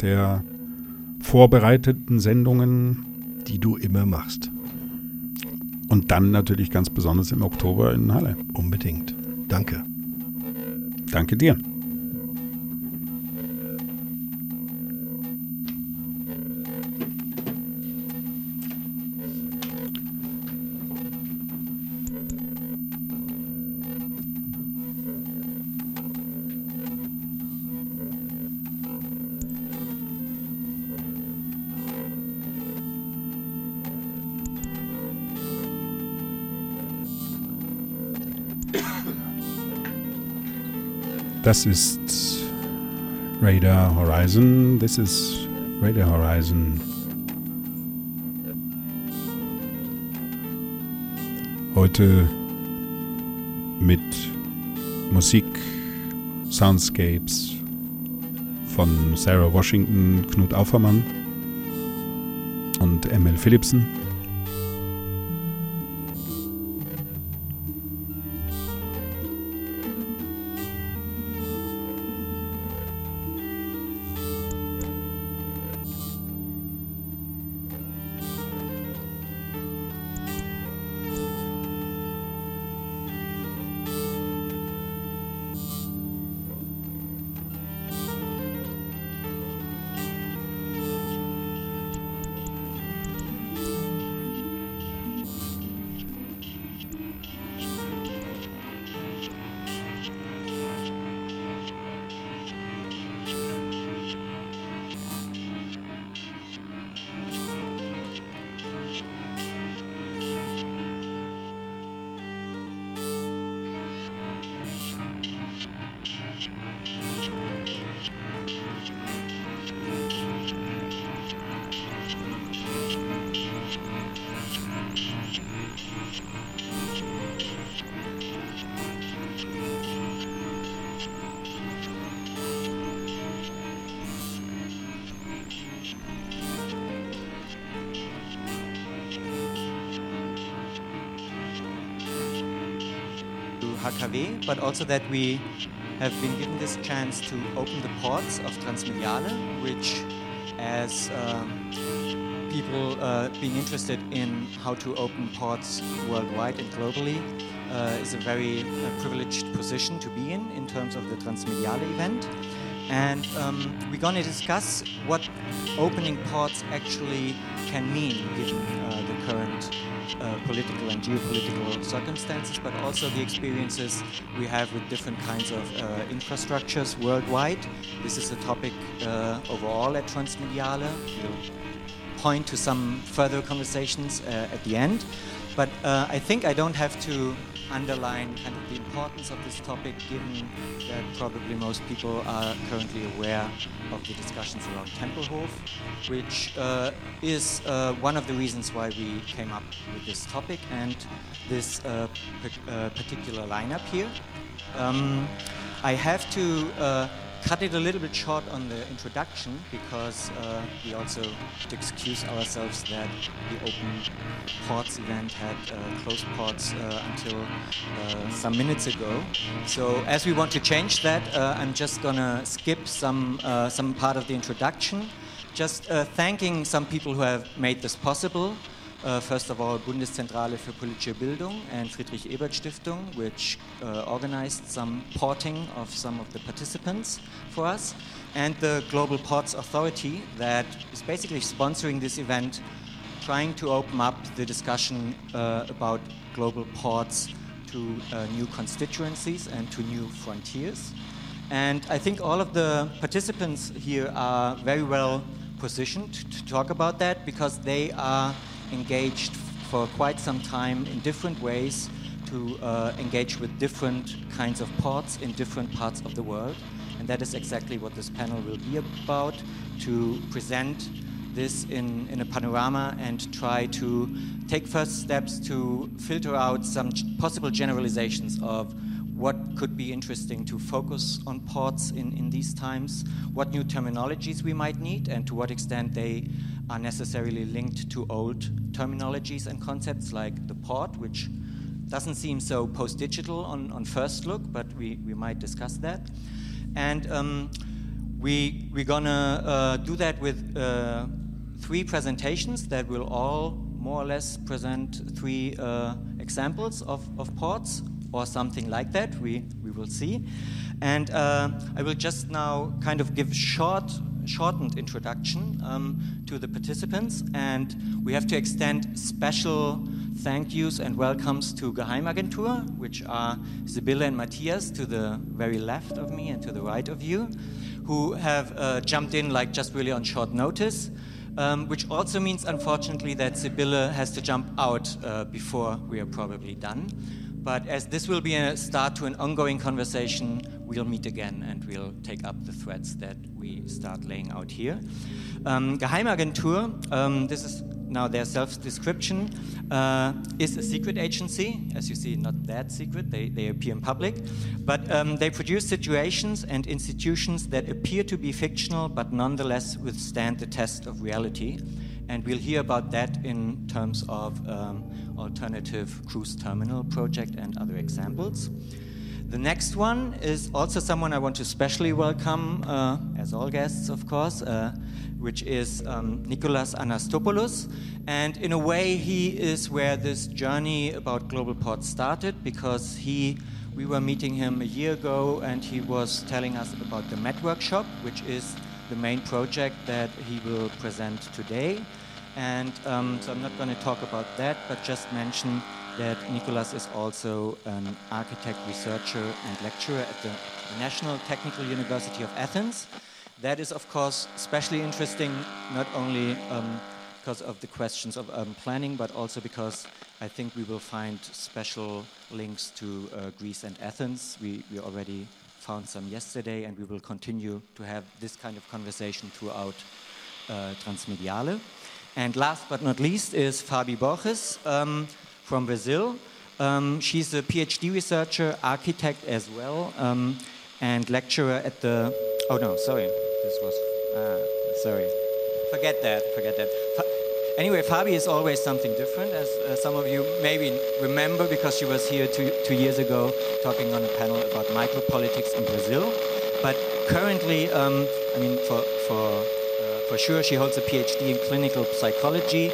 der vorbereiteten Sendungen Die du immer machst. und dann natürlich ganz besonders im Oktober in Halle. Unbedingt. Danke. Danke dir. Das ist Radar Horizon. This is Radar Horizon. Heute mit Musik, Soundscapes von Sarah Washington, Knut Aufermann und ML Philipsen. Also that we have been given this chance to open the ports of Transmediale, which, as um, people uh, being interested in how to open ports worldwide and globally, uh, is a very uh, privileged position to be in in terms of the Transmediale event. And um, we're going to discuss what opening ports actually can mean given uh, the current political and geopolitical circumstances, but also the experiences we have with different kinds of uh, infrastructures worldwide. This is a topic uh, overall at Transmediale. We'll point to some further conversations uh, at the end. But uh, I think I don't have to underline kind of the importance of this topic, given that probably most people are currently aware of the discussions around Tempelhof, which uh, is uh, one of the reasons why we came up with this topic and this uh, uh, particular lineup here. Um, I have to uh, cut it a little bit short on the introduction because uh, we also excuse ourselves that the Open Ports event had uh, closed ports uh, until uh, some minutes ago. So as we want to change that, uh, I'm just gonna skip some uh, some part of the introduction. Just thanking some people who have made this possible. Uh, first of all, Bundeszentrale für politische Bildung and Friedrich Ebert Stiftung, which uh, organized some porting of some of the participants for us, and the Global Ports Authority that is basically sponsoring this event, trying to open up the discussion uh, about global ports to uh, new constituencies and to new frontiers. And I think all of the participants here are very well positioned to talk about that because they are engaged for quite some time in different ways to uh, engage with different kinds of ports in different parts of the world. And that is exactly what this panel will be about to present this in, in a panorama and try to take first steps to filter out some possible generalizations of what could be interesting to focus on ports in, in these times, what new terminologies we might need, and to what extent they are necessarily linked to old terminologies and concepts like the port, which doesn't seem so post digital on, on first look, but we, we might discuss that. And um, we, we're gonna uh, do that with uh, three presentations that will all more or less present three uh, examples of, of ports or something like that. We, we will see. And uh, I will just now kind of give short, shortened introduction um, to the participants. And we have to extend special thank yous and welcomes to Geheimagentur, which are Sibylle and Matthias to the very left of me and to the right of you, who have uh, jumped in like just really on short notice. Um, which also means, unfortunately, that Sibylle has to jump out uh, before we are probably done. But as this will be a start to an ongoing conversation, we'll meet again and we'll take up the threads that we start laying out here. Um, Geheimagentur, um, this is now their self description, uh, is a secret agency. As you see, not that secret, they, they appear in public. But um, they produce situations and institutions that appear to be fictional but nonetheless withstand the test of reality. And we'll hear about that in terms of um, alternative cruise terminal project and other examples. The next one is also someone I want to specially welcome, uh, as all guests, of course, uh, which is um, Anastopoulos. And in a way, he is where this journey about global ports started because he, we were meeting him a year ago and he was telling us about the Met Workshop, which is the main project that he will present today. And um, so I'm not going to talk about that, but just mention that Nicolas is also an architect, researcher, and lecturer at the National Technical University of Athens. That is, of course, especially interesting not only um, because of the questions of urban planning, but also because I think we will find special links to uh, Greece and Athens. We, we already found some yesterday, and we will continue to have this kind of conversation throughout uh, Transmediale. And last but not least is Fabi Borges um, from Brazil. Um, she's a PhD researcher, architect as well, um, and lecturer at the. Oh no, sorry, this was. Uh, sorry, forget that. Forget that. Fa- anyway, Fabi is always something different, as uh, some of you maybe remember, because she was here two, two years ago talking on a panel about micropolitics in Brazil. But currently, um, I mean, for for for sure, she holds a PhD in clinical psychology.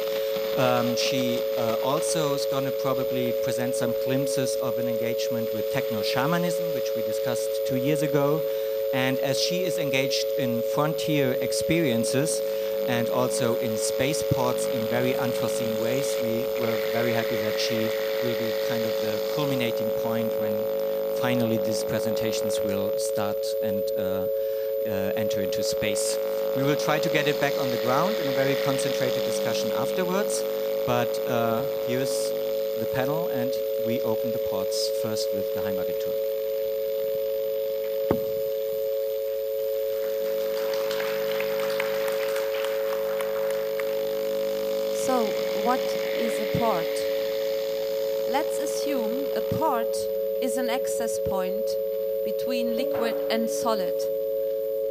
Um, she uh, also is going to probably present some glimpses of an engagement with techno shamanism, which we discussed two years ago. And as she is engaged in frontier experiences and also in spaceports in very unforeseen ways, we were very happy that she will be kind of the culminating point when finally these presentations will start and uh, uh, enter into space. We will try to get it back on the ground in a very concentrated discussion afterwards, but uh, here's the panel and we open the ports first with Geheimagentur. So, what is a port? Let's assume a port is an access point between liquid and solid,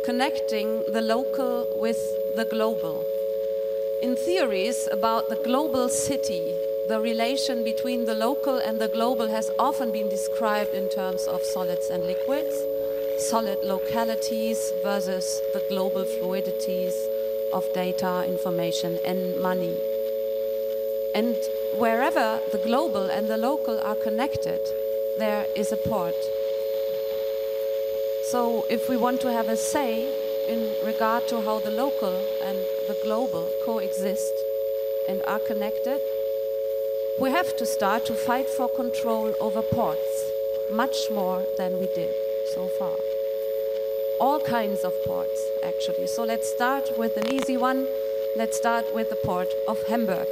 connecting the local with the global. In theories about the global city, the relation between the local and the global has often been described in terms of solids and liquids, solid localities versus the global fluidities of data, information, and money. And wherever the global and the local are connected, there is a port. So, if we want to have a say in regard to how the local and the global coexist and are connected, we have to start to fight for control over ports, much more than we did so far. All kinds of ports, actually. So, let's start with an easy one. Let's start with the port of Hamburg.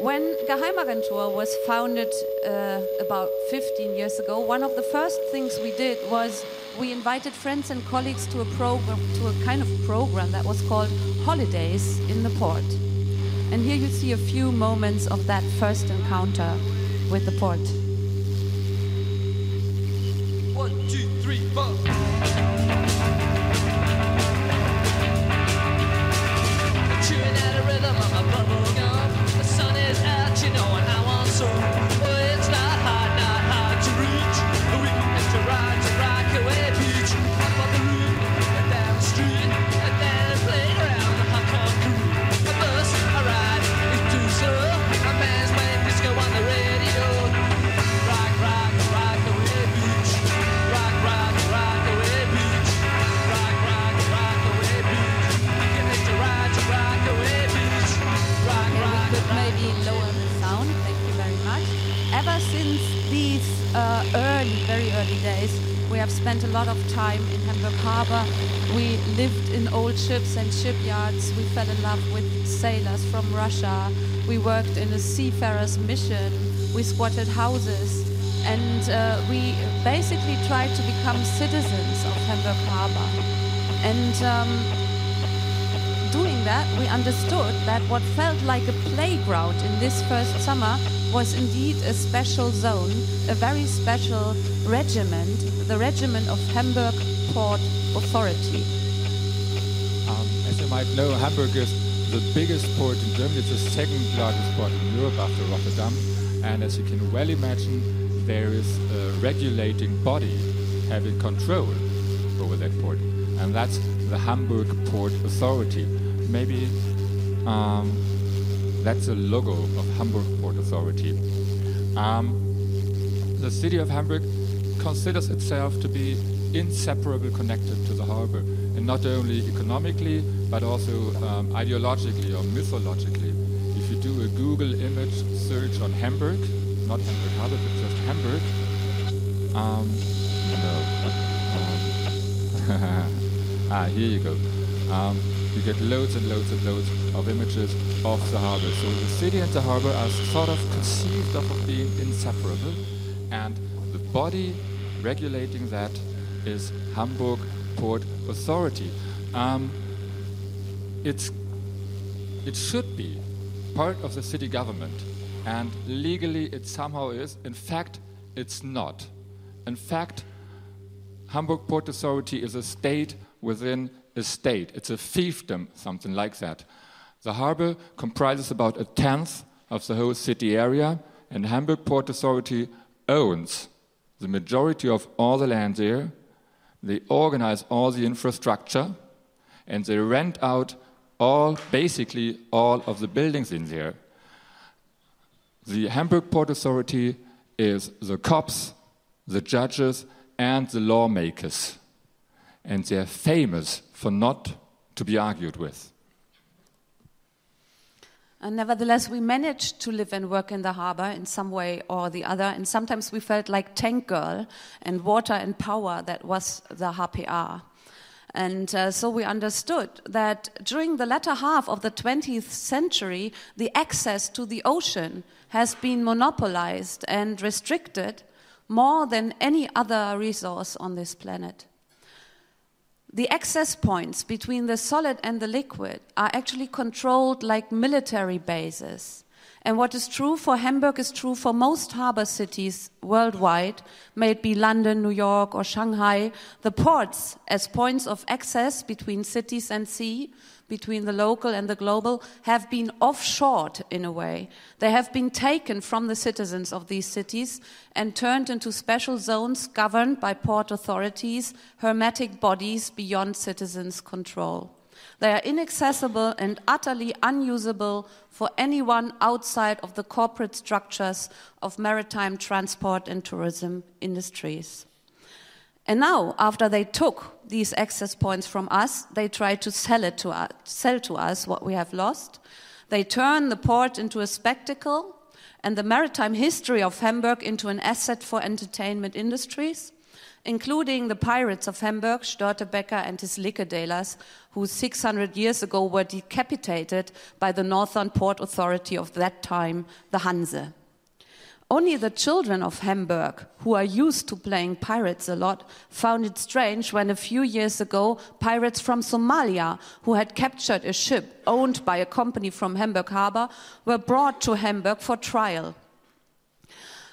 When Geheimagentur was founded uh, about 15 years ago, one of the first things we did was we invited friends and colleagues to a program, to a kind of program that was called Holidays in the Port. And here you see a few moments of that first encounter with the port. One, two, three, four. At a bubble gum. The sun is out, you know, and I want some. Spent a lot of time in Hamburg Harbor. We lived in old ships and shipyards. We fell in love with sailors from Russia. We worked in a seafarers mission. We squatted houses. And uh, we basically tried to become citizens of Hamburg Harbor. And um, doing that, we understood that what felt like a playground in this first summer was indeed a special zone, a very special regiment, the regiment of Hamburg Port Authority. Um, as you might know, Hamburg is the biggest port in Germany. It's the second largest port in Europe after Rotterdam. And as you can well imagine, there is a regulating body having control over that port. And that's the Hamburg Port Authority. Maybe um, that's the logo of Hamburg Port Authority. Um, the city of Hamburg considers itself to be inseparably connected to the harbor, and not only economically, but also um, ideologically or mythologically. If you do a Google image search on Hamburg, not Hamburg Harbor, but just Hamburg, um, no. Um, ah, here you go. Um, you get loads and loads and loads of images of the harbor. So the city and the harbor are sort of conceived of being inseparable, and the body regulating that is Hamburg Port Authority. Um, it's, it should be part of the city government, and legally it somehow is. In fact, it's not. In fact, Hamburg Port Authority is a state within a state. It's a fiefdom, something like that. The harbor comprises about a tenth of the whole city area, and Hamburg Port Authority owns the majority of all the land there. They organize all the infrastructure, and they rent out all, basically, all of the buildings in there. The Hamburg Port Authority is the cops, the judges, and the lawmakers. And they're famous for not to be argued with. And nevertheless, we managed to live and work in the harbor in some way or the other. And sometimes we felt like tank girl and water and power that was the HPR. And uh, so we understood that during the latter half of the 20th century, the access to the ocean has been monopolized and restricted more than any other resource on this planet. The access points between the solid and the liquid are actually controlled like military bases. And what is true for Hamburg is true for most harbor cities worldwide, may it be London, New York, or Shanghai. The ports, as points of access between cities and sea, between the local and the global, have been offshored in a way. They have been taken from the citizens of these cities and turned into special zones governed by port authorities, hermetic bodies beyond citizens' control. They are inaccessible and utterly unusable for anyone outside of the corporate structures of maritime transport and tourism industries. And now, after they took these access points from us, they try to sell it to us, sell to us what we have lost. They turn the port into a spectacle and the maritime history of Hamburg into an asset for entertainment industries including the pirates of Hamburg, Störtebeker and his liquidators, who 600 years ago were decapitated by the Northern Port Authority of that time, the Hanse. Only the children of Hamburg, who are used to playing pirates a lot, found it strange when a few years ago pirates from Somalia, who had captured a ship owned by a company from Hamburg Harbor, were brought to Hamburg for trial.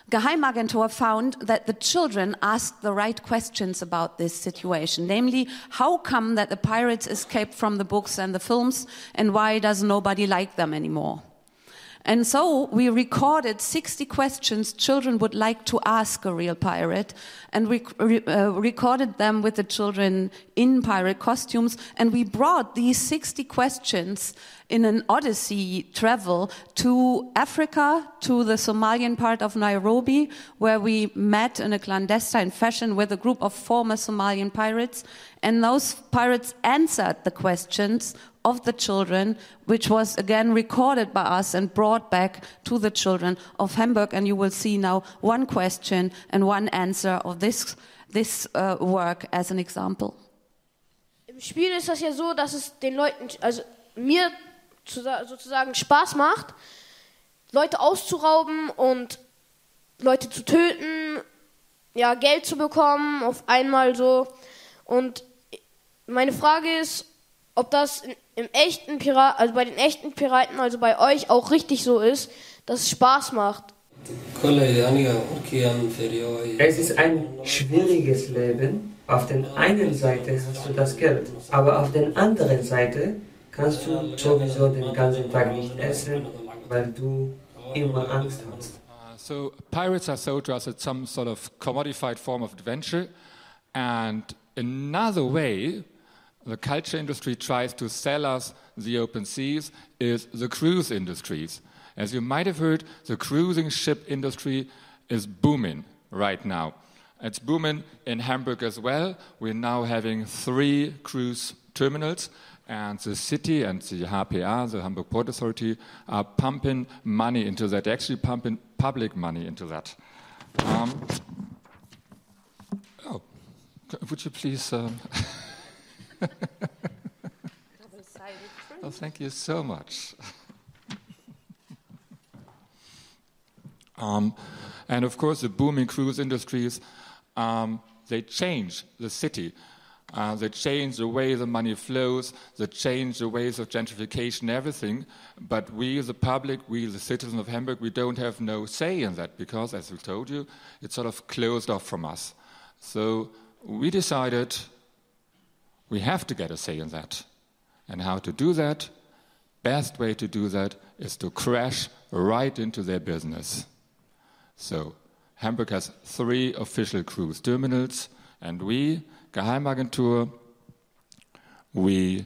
Geheimagentur found that the children asked the right questions about this situation, namely, how come that the pirates escaped from the books and the films, and why does nobody like them anymore? And so we recorded 60 questions children would like to ask a real pirate, and we uh, recorded them with the children in pirate costumes. And we brought these 60 questions in an odyssey travel to Africa, to the Somalian part of Nairobi, where we met in a clandestine fashion with a group of former Somalian pirates. And those pirates answered the questions of the children, which was again recorded by us and brought back to the children of Hamburg. And you will see now one question and one answer of this, this uh, work as an example. Im Spiel ist das ja so, dass es den Leuten, also mir zu- sozusagen Spaß macht, Leute auszurauben und Leute zu töten, ja, Geld zu bekommen, auf einmal so. Und meine Frage ist, ob das in, im echten Pirat, also bei den echten Piraten, also bei euch auch richtig so ist, dass es Spaß macht. Es ist ein schwieriges Leben. Auf der einen Seite hast du das Geld, aber auf der anderen Seite kannst du sowieso den ganzen Tag nicht essen, weil du immer Angst hast. So pirates are sold to us as some sort of commodified form of adventure, and another way the culture industry tries to sell us the open seas is the cruise industries. As you might have heard, the cruising ship industry is booming right now. It's booming in Hamburg as well. We're now having three cruise terminals, and the city and the HPA, the Hamburg Port Authority, are pumping money into that, actually pumping public money into that. Um, oh, would you please? Um, oh, thank you so much. Um, and of course, the booming cruise industries, um, they change the city. Uh, they change the way the money flows, they change the ways of gentrification, everything. But we, the public, we, the citizens of Hamburg, we don't have no say in that because, as we told you, it's sort of closed off from us. So we decided we have to get a say in that. And how to do that? Best way to do that is to crash right into their business. So, Hamburg has three official cruise terminals, and we, Geheimagentur, we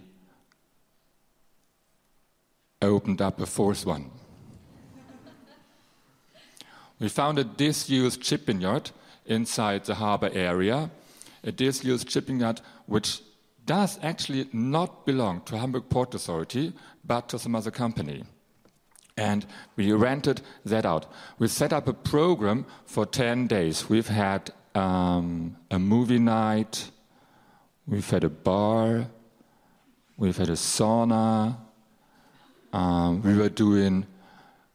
opened up a fourth one. we found a disused shipping yard inside the harbor area, a disused shipping yard which does actually not belong to Hamburg Port Authority, but to some other company and we rented that out. We set up a program for 10 days. We've had um, a movie night, we've had a bar, we've had a sauna, um, we were doing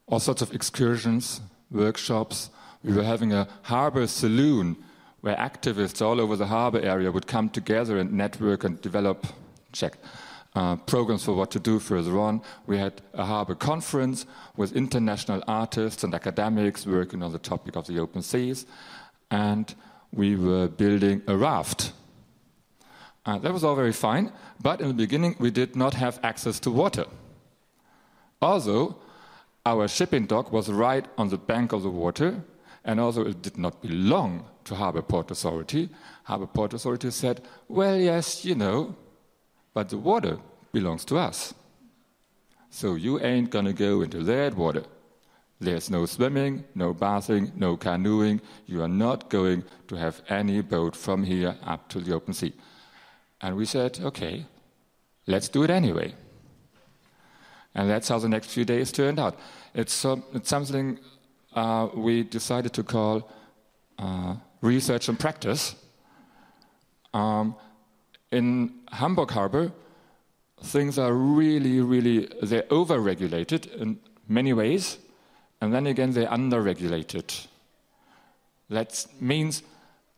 all sorts of excursions, workshops. We were having a harbor saloon where activists all over the harbor area would come together and network and develop, check, uh, programs for what to do further on. We had a harbor conference with international artists and academics working on the topic of the open seas. And we were building a raft. Uh, that was all very fine, but in the beginning we did not have access to water. Also, our shipping dock was right on the bank of the water, and also it did not belong to Harbor Port Authority. Harbor Port Authority said, Well, yes, you know, but the water belongs to us. So you ain't gonna go into that water. There's no swimming, no bathing, no canoeing. You are not going to have any boat from here up to the open sea. And we said, okay, let's do it anyway. And that's how the next few days turned out. It's, it's something uh, we decided to call uh, research and practice. Um, in Hamburg Harbor, things are really, really, they're over-regulated in many ways, and then again, they're under-regulated. That means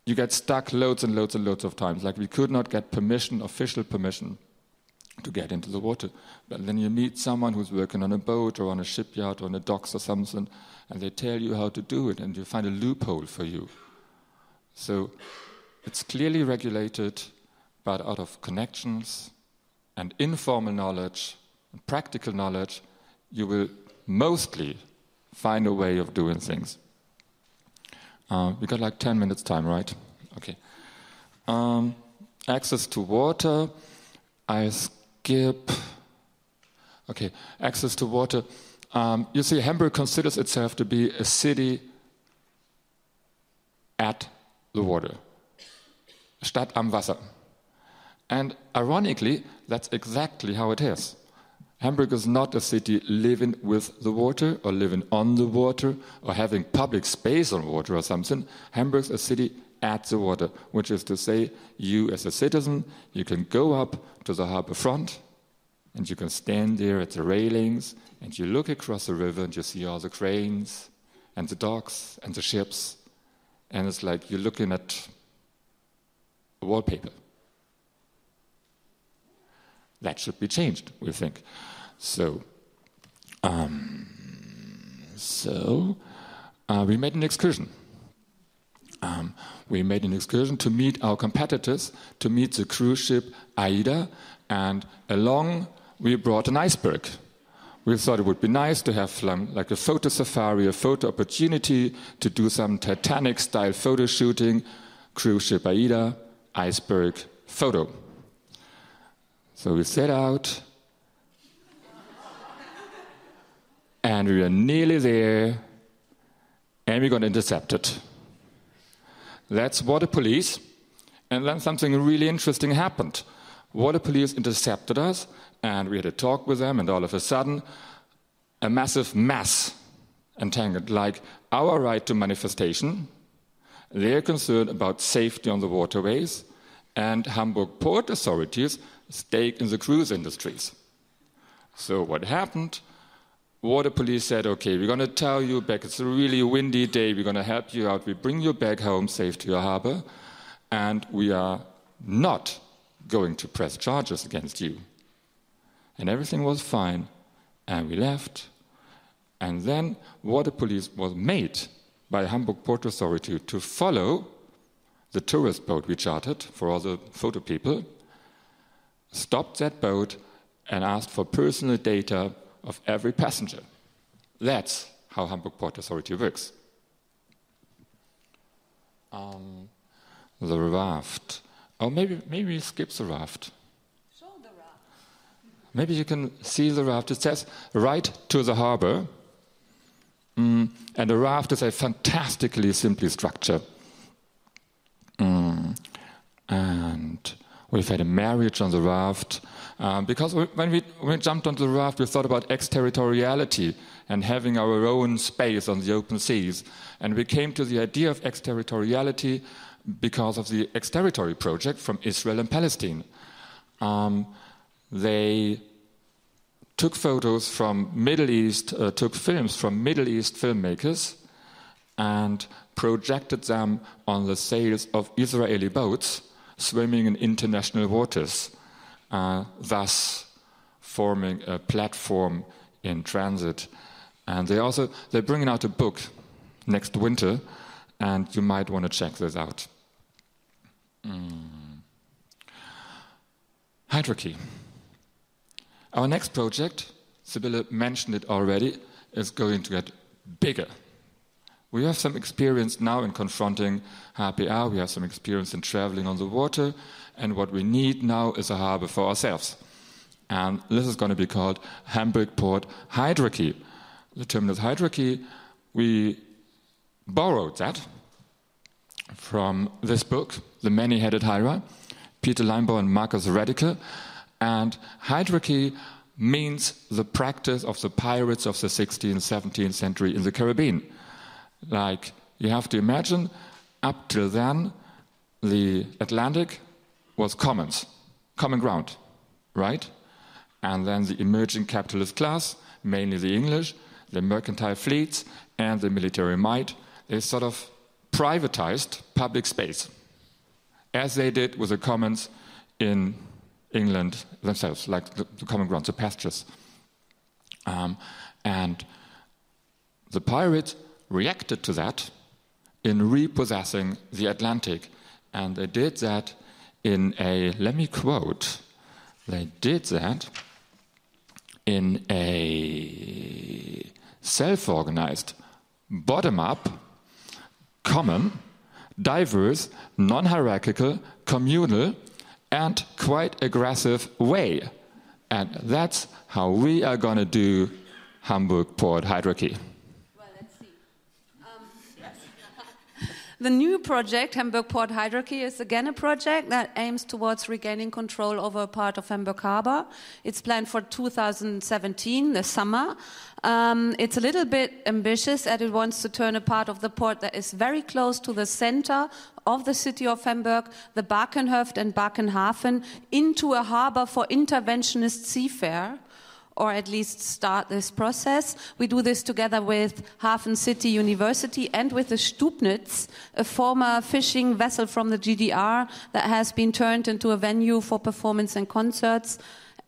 you get stuck loads and loads and loads of times. Like we could not get permission, official permission, to get into the water. But then you meet someone who's working on a boat or on a shipyard or on a docks or something, and they tell you how to do it, and you find a loophole for you. So it's clearly regulated, but out of connections and informal knowledge and practical knowledge, you will mostly find a way of doing things. Uh, we got like 10 minutes time, right? Okay. Um, access to water. I skip. Okay, access to water. Um, you see, Hamburg considers itself to be a city at the water. Stadt am Wasser. And ironically, that's exactly how it is. Hamburg is not a city living with the water or living on the water or having public space on water or something. Hamburg is a city at the water, which is to say, you as a citizen, you can go up to the harbor front and you can stand there at the railings and you look across the river and you see all the cranes and the docks and the ships. And it's like you're looking at a wallpaper. That should be changed, we think. So, um, so uh, we made an excursion. Um, we made an excursion to meet our competitors, to meet the cruise ship Aida, and along we brought an iceberg. We thought it would be nice to have um, like a photo safari, a photo opportunity to do some Titanic style photo shooting, cruise ship Aida, iceberg, photo. So we set out, and we are nearly there, and we got intercepted. That's water police, and then something really interesting happened. Water police intercepted us, and we had a talk with them, and all of a sudden, a massive mass entangled, like our right to manifestation. They're concerned about safety on the waterways, and Hamburg port authorities stake in the cruise industries. So what happened? Water police said, okay, we're going to tell you back, it's a really windy day, we're going to help you out, we bring you back home safe to your harbor, and we are not going to press charges against you. And everything was fine, and we left. And then water police was made by Hamburg Port Authority to follow the tourist boat we chartered for all the photo people, stopped that boat and asked for personal data of every passenger. That's how Hamburg Port Authority works. Um, the raft. Oh, maybe maybe skip the raft. Maybe you can see the raft. It says right to the harbor. Mm, and the raft is a fantastically simple structure. Mm, and we've had a marriage on the raft. Um, because we, when, we, when we jumped onto the raft, we thought about exterritoriality and having our own space on the open seas. And we came to the idea of exterritoriality because of the ex-territory project from Israel and Palestine. Um, they took photos from Middle East, uh, took films from Middle East filmmakers, and projected them on the sails of Israeli boats swimming in international waters, uh, thus forming a platform in transit. And they also they're bringing out a book next winter, and you might want to check this out. Mm. Hydroquay. Our next project, Sibylle mentioned it already, is going to get bigger. We have some experience now in confronting HPA, we have some experience in traveling on the water, and what we need now is a harbor for ourselves. And this is going to be called Hamburg Port Hydroquay. The terminus Hydroquay, we borrowed that from this book, The Many Headed Hydra, Peter Limbaugh and Marcus Radical. And hydroquy means the practice of the pirates of the 16th, 17th century in the Caribbean. Like, you have to imagine, up till then, the Atlantic was commons, common ground, right? And then the emerging capitalist class, mainly the English, the mercantile fleets, and the military might, they sort of privatized public space, as they did with the commons in England themselves, like the, the common ground, the pastures. Um, and the pirates reacted to that in repossessing the Atlantic. And they did that in a, let me quote, they did that in a self organized, bottom up, common, diverse, non hierarchical, communal, and quite aggressive way. And that's how we are going to do Hamburg Port Hydroquay. The new project, Hamburg Port Hydroquay, is again a project that aims towards regaining control over a part of Hamburg Harbor. It's planned for 2017, the summer. Um, it's a little bit ambitious as it wants to turn a part of the port that is very close to the center of the city of Hamburg, the Bakenhöft and Bakenhafen, into a harbor for interventionist seafare or at least start this process. We do this together with Hafen City University and with the Stubnitz, a former fishing vessel from the GDR that has been turned into a venue for performance and concerts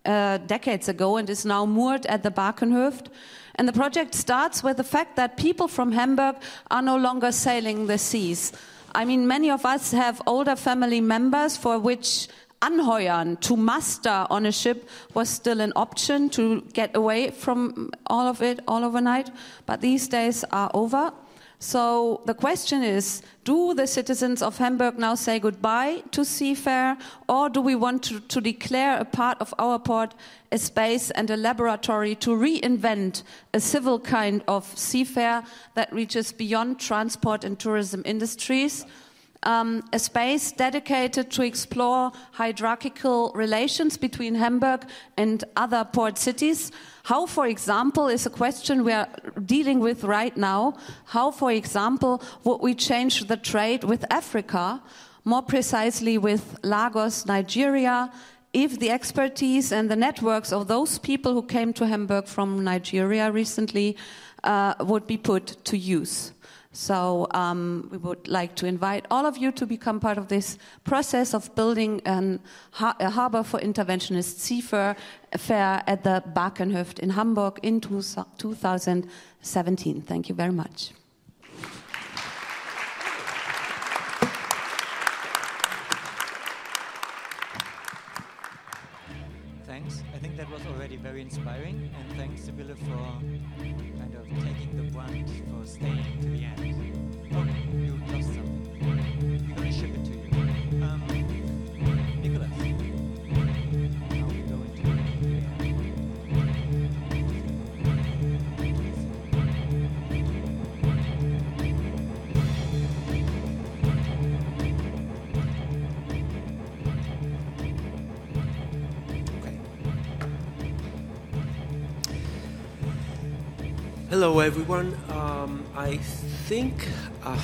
uh, decades ago and is now moored at the Barkenhöft. And the project starts with the fact that people from Hamburg are no longer sailing the seas. I mean, many of us have older family members for which anheuern, to muster on a ship was still an option to get away from all of it all overnight, but these days are over. So the question is do the citizens of Hamburg now say goodbye to seafare, or do we want to, to, declare a part of our port a space and a laboratory to reinvent a civil kind of seafare that reaches beyond transport and tourism industries? Um, a space dedicated to explore hierarchical relations between Hamburg and other port cities. How, for example, is a question we are dealing with right now. How, for example, would we change the trade with Africa, more precisely with Lagos, Nigeria, if the expertise and the networks of those people who came to Hamburg from Nigeria recently uh, would be put to use? So um, we would like to invite all of you to become part of this process of building an, a harbor for interventionist seafair fair at the Bakenhöft in Hamburg in 2017. Thank you very much. Hello, everyone. Um, I think uh,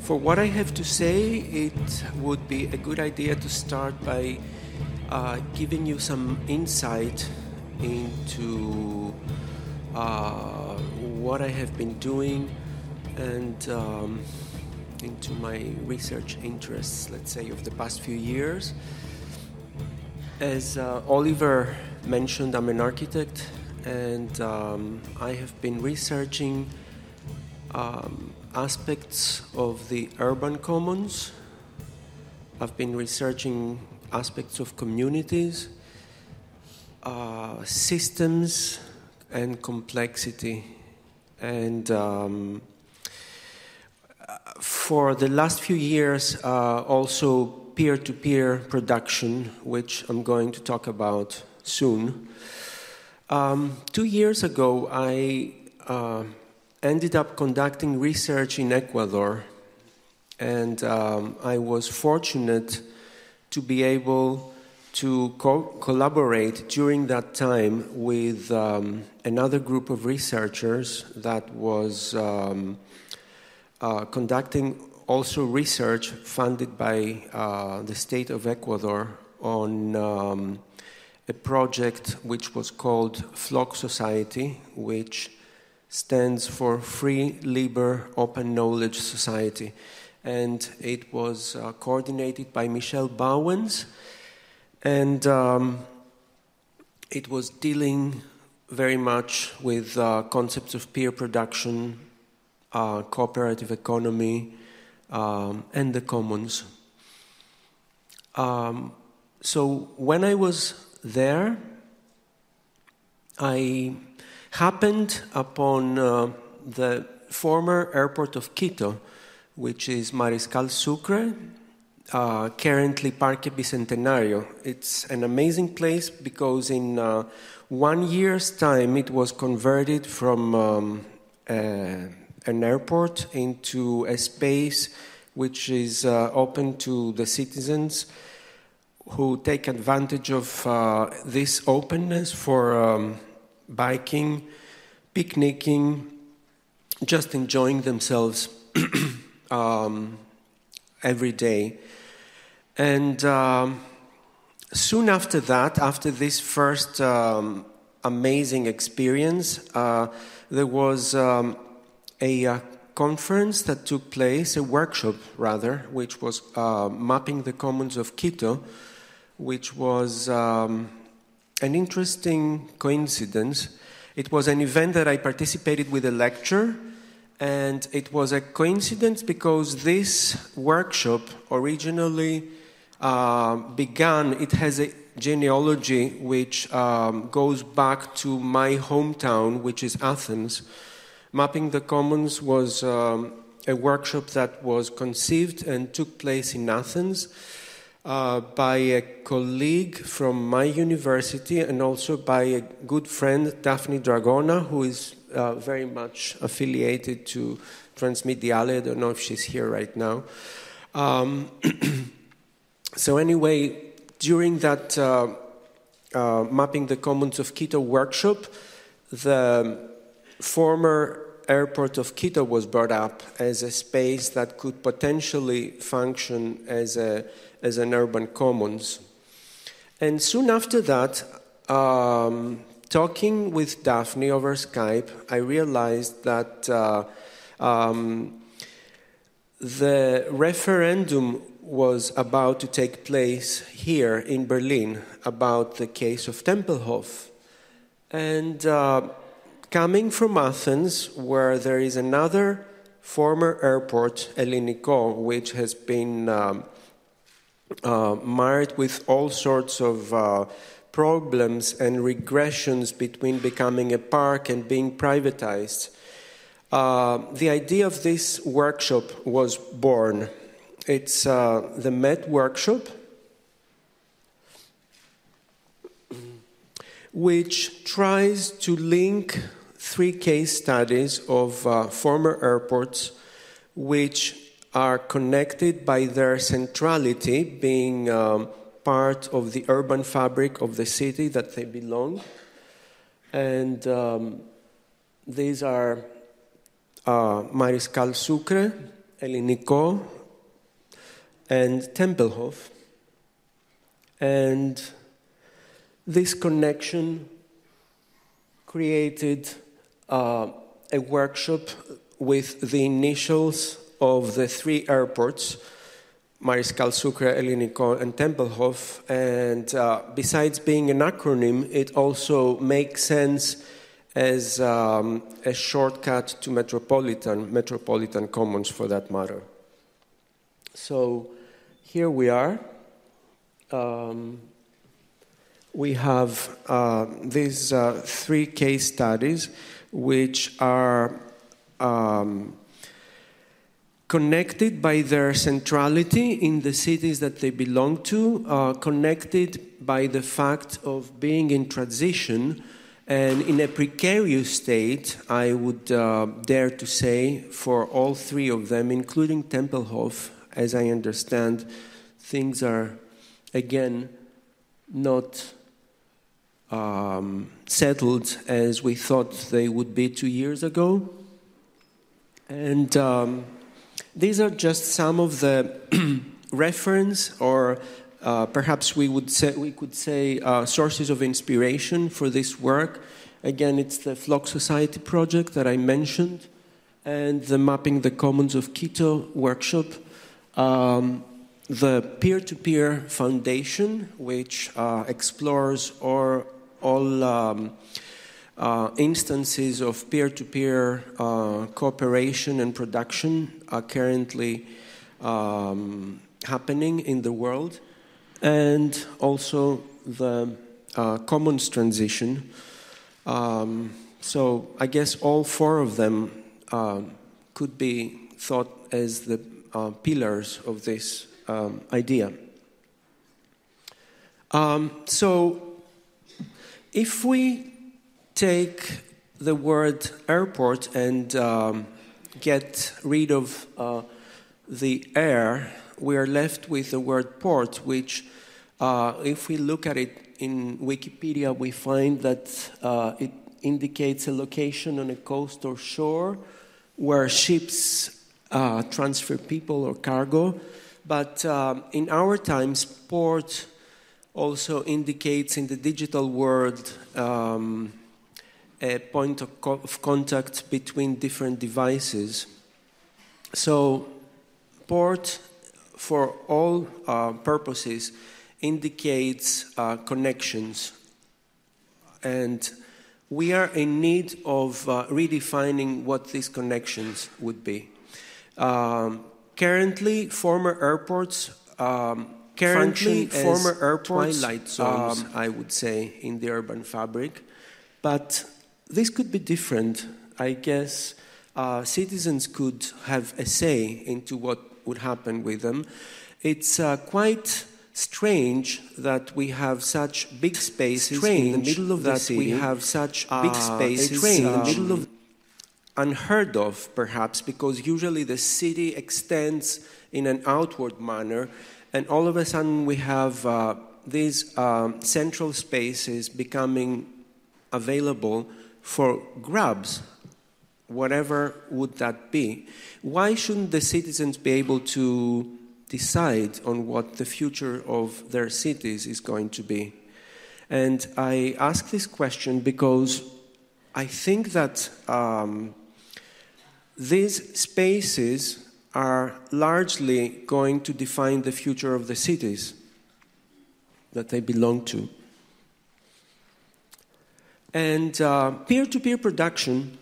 For what I have to say, it would be a good idea to start by uh, giving you some insight into uh, what I have been doing and um, into my research interests, let's say, of the past few years. As uh, Oliver mentioned, I'm an architect and um, I have been researching um, aspects of the urban commons. I've been researching aspects of communities, uh, systems, and complexity. And um, for the last few years, uh, also peer to peer production, which I'm going to talk about soon. Um, two years ago, I uh, ended up conducting research in Ecuador, and um, I was fortunate to be able to co- collaborate during that time with um, another group of researchers that was um, uh, conducting also research funded by uh, the state of Ecuador on um, a project which was called Flock Society, which stands for Free, Liber, Open Knowledge Society. And it was uh, coordinated by Michelle Bowens. And um, it was dealing very much with uh, concepts of peer production, uh, cooperative economy, um, and the commons. Um, so when I was there, I happened upon uh, the former airport of Quito, which is Mariscal Sucre, uh, currently Parque Bicentenario. It's an amazing place because in uh, one year's time it was converted from um, uh, an airport into a space which is uh, open to the citizens who take advantage of uh, this openness for um, biking, picnicking, just enjoying themselves um, every day. And um, soon after that, after this first um, amazing experience, uh, there was um, a uh, conference that took place, a workshop rather, which was uh, mapping the commons of Quito, which was um, an interesting coincidence. It was an event that I participated with a lecture, and it was a coincidence because this workshop originally uh, began, it has a genealogy which um, goes back to my hometown, which is Athens. Mapping the Commons was um, a workshop that was conceived and took place in Athens uh, by a colleague from my university and also by a good friend, Daphne Dragona, who is uh, very much affiliated to Transmediale. I don't know if she's here right now. Um, so, anyway, during that uh, uh, Mapping the Commons of Quito workshop, the former airport of Quito was brought up as a space that could potentially function as a as an urban commons. And soon after that, um, talking with Daphne over Skype, I realized that uh, um, the referendum was about to take place here in Berlin about the case of Tempelhof. And uh, coming from Athens, where there is another former airport, Elliniko, which has been um, uh, marred with all sorts of uh, problems and regressions between becoming a park and being privatized. Uh, the idea of this workshop was born. It's uh, the Met workshop, which tries to link three case studies of uh, former airports which are connected by their centrality, being um, part of the urban fabric of the city that they belong. And um, these are uh, Mariscal Sucre Elliniko, and Tempelhof. And this connection created uh, a workshop with the initials of the three airports Mariscal Sucre, Elliniko, and Tempelhof. And uh, besides being an acronym, it also makes sense as um, a shortcut to metropolitan, metropolitan commons for that matter. So here we are. Um, we have uh, these uh, three case studies, which are um, connected by their centrality in the cities that they belong to, uh, connected by the fact of being in transition and in a precarious state, I would uh, dare to say, for all three of them, including Tempelhof, as I understand, things are again not um, settled as we thought they would be two years ago. And um, these are just some of the reference, or uh, perhaps we would say we could say uh, sources of inspiration for this work. Again, it's the Flock Society project that I mentioned, and the Mapping the Commons of Quito workshop. Um, the peer-to-peer foundation, which uh, explores or all um, uh, instances of peer-to-peer uh, cooperation and production are currently um, happening in the world, and also the uh, commons transition. Um, so I guess all four of them uh, could be thought as the pillars of this um, idea. Um, so if we take the word airport and um, get rid of uh, the air, we are left with the word port, which, uh, if we look at it in Wikipedia, we find that uh, it indicates a location on a coast or shore where ships uh, transfer people or cargo. But um, in our times, port also indicates in the digital world um, a point of, co- of, contact between different devices. So, port, for all uh, purposes, indicates uh, connections. And we are in need of uh, redefining what these connections would be. Um, currently, former airports um, currently former airports twilight zones, um, I would say, in the urban fabric. But this could be different. I guess uh, citizens could have a say into what would happen with them. It's uh, quite strange that we have such big spaces strange in the middle of the city. We have such uh, big spaces in the middle of unheard of, perhaps, because usually the city extends in an outward manner and all of a sudden, we have uh, these um, central spaces becoming available for grabs, whatever would that be. Why shouldn't the citizens be able to decide on what the future of their cities is going to be? And I ask this question because I think that um, these spaces are largely going to define the future of the cities that they belong to. And peer to peer production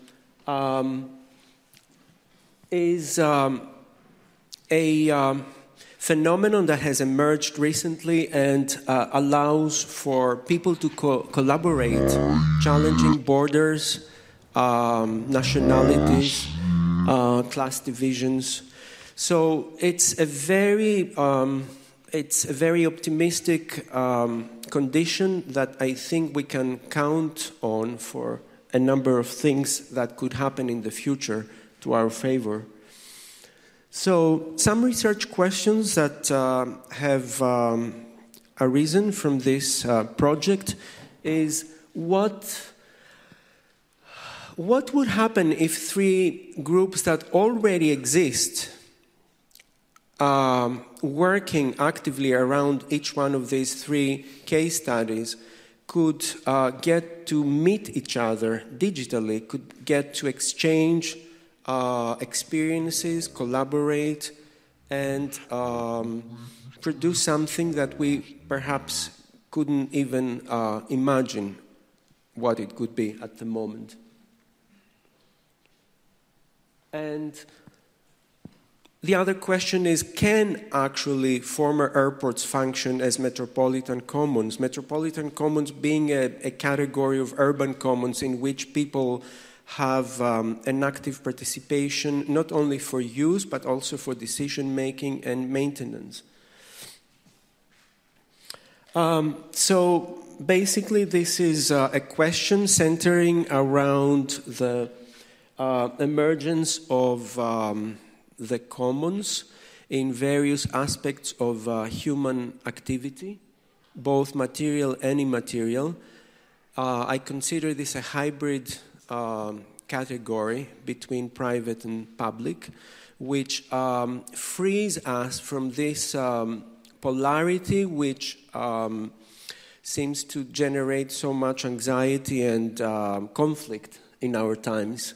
um, is um, a um, phenomenon that has emerged recently and uh, allows for people to co- collaborate, challenging borders, um, nationalities, uh, class divisions. So it's a very, um, it's a very optimistic um, condition that I think we can count on for a number of things that could happen in the future to our favor. So, some research questions that uh, have um, arisen from this uh, project is what what would happen if three groups that already exist um, working actively around each one of these three case studies could uh, get to meet each other digitally, could get to exchange uh, experiences, collaborate, and um, produce something that we perhaps couldn't even uh, imagine what it could be at the moment. And the other question is can actually former airports function as metropolitan commons? Metropolitan commons being a, a category of urban commons in which people have um, an active participation not only for use but also for decision making and maintenance. Um, so basically, this is uh, a question centering around the uh, emergence of um, the commons in various aspects of uh, human activity, both material and immaterial. Uh, I consider this a hybrid um, category between private and public, which um, frees us from this um, polarity which um, seems to generate so much anxiety and um, conflict in our times.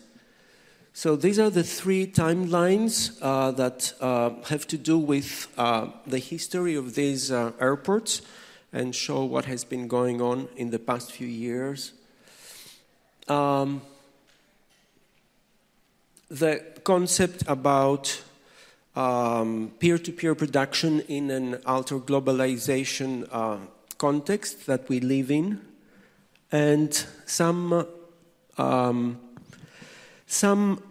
So these are the three timelines uh, that uh, have to do with uh, the history of these uh, airports and show what has been going on in the past few years. Um, the concept about um, peer-to-peer production in an alter globalization uh, context that we live in, and some um, some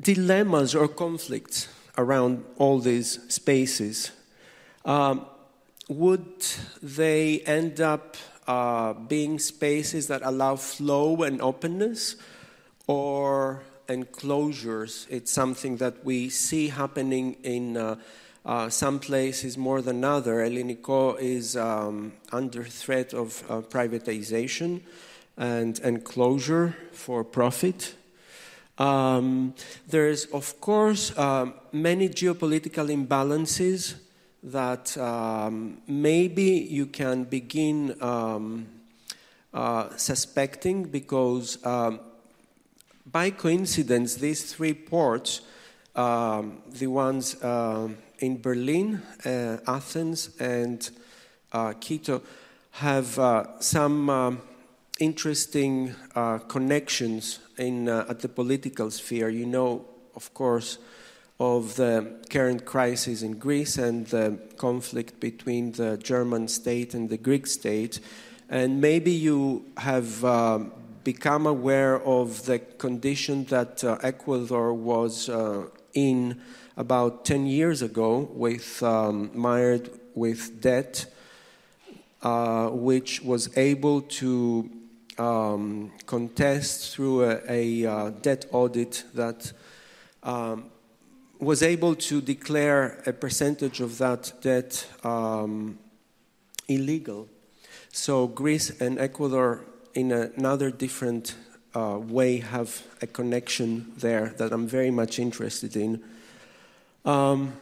dilemmas or conflicts around all these spaces. Um, would they end up uh, being spaces that allow flow and openness, or enclosures? It's something that we see happening in. Uh, uh, some places more than other. Elinico is um, under threat of uh, privatization and enclosure for profit. Um, there's, of course, um, many geopolitical imbalances that um, maybe you can begin um, uh, suspecting because, um, by coincidence, these three ports, um, the ones uh, in Berlin, uh, Athens, and uh, Quito, have uh, some interesting uh, connections in, uh, at the political sphere. You know, of course, of the current crisis in Greece and the conflict between the German state and the Greek state. And maybe you have um, become aware of the condition that uh, Ecuador was uh, in about 10 years ago, with um, mired with debt, uh, which was able to um, contest through a, a uh, debt audit that um, was able to declare a percentage of that debt um, illegal. So Greece and Ecuador, in another different uh, way, have a connection there that I'm very much interested in. Um,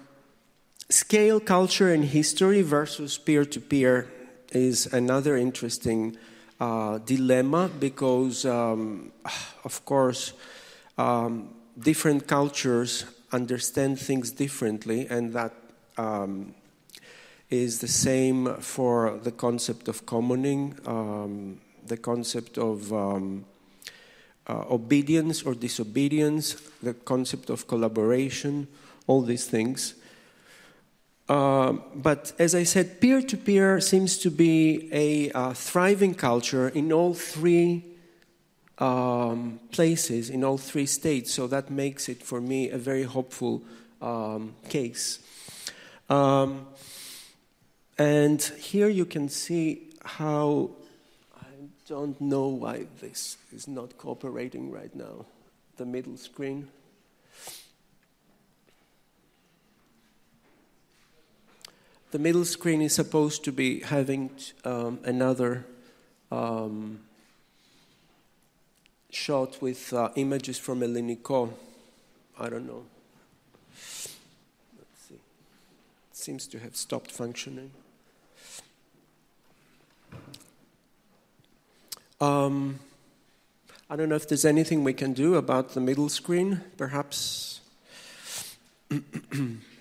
scale, culture, and history versus peer to peer is another interesting uh, dilemma because, um, of course, um, different cultures understand things differently, and that um, is the same for the concept of commoning, um, the concept of um, uh, obedience or disobedience, the concept of collaboration, all these things. Uh, but as I said, peer to peer seems to be a uh, thriving culture in all three um, places, in all three states. So that makes it for me a very hopeful um, case. Um, and here you can see how I don't know why this is not cooperating right now. The middle screen. The middle screen is supposed to be having um, another um, shot with uh, images from Elinico. I don't know. Let's see. seems to have stopped functioning. Um, I don't know if there's anything we can do about the middle screen. Perhaps.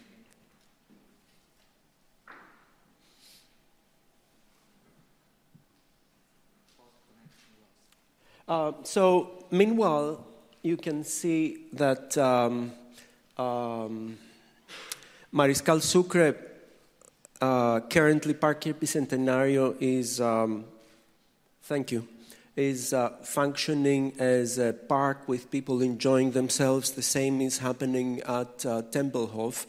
Uh, so, meanwhile, you can see that um, um, Mariscal Sucre, uh, currently Parque Bicentenario, is, um, thank you, is uh, functioning as a park with people enjoying themselves. The same is happening at uh, Tempelhof.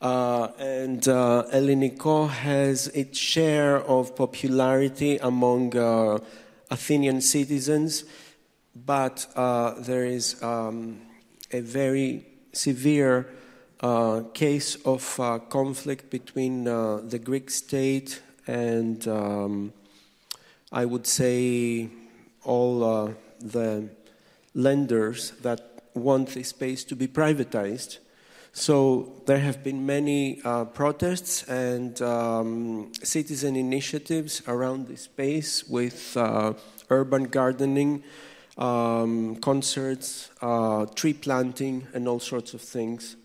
Uh, and uh, Elenico has its share of popularity among uh, Athenian citizens, but uh, there is um, a very severe uh, case of uh, conflict between uh, the Greek state and, um, I would say, all uh, the lenders that want the space to be privatized. So there have been many uh, protests and um, citizen initiatives around this space with uh, urban gardening, um, concerts, uh, tree planting, and all sorts of things.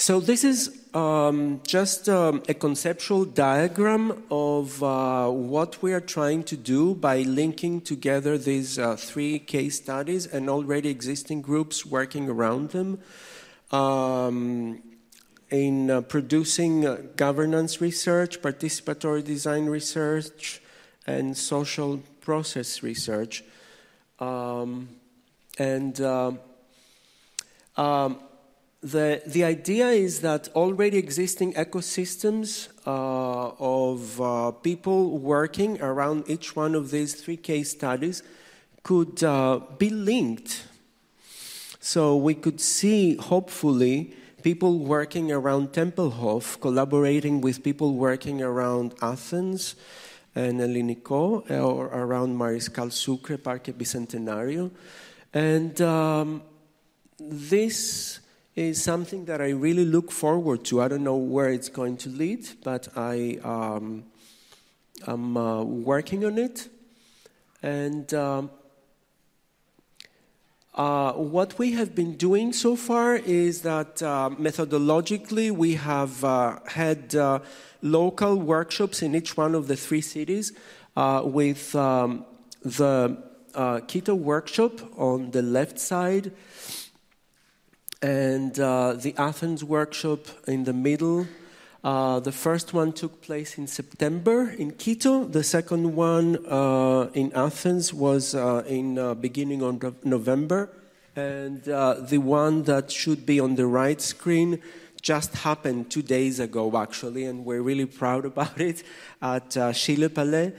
So this is um, just um, a conceptual diagram of uh, what we are trying to do by linking together these uh, three case studies and already existing groups working around them um, in uh, producing uh, governance research, participatory design research, and social process research. Um, and um, um, the, the idea is that already existing ecosystems uh, of uh, people working around each one of these three case studies could uh, be linked. So we could see, hopefully, people working around Tempelhof collaborating with people working around Athens and Elinico or around Mariscal Sucre, Parque Bicentenario. And um, this is something that I really look forward to. I don't know where it's going to lead, but I um, am uh, working on it. And um, uh, what we have been doing so far is that uh, methodologically we have uh, had uh, local workshops in each one of the three cities uh, with um, the uh, Quito workshop on the left side and uh, the Athens workshop in the middle. Uh, the first one took place in September in Quito. The second one uh, in Athens was uh, in uh, beginning of November, and uh, the one that should be on the right screen just happened two days ago, actually, and we're really proud about it at uh, Chile Palais.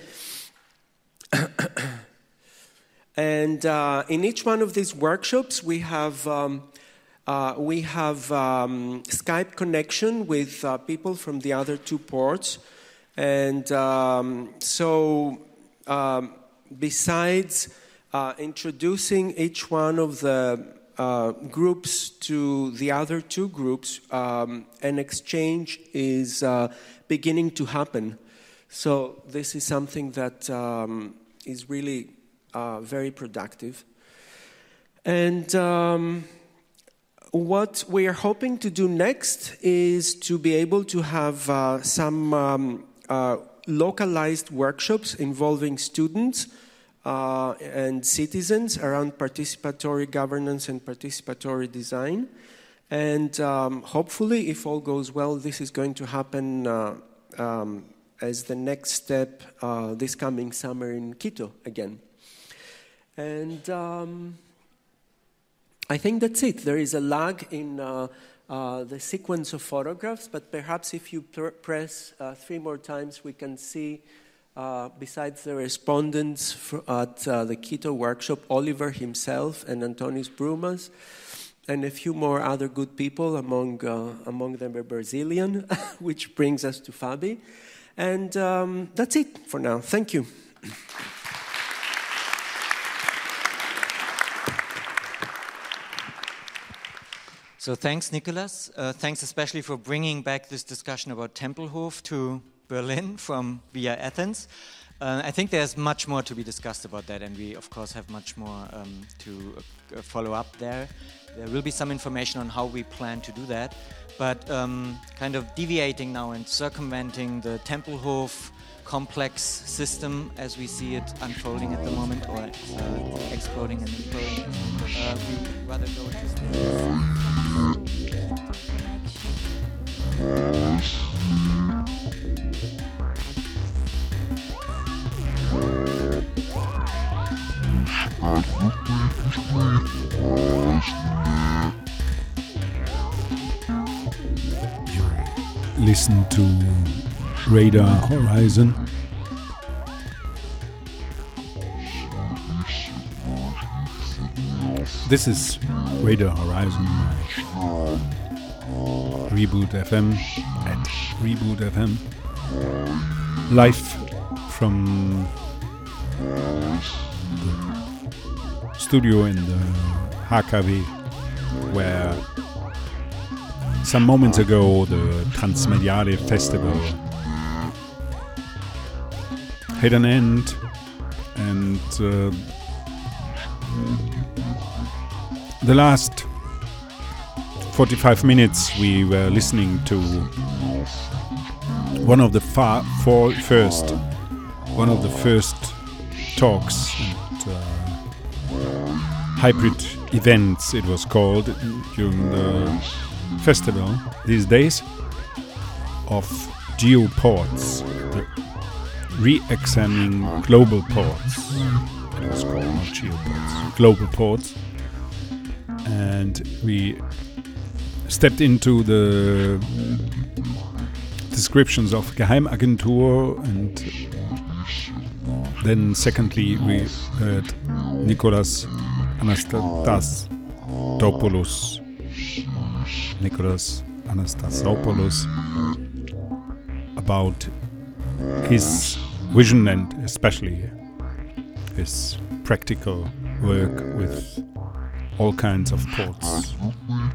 and in each one of these workshops, we have um, uh, we have um, Skype connection with uh, people from the other two ports. And um, so, um, besides uh, introducing each one of the uh, groups to the other two groups, um, an exchange is uh, beginning to happen. So, this is something that um, is really very productive. And um, what we are hoping to do next is to be able to have uh, some um, uh, localized workshops involving students uh, and citizens around participatory governance and participatory design. And um, hopefully, if all goes well, this is going to happen uh, um, as the next step uh, this coming summer in Quito again. And um, I think that's it. There is a lag in uh, uh, the sequence of photographs, but perhaps if you pr- press uh, three more times, we can see, uh, besides the respondents at uh, the Quito workshop, Oliver himself and Antonius Brumas, and a few more other good people, among, uh, among them a Brazilian, which brings us to Fabi. And um, that's it for now. Thank you. So thanks, Nicholas. Uh, thanks especially for bringing back this discussion about Tempelhof to Berlin from via Athens. Uh, I think there's much more to be discussed about that, and we, of course, have much more um, to uh, follow up there. There will be some information on how we plan to do that, but um, kind of deviating now and circumventing the Tempelhof complex system as we see it unfolding at the moment, or uh, exploding and imploding. Uh, we rather go into Listen to Radar Horizon. This is Radar Horizon Reboot FM at Reboot FM live from the studio in the HKW where some moments ago the Transmediale Festival had an end and uh, the last 45 minutes we were listening to one of the far, for first one of the first talks and uh, hybrid events it was called during the festival these days of geoports re-examining global ports. It was called not geoports global ports. And we stepped into the descriptions of Geheimagentur and then secondly we heard Nicholas Anastasopoulos Nicholas Anastasopoulos about his vision and especially his practical work with all kinds of ports,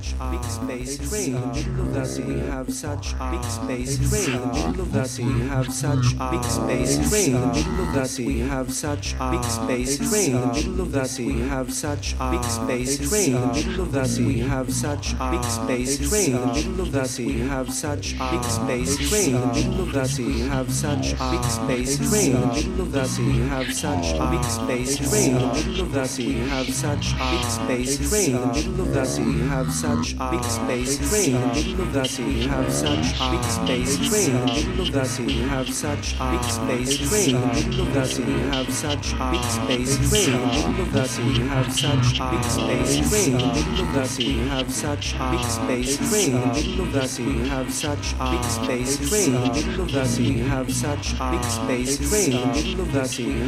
much have such big space in the middle of the. We have such big spaces in the middle of the. We have such big spaces in the middle of the. We have such big spaces in the middle of the. We have such big spaces in the middle of the. We have such big spaces in the middle of. We have such big in the middle of the. We have such big spaces in the middle of. We have such big in the middle of the. We have such big spaces in the middle of have such big in the. We have such big space in. We have such big. We have such big. We have such big. We have such big. We have such big. We have such big. We have such big. We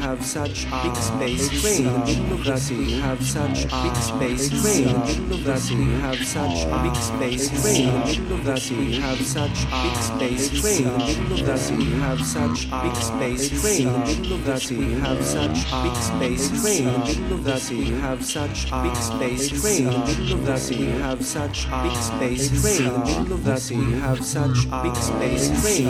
have such big we have such big spaces in the that we have such big spaces in that we have such big spaces in that we have such big spaces in that we have such big spaces in that we have such big spaces in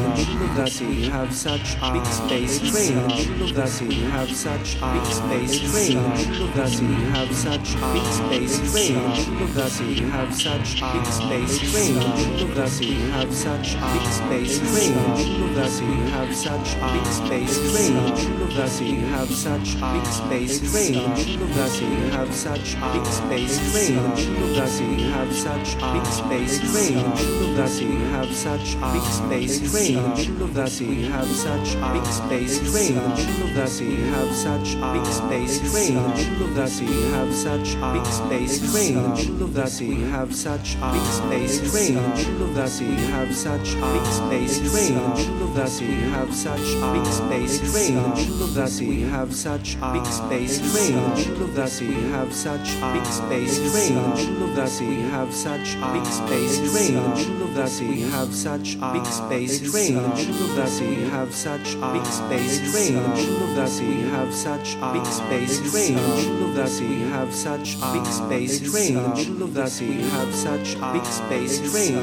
that we have such big spaces in that we have such big spaces in that we have such big spaces in that we have such big spaces in that we have such big space range that we have such big space range that we have such big space range that we have such big space range that we have such big space range that we have such big space range that we have such big space range that we have such big space range that we have such big space range that we have such big space range that we have such big spaces in the middle of the sea. We have such big spaces in. We have such big spaces in. We have such big spaces in. We have such big spaces in. We have such big spaces in. We have such big spaces in. We have such big spaces in. We have such big spaces in. We have such big spaces in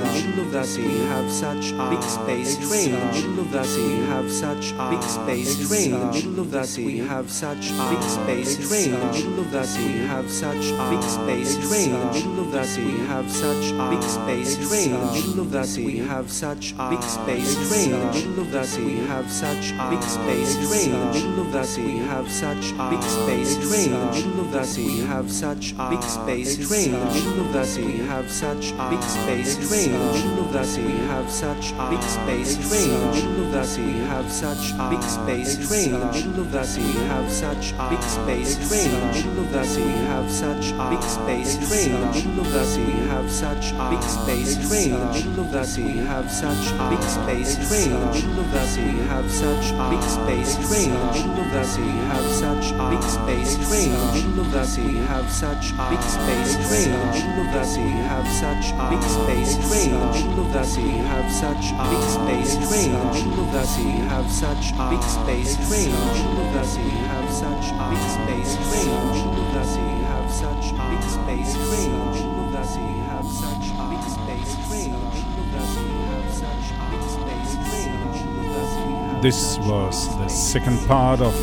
that we have such a big space a train in the middle of the sea. we have such a big space a train in the middle of the sea. we have such a big space a train in the middle of the sea. we have such a big space a train in the middle of the sea. we have such a big space a train in the middle of the sea. we have such a big space a train in the middle of the sea. we have such a big space a train in the middle of the sea. we have such a big space a train in the middle of the sea. we have such a big space a train in the middle of that we have such a big space in the middle of that we have such big space range that we have such big space range that we have such big space range that we have such big space range that we have such big space range that we have such big space range that we have such big space range that we have such big space range that we have such big space range that we have such big space range that we have such big space range that we have such big space range that we have such big space range that we have such big space range that we have such big space range that we have such big space range that we have This was the second part of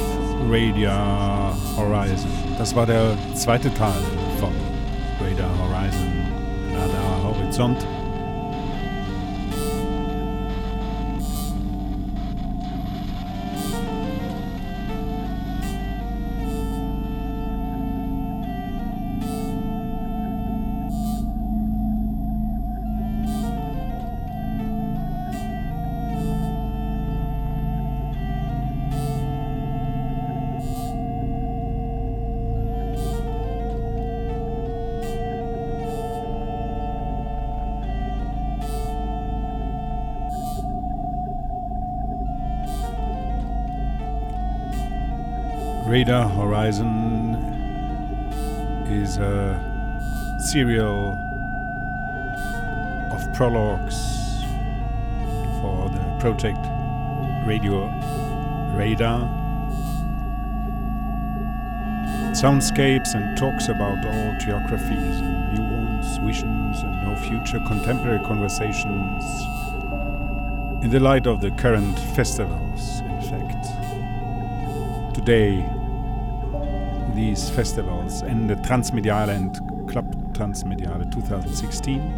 Radio Horizon. Das war der zweite Teil von Radar Horizon, Radar Horizont. Radar Horizon is a serial of prologues for the project Radio Radar. Soundscapes and talks about all geographies and new ones, visions and no future contemporary conversations in the light of the current festivals, in fact. Today, these festivals and the Transmediale and Club Transmediale 2016.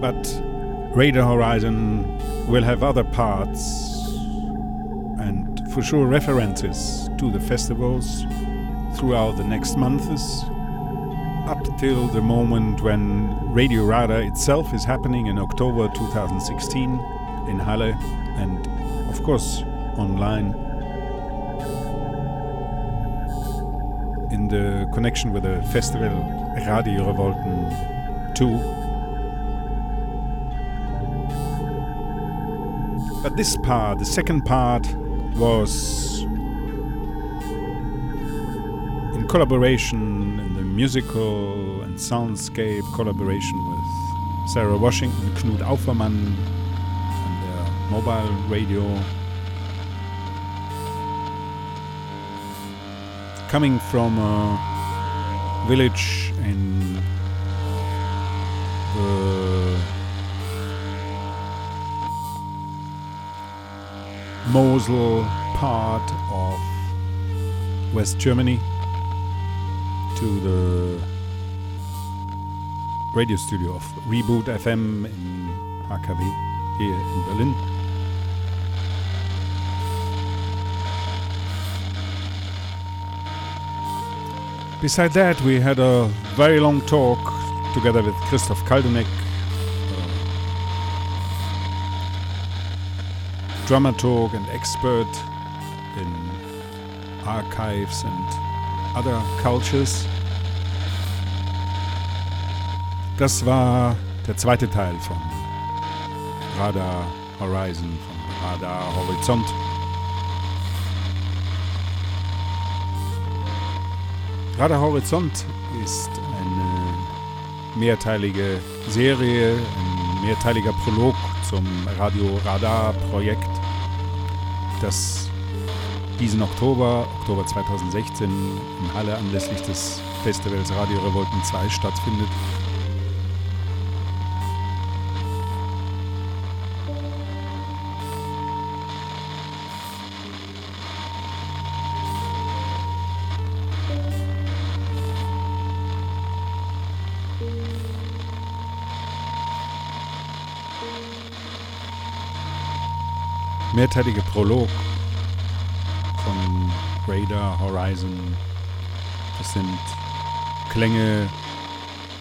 But Radar Horizon will have other parts and for sure references to the festivals throughout the next months up till the moment when Radio Radar itself is happening in October 2016 in Halle and of course online in the connection with the festival Radio Revolten 2. But this part, the second part, was in collaboration in the musical and soundscape collaboration with Sarah Washington, Knut Aufermann, and their mobile radio. Coming from a village in the Mosel part of West Germany to the radio studio of Reboot FM in HKW here in Berlin. Beside that, we had a very long talk together with Christoph Kaldenek, dramaturg and expert in archives and other cultures. Das war der zweite Teil von Radar Horizon, von Radar Horizont. Radar Horizont ist eine mehrteilige Serie, ein mehrteiliger Prolog zum Radio Radar Projekt, das diesen Oktober, Oktober 2016, in Halle anlässlich des Festivals Radio Revolten 2 stattfindet. Mehrteilige Prolog von Radar Horizon. Das sind Klänge,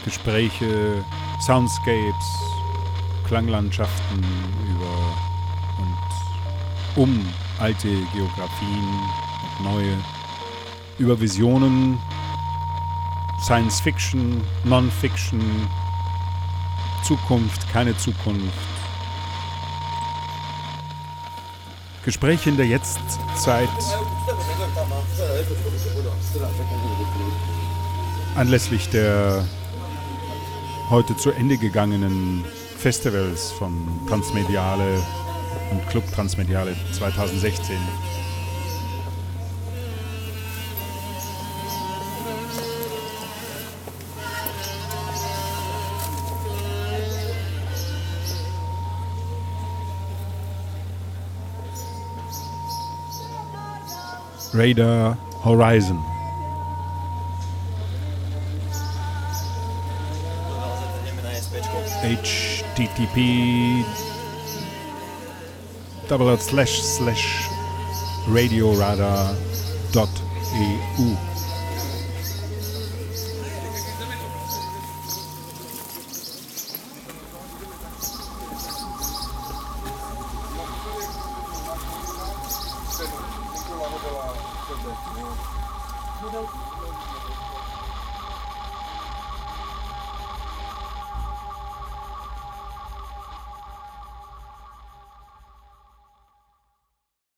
Gespräche, Soundscapes, Klanglandschaften über und um alte Geografien und neue, über Visionen, Science Fiction, Non-Fiction, Zukunft, keine Zukunft, Gespräche in der Jetztzeit anlässlich der heute zu Ende gegangenen Festivals von Transmediale und Club Transmediale 2016. Radar Horizon. http double slash slash radioradar